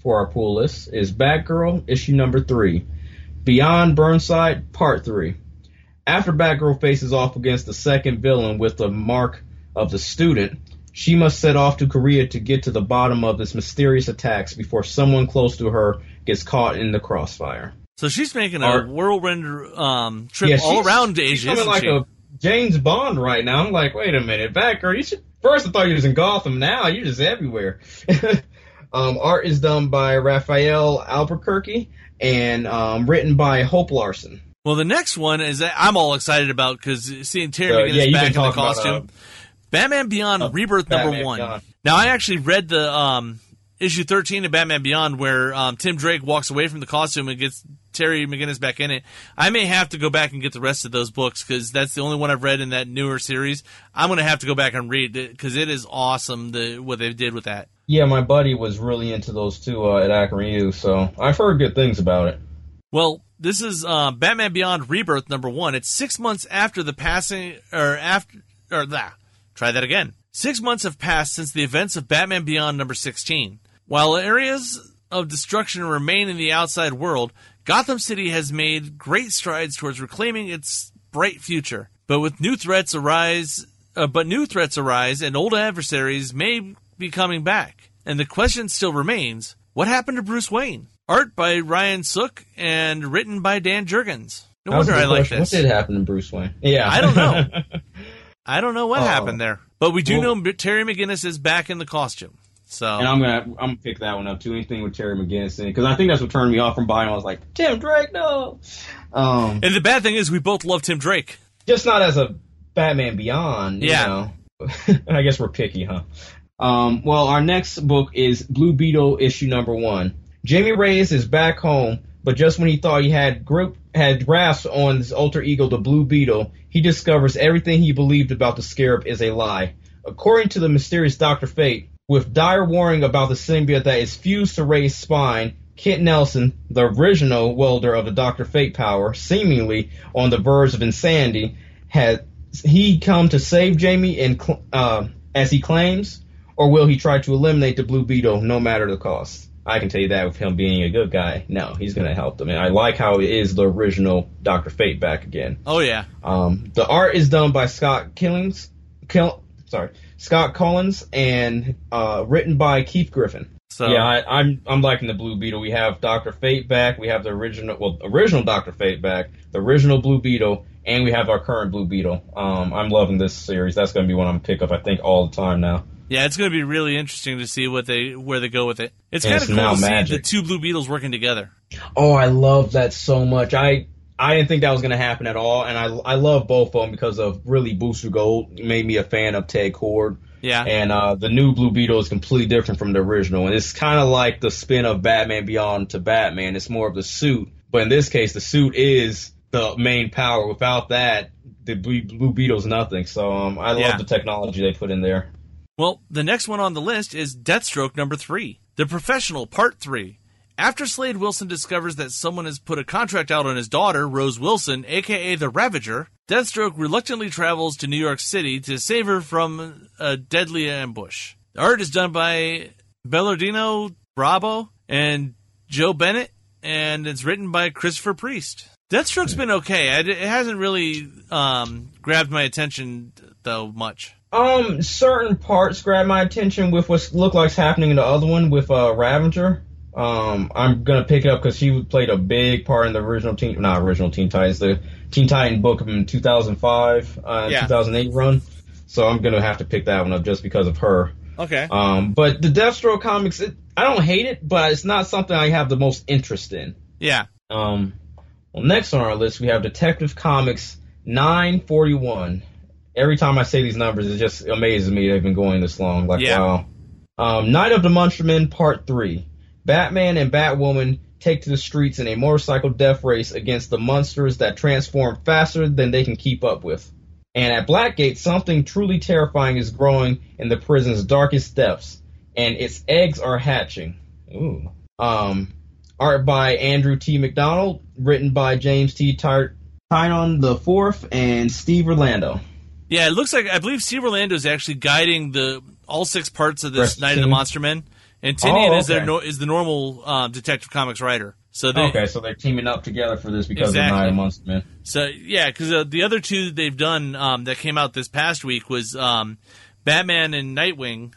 G: for our pool list is Batgirl, issue number three, Beyond Burnside, part three. After Batgirl faces off against the second villain with the mark of the student, she must set off to Korea to get to the bottom of this mysterious attacks before someone close to her gets caught in the crossfire.
F: So she's making a
G: Art-
F: whirlwind um, trip
G: Yeah,
F: all
G: she's-
F: around
G: she's
F: Asia, isn't
G: like
F: she?
G: a James Bond right now. I'm like, wait a minute, Batgirl. You should. First, I thought you was in Gotham. Now you're just everywhere. um, art is done by Rafael Albuquerque and um, written by Hope Larson.
F: Well, the next one is that I'm all excited about because seeing Terry
G: Uh,
F: McGinnis
G: yeah,
F: back in the
G: talk about,
F: costume.
G: uh,
F: Batman Beyond
G: uh,
F: Rebirth number one.
G: Beyond.
F: Now, I actually read the um, issue 13 of Batman Beyond where um, Tim Drake walks away from the costume and gets Terry McGinnis back in it. I may have to go back and get the rest of those books because that's the only one I've read in that newer series. I'm going to have to go back and read it because it is awesome the what they did with that.
G: Yeah, my buddy was really into those two uh, at Akron so I've heard good things about it.
F: Well, this is uh, Batman Beyond Rebirth number one. It's six months after the passing, or after, or that. Try that again. Six months have passed since the events of Batman Beyond number 16. While areas of destruction remain in the outside world, Gotham City has made great strides towards reclaiming its bright future. But with new threats arise, uh, but new threats arise, and old adversaries may be coming back. And the question still remains: What happened to Bruce Wayne? Art by Ryan Sook and written by Dan Jurgens. No
G: That was a
F: wonder I like
G: question.
F: this.
G: What did happen to Bruce Wayne? Yeah,
F: I don't know. I don't know what
G: Oh.
F: happened there, but we do
G: Well-
F: know Terry McGinnis is back in the costume. So
G: And I'm gonna I'm gonna pick that one up too. Anything with Terry McGinnis in because I think that's what turned me off from buying. I was like, Tim Drake, no. Um,
F: and the bad thing is we both love Tim Drake.
G: just not as a Batman Beyond. You
F: Yeah.
G: Know. I guess we're picky, huh? Um, well, our next book is Blue Beetle issue number one. Jamie Reyes is back home, but just when he thought he had grip had grasp on his alter ego, the Blue Beetle, he discovers everything he believed about the Scarab is a lie. According to the mysterious Doctor Fate, with dire warning about the symbiote that is fused to Ray's spine, Kit Nelson, the original welder of the Doctor Fate power, seemingly on the verge of insanity, has he come to save Jamie and uh, as he claims, or will he try to eliminate the Blue Beetle no matter the cost? I can tell you that with him being a good guy, no, he's going to help them. And I like how it is the original Doctor Fate back again.
F: Oh yeah,
G: Um, the art is done by Scott Killings, Kill, sorry, Scott Kolins, and uh, written by Keith Griffin.
F: So-
G: yeah, I, I'm I'm liking the Blue Beetle. We have Doctor Fate back. We have the original, well, original Doctor Fate back, the original Blue Beetle, and we have our current Blue Beetle. Um, I'm loving this series. That's going to be one I'm pick up. I think all the time now.
F: Yeah, it's going to be really interesting to see what they where they go with it. It's kind of cool
G: now
F: to see the two Blue Beetles working together.
G: Oh, I love that so much. I I didn't think that was going to happen at all, and I I love both of them because of really Booster Gold made me a fan of Ted Kord.
F: Yeah,
G: And uh, the new Blue Beetle is completely different from the original, and it's kind of like the spin of Batman Beyond to Batman. It's more of the suit, but in this case, the suit is the main power. Without that, the Blue Blue Beetle's nothing. So um, I love the technology they put in there.
F: Well, the next one on the list is Deathstroke number three, The Professional Part Three. After Slade Wilson discovers that someone has put a contract out on his daughter, Rose Wilson, aka the Ravager, Deathstroke reluctantly travels to New York City to save her from a deadly ambush. The art is done by Belardino Brabo and Joe Bennett, and it's written by Christopher Priest. Deathstroke's been okay. It hasn't really um, grabbed my attention though much.
G: Um, certain parts grab my attention with what look like's happening in the other one with uh Ravager. Um, I'm gonna pick it up because she played a big part in the original Teen, not original Teen Titans, the Teen Titan book in 2005, uh,
F: Yeah.
G: 2008 run. So I'm gonna have to pick that one up just because of her.
F: Okay.
G: Um, but the Deathstroke comics, it, I don't hate it, but it's not something I have the most interest in.
F: yeah.
G: Um, well, next on our list we have Detective Comics 941. Every time I say these numbers, it just amazes me they've been going this long. Like,
F: Yeah.
G: wow. Um, Night of the Monster Men Part 3. Batman and Batwoman take to the streets in a motorcycle death race against the monsters that transform faster than they can keep up with. And at Blackgate, something truly terrifying is growing in the prison's darkest depths, and its eggs are hatching. Ooh. Um, art by Andrew T. McDonald, written by James T. Ty- Tynion the Fourth and Steve Orlando.
F: Yeah, it looks like I believe Steve Orlando is actually guiding the all six parts of this
G: Rest
F: Night of the. Monster Men, and Tynion
G: Oh,
F: is their no, is the normal um, Detective Comics writer. So they,
G: okay, so they're teaming up together for this because
F: Exactly.
G: of Night of the Monster Men.
F: So yeah, because uh, the other two they've done um, that came out this past week was um, Batman and Nightwing,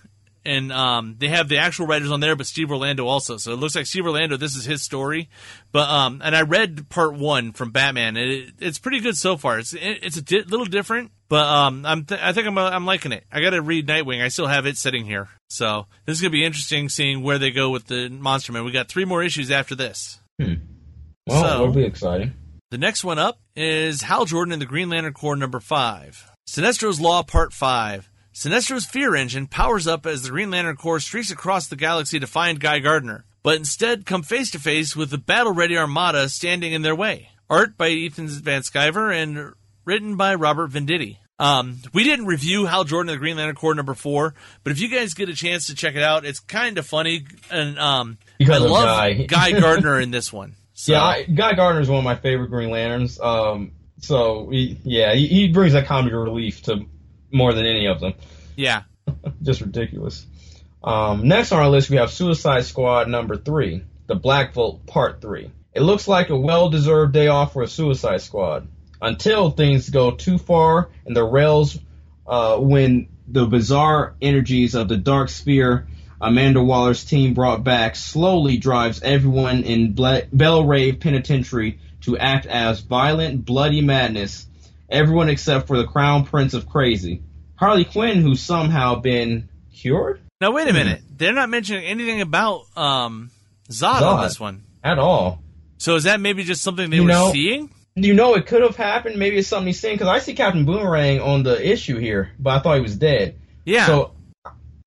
F: and um, they have the actual writers on there, but Steve Orlando also. So it looks like Steve Orlando. This is his story, but um, and I read part one from Batman, and it, it's pretty good so far. It's it, it's a di- little different, but um, I'm th- I think I'm uh, I'm liking it. I got to read Nightwing. I still have it sitting here, so this is gonna be interesting seeing where they go with the Monster Man. We got three more issues after this.
G: Well,
F: So-
G: it'll be exciting.
F: The next one up is Hal Jordan and the Green Lantern Corps number 5. Sinestro's Law Part 5. Sinestro's fear engine powers up as the Green Lantern Corps streaks across the galaxy to find Guy Gardner, but instead come face to face with the battle ready armada standing in their way. Art by Ethan Van Sciver and written by Robert Venditti. Um, we didn't review Hal Jordan and the Green Lantern Corps number four, but if you guys get a chance to check it out, it's kind of funny. And um,
G: Because
F: I love
G: Guy.
F: Guy Gardner in this one. So,
G: Yeah, I, Guy Gardner is one of my favorite Green Lanterns. Um, so he, yeah, he, he brings that comic relief to more than any of them.
F: yeah.
G: Just ridiculous. Um, next on our list, we have Suicide Squad number three, The Black Vault Part Three. It looks like a well-deserved day off for a Suicide Squad until things go too far and the rails uh, when the bizarre energies of the Dark Spear Amanda Waller's team brought back slowly drives everyone in Ble- Belle Reve Penitentiary to act as violent, bloody madness. Everyone except for the Crown Prince of Crazy, Harley Quinn, who's somehow been cured
F: Now wait a minute. They're not mentioning anything about um, Zod, on this one.
G: at all.
F: So is that maybe just something they
G: You
F: were
G: know-
F: seeing?
G: You know, it could have happened. Maybe it's something he's seeing. because I see Captain Boomerang on the issue here, but I thought he was dead.
F: Yeah.
G: So,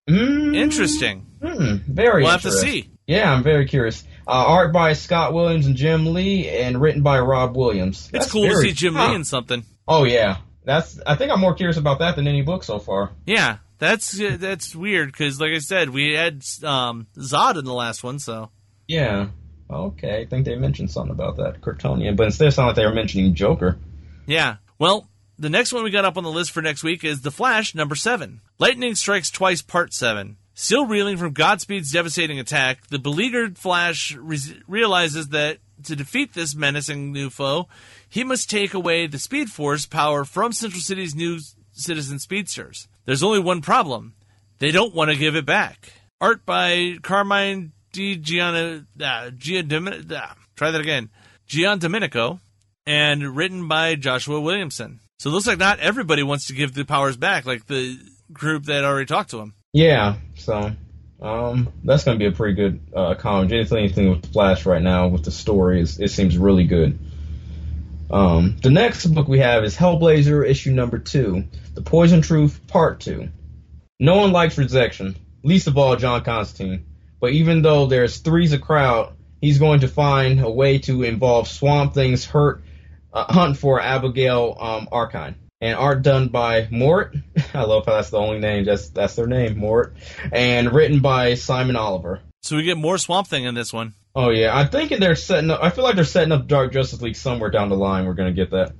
G: mm,
F: Interesting.
G: Hmm, very.
F: We'll have to see.
G: Yeah, I'm very curious. Uh, art by Scott Williams and Jim Lee, and written by Rob Williams.
F: It's
G: That's
F: cool to see Jim
G: huh.
F: Lee in something.
G: Oh yeah, that's. I think I'm more curious about that than any book so far.
F: Yeah, that's that's weird because, like I said, we had um, Zod in the last one. So
G: Yeah. Okay, I think they mentioned something about that Kryptonian, but instead it sounded like they were mentioning Joker.
F: yeah. Well, the next one we got up on the list for next week is The Flash number seven. Lightning strikes twice, part seven. Still reeling from Godspeed's devastating attack, the beleaguered Flash re- realizes that to defeat this menacing new foe, he must take away the Speed Force power from Central City's new citizen speedsters. There's only one problem. They don't want to give it back. Art by Carmine Di Gianna, uh, uh, try that again. Gian Domenico, and written by Joshua Williamson. So it looks like not everybody wants to give the powers back, like the group that already talked to him.
G: Yeah, so um, that's going to be a pretty good uh, comic. Anything, anything with Flash right now with the story, is, it seems really good. Um, the next book we have is Hellblazer issue number two, The Poison Truth Part Two. No one likes rejection, least of all John Constantine. But even though there's three's a crowd, he's going to find a way to involve Swamp Thing's hurt uh, hunt for Abigail um, Arcane. And art done by Mort. I love how that's the only name. That's that's their name, Mort. And written by Simon Oliver.
F: So we get more Swamp Thing in this one.
G: Oh yeah, I'm thinking they're setting up. I feel like they're setting up Dark Justice League somewhere down the line. We're gonna get that,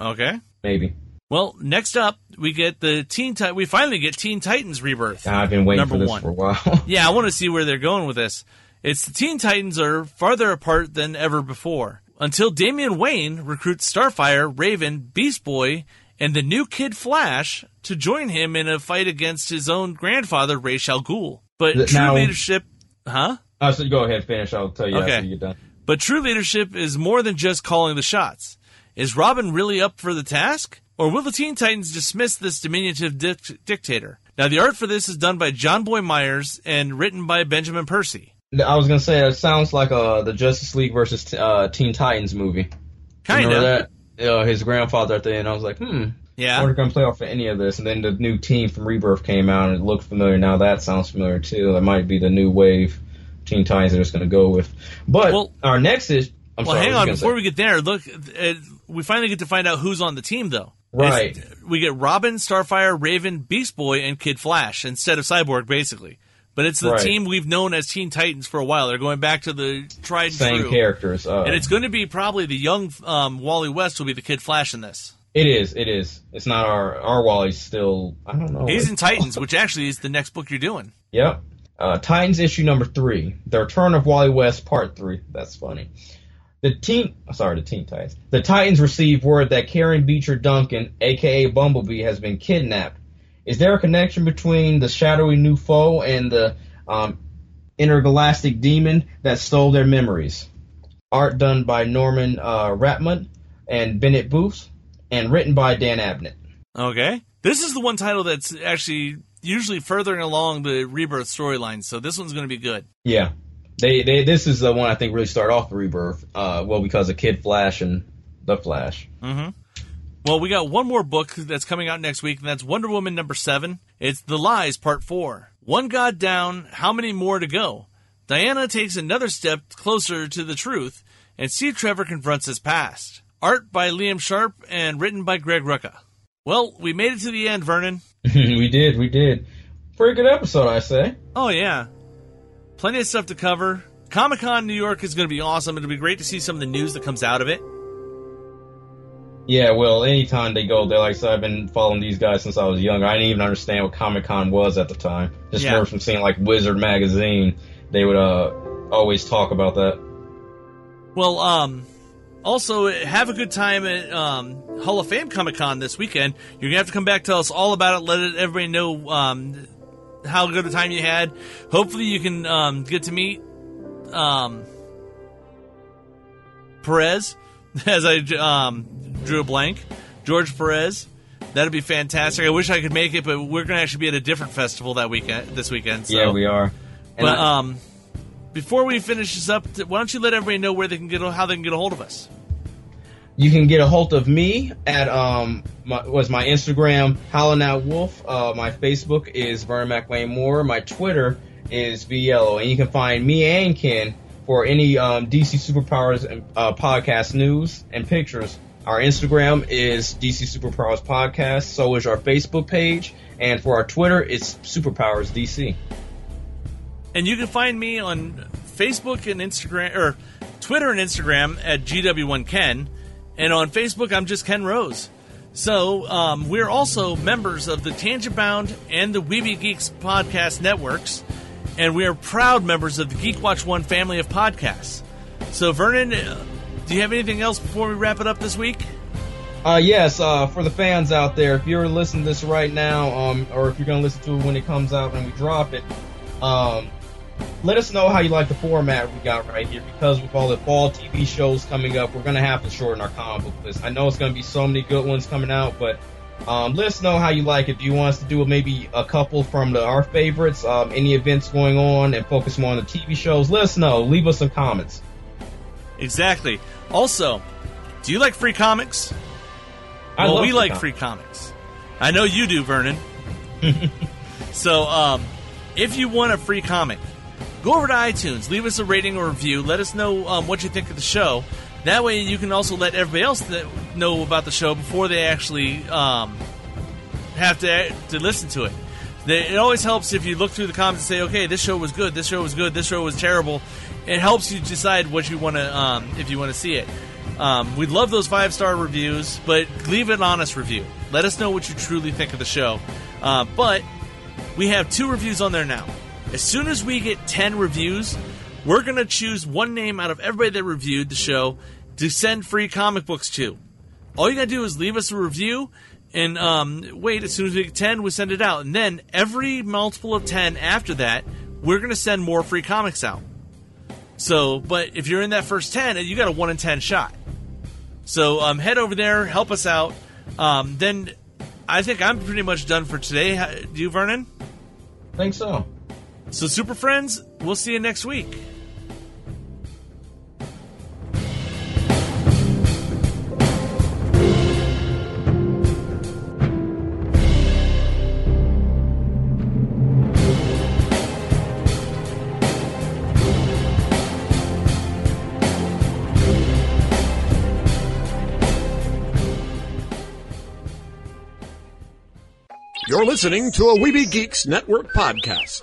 F: Okay.
G: maybe.
F: Well, next up we get the Teen Tit- We finally get Teen Titans Rebirth.
G: I've been waiting for this
F: one.
G: for a while.
F: Yeah, I want to see where they're going with this. It's the Teen Titans are farther apart than ever before. Until Damian Wayne recruits Starfire, Raven, Beast Boy, and the new Kid Flash to join him in a fight against his own grandfather, Ra's al Ghul. But
G: Th-
F: true leadership, huh?
G: Uh, so go ahead, finish. I'll tell you
F: Okay.
G: after you're done.
F: But true leadership is more than just calling the shots. Is Robin really up for the task? Or will the Teen Titans dismiss this diminutive dic- dictator? Now, the art for this is done by Jonboy Meyers and written by Benjamin Percy.
G: I was gonna say it sounds like uh the Justice League versus uh, Teen Titans movie.
F: Kind of.
G: that? Uh, his grandfather at the end. I was like, hmm. I
F: Yeah.
G: wonder if gonna play off of any of this. And then the new team from Rebirth came out and it looked familiar. Now that sounds familiar too. That might be the new wave Teen Titans they're just gonna go with. But
F: Well-
G: our next is. I'm
F: Well,
G: sorry,
F: hang on. Before
G: gonna
F: we get there, look, uh, we finally get to find out who's on the team, though.
G: Right.
F: It's- we get Robin, Starfire, Raven, Beast Boy, and Kid Flash instead of Cyborg, basically. But it's the
G: Right.
F: team we've known as Teen Titans for a while. They're going back to the tried and
G: same
F: true.
G: characters. Uh,
F: And it's going to be probably the young um, Wally West will be the Kid Flash in this.
G: it is. It is. It's not our our Wally's still. I don't know.
F: He's in Titans, which actually is the next book you're doing.
G: Yep. Uh, Titans issue number three, The Return of Wally West, part three. That's funny. The team, sorry, the Teen Titans. The Titans receive word that Karen Beecher Duncan, aka Bumblebee, has been kidnapped. Is there a connection between the shadowy new foe and the um, intergalactic demon that stole their memories? Art done by Norman uh, Rapmund and Bennett Booth, and written by Dan Abnett.
F: Okay. This is the one title that's actually usually furthering along the Rebirth storyline, so this one's going to be good.
G: Yeah, they they this is the one I think really started off the rebirth. Uh, well, because of Kid Flash and the Flash. Hmm.
F: Well, we got one more book that's coming out next week, and that's Wonder Woman number seven. It's The Lies, part four. One God down, how many more to go? Diana takes another step closer to the truth, and Steve Trevor confronts his past. Art by Liam Sharp and written by Greg Rucka. Well, we made it to the end, Vernon.
G: we did, we did. Pretty good episode, I say.
F: Oh, yeah. Plenty of stuff to cover. Comic Con New York is going to be awesome. It'll be great to see some of the news that comes out of it.
G: Yeah, well, anytime they go there, like I said, I've been following these guys since I was younger. I didn't even understand what Comic Con was at the time. Just
F: Yeah.
G: more from seeing like Wizard magazine, they would uh always talk about that.
F: Well, um, also have a good time at um, Hall of Fame Comic Con this weekend. You're gonna have to come back tell us all about it. Let it, everybody know um, how good a time you had. Hopefully, you can um, get to meet um, Perez, as I um, drew a blank, George Perez. That'd be fantastic. I wish I could make it, but we're gonna actually be at a different festival that weekend. This weekend, so.
G: Yeah, we are. And
F: But
G: I-
F: um, before we finish this up, why don't you let everybody know where they can get how they can get a hold of us?
G: You can get a hold of me at um my, was my Instagram Howlin' Out Wolf. Uh, my Facebook is Vernon McLean Moore. My Twitter is VYellow, and you can find me and Ken for any um, DC Superpowers and, uh, podcast news and pictures. Our Instagram is DC Superpowers Podcast. So is our Facebook page, and for our Twitter, it's Superpowers DC.
F: And you can find me on Facebook and Instagram, or Twitter and Instagram at GW1Ken, and on Facebook I'm just Ken Rose. So um, we're also members of the Tangent Bound and the Weeby Geeks podcast networks, and we are proud members of the Geek Watch One family of podcasts. So Vernon, uh, do you have anything else before we wrap it up this week?
G: Uh, yes, uh, for the fans out there, if you're listening to this right now, um, or if you're gonna listen to it when it comes out and we drop it, um, let us know how you like the format we got right here. Because with all the fall TV shows coming up, we're gonna have to shorten our comic book list. I know it's gonna be so many good ones coming out, but um, let us know how you like it. Do you want us to do maybe a couple from the, our favorites, um, any events going on, and focus more on the TV shows? Let us know. Leave us some comments.
F: Exactly. Also, do you like free comics?
G: I
F: well,
G: love
F: we
G: free
F: like
G: comics.
F: free comics. I know you do, Vernon. so, um, if you want a free comic, go over to iTunes, leave us a rating or review. Let us know um, what you think of the show. That way, you can also let everybody else that know about the show before they actually um, have to to listen to it. They, it always helps if you look through the comments and say, "Okay, this show was good. This show was good. This show was terrible." It helps you decide what you want to, um, if you want to see it. Um, we'd love those five star reviews, but leave an honest review. Let us know what you truly think of the show. Uh, but we have two reviews on there now. As soon as we get ten reviews, we're going to choose one name out of everybody that reviewed the show to send free comic books to. All you got to do is leave us a review and um, wait. As soon as we get 10, we send it out. And then every multiple of 10 after that, we're going to send more free comics out. So, but if you're in that first 10, you got a 1 in 10 shot. So um, head over there, help us out. Um, then I think I'm pretty much done for today. Do you, Vernon?
G: Think so.
F: So, Super Friends, we'll see you next week.
H: You're listening to a Weeby Geeks Network podcast.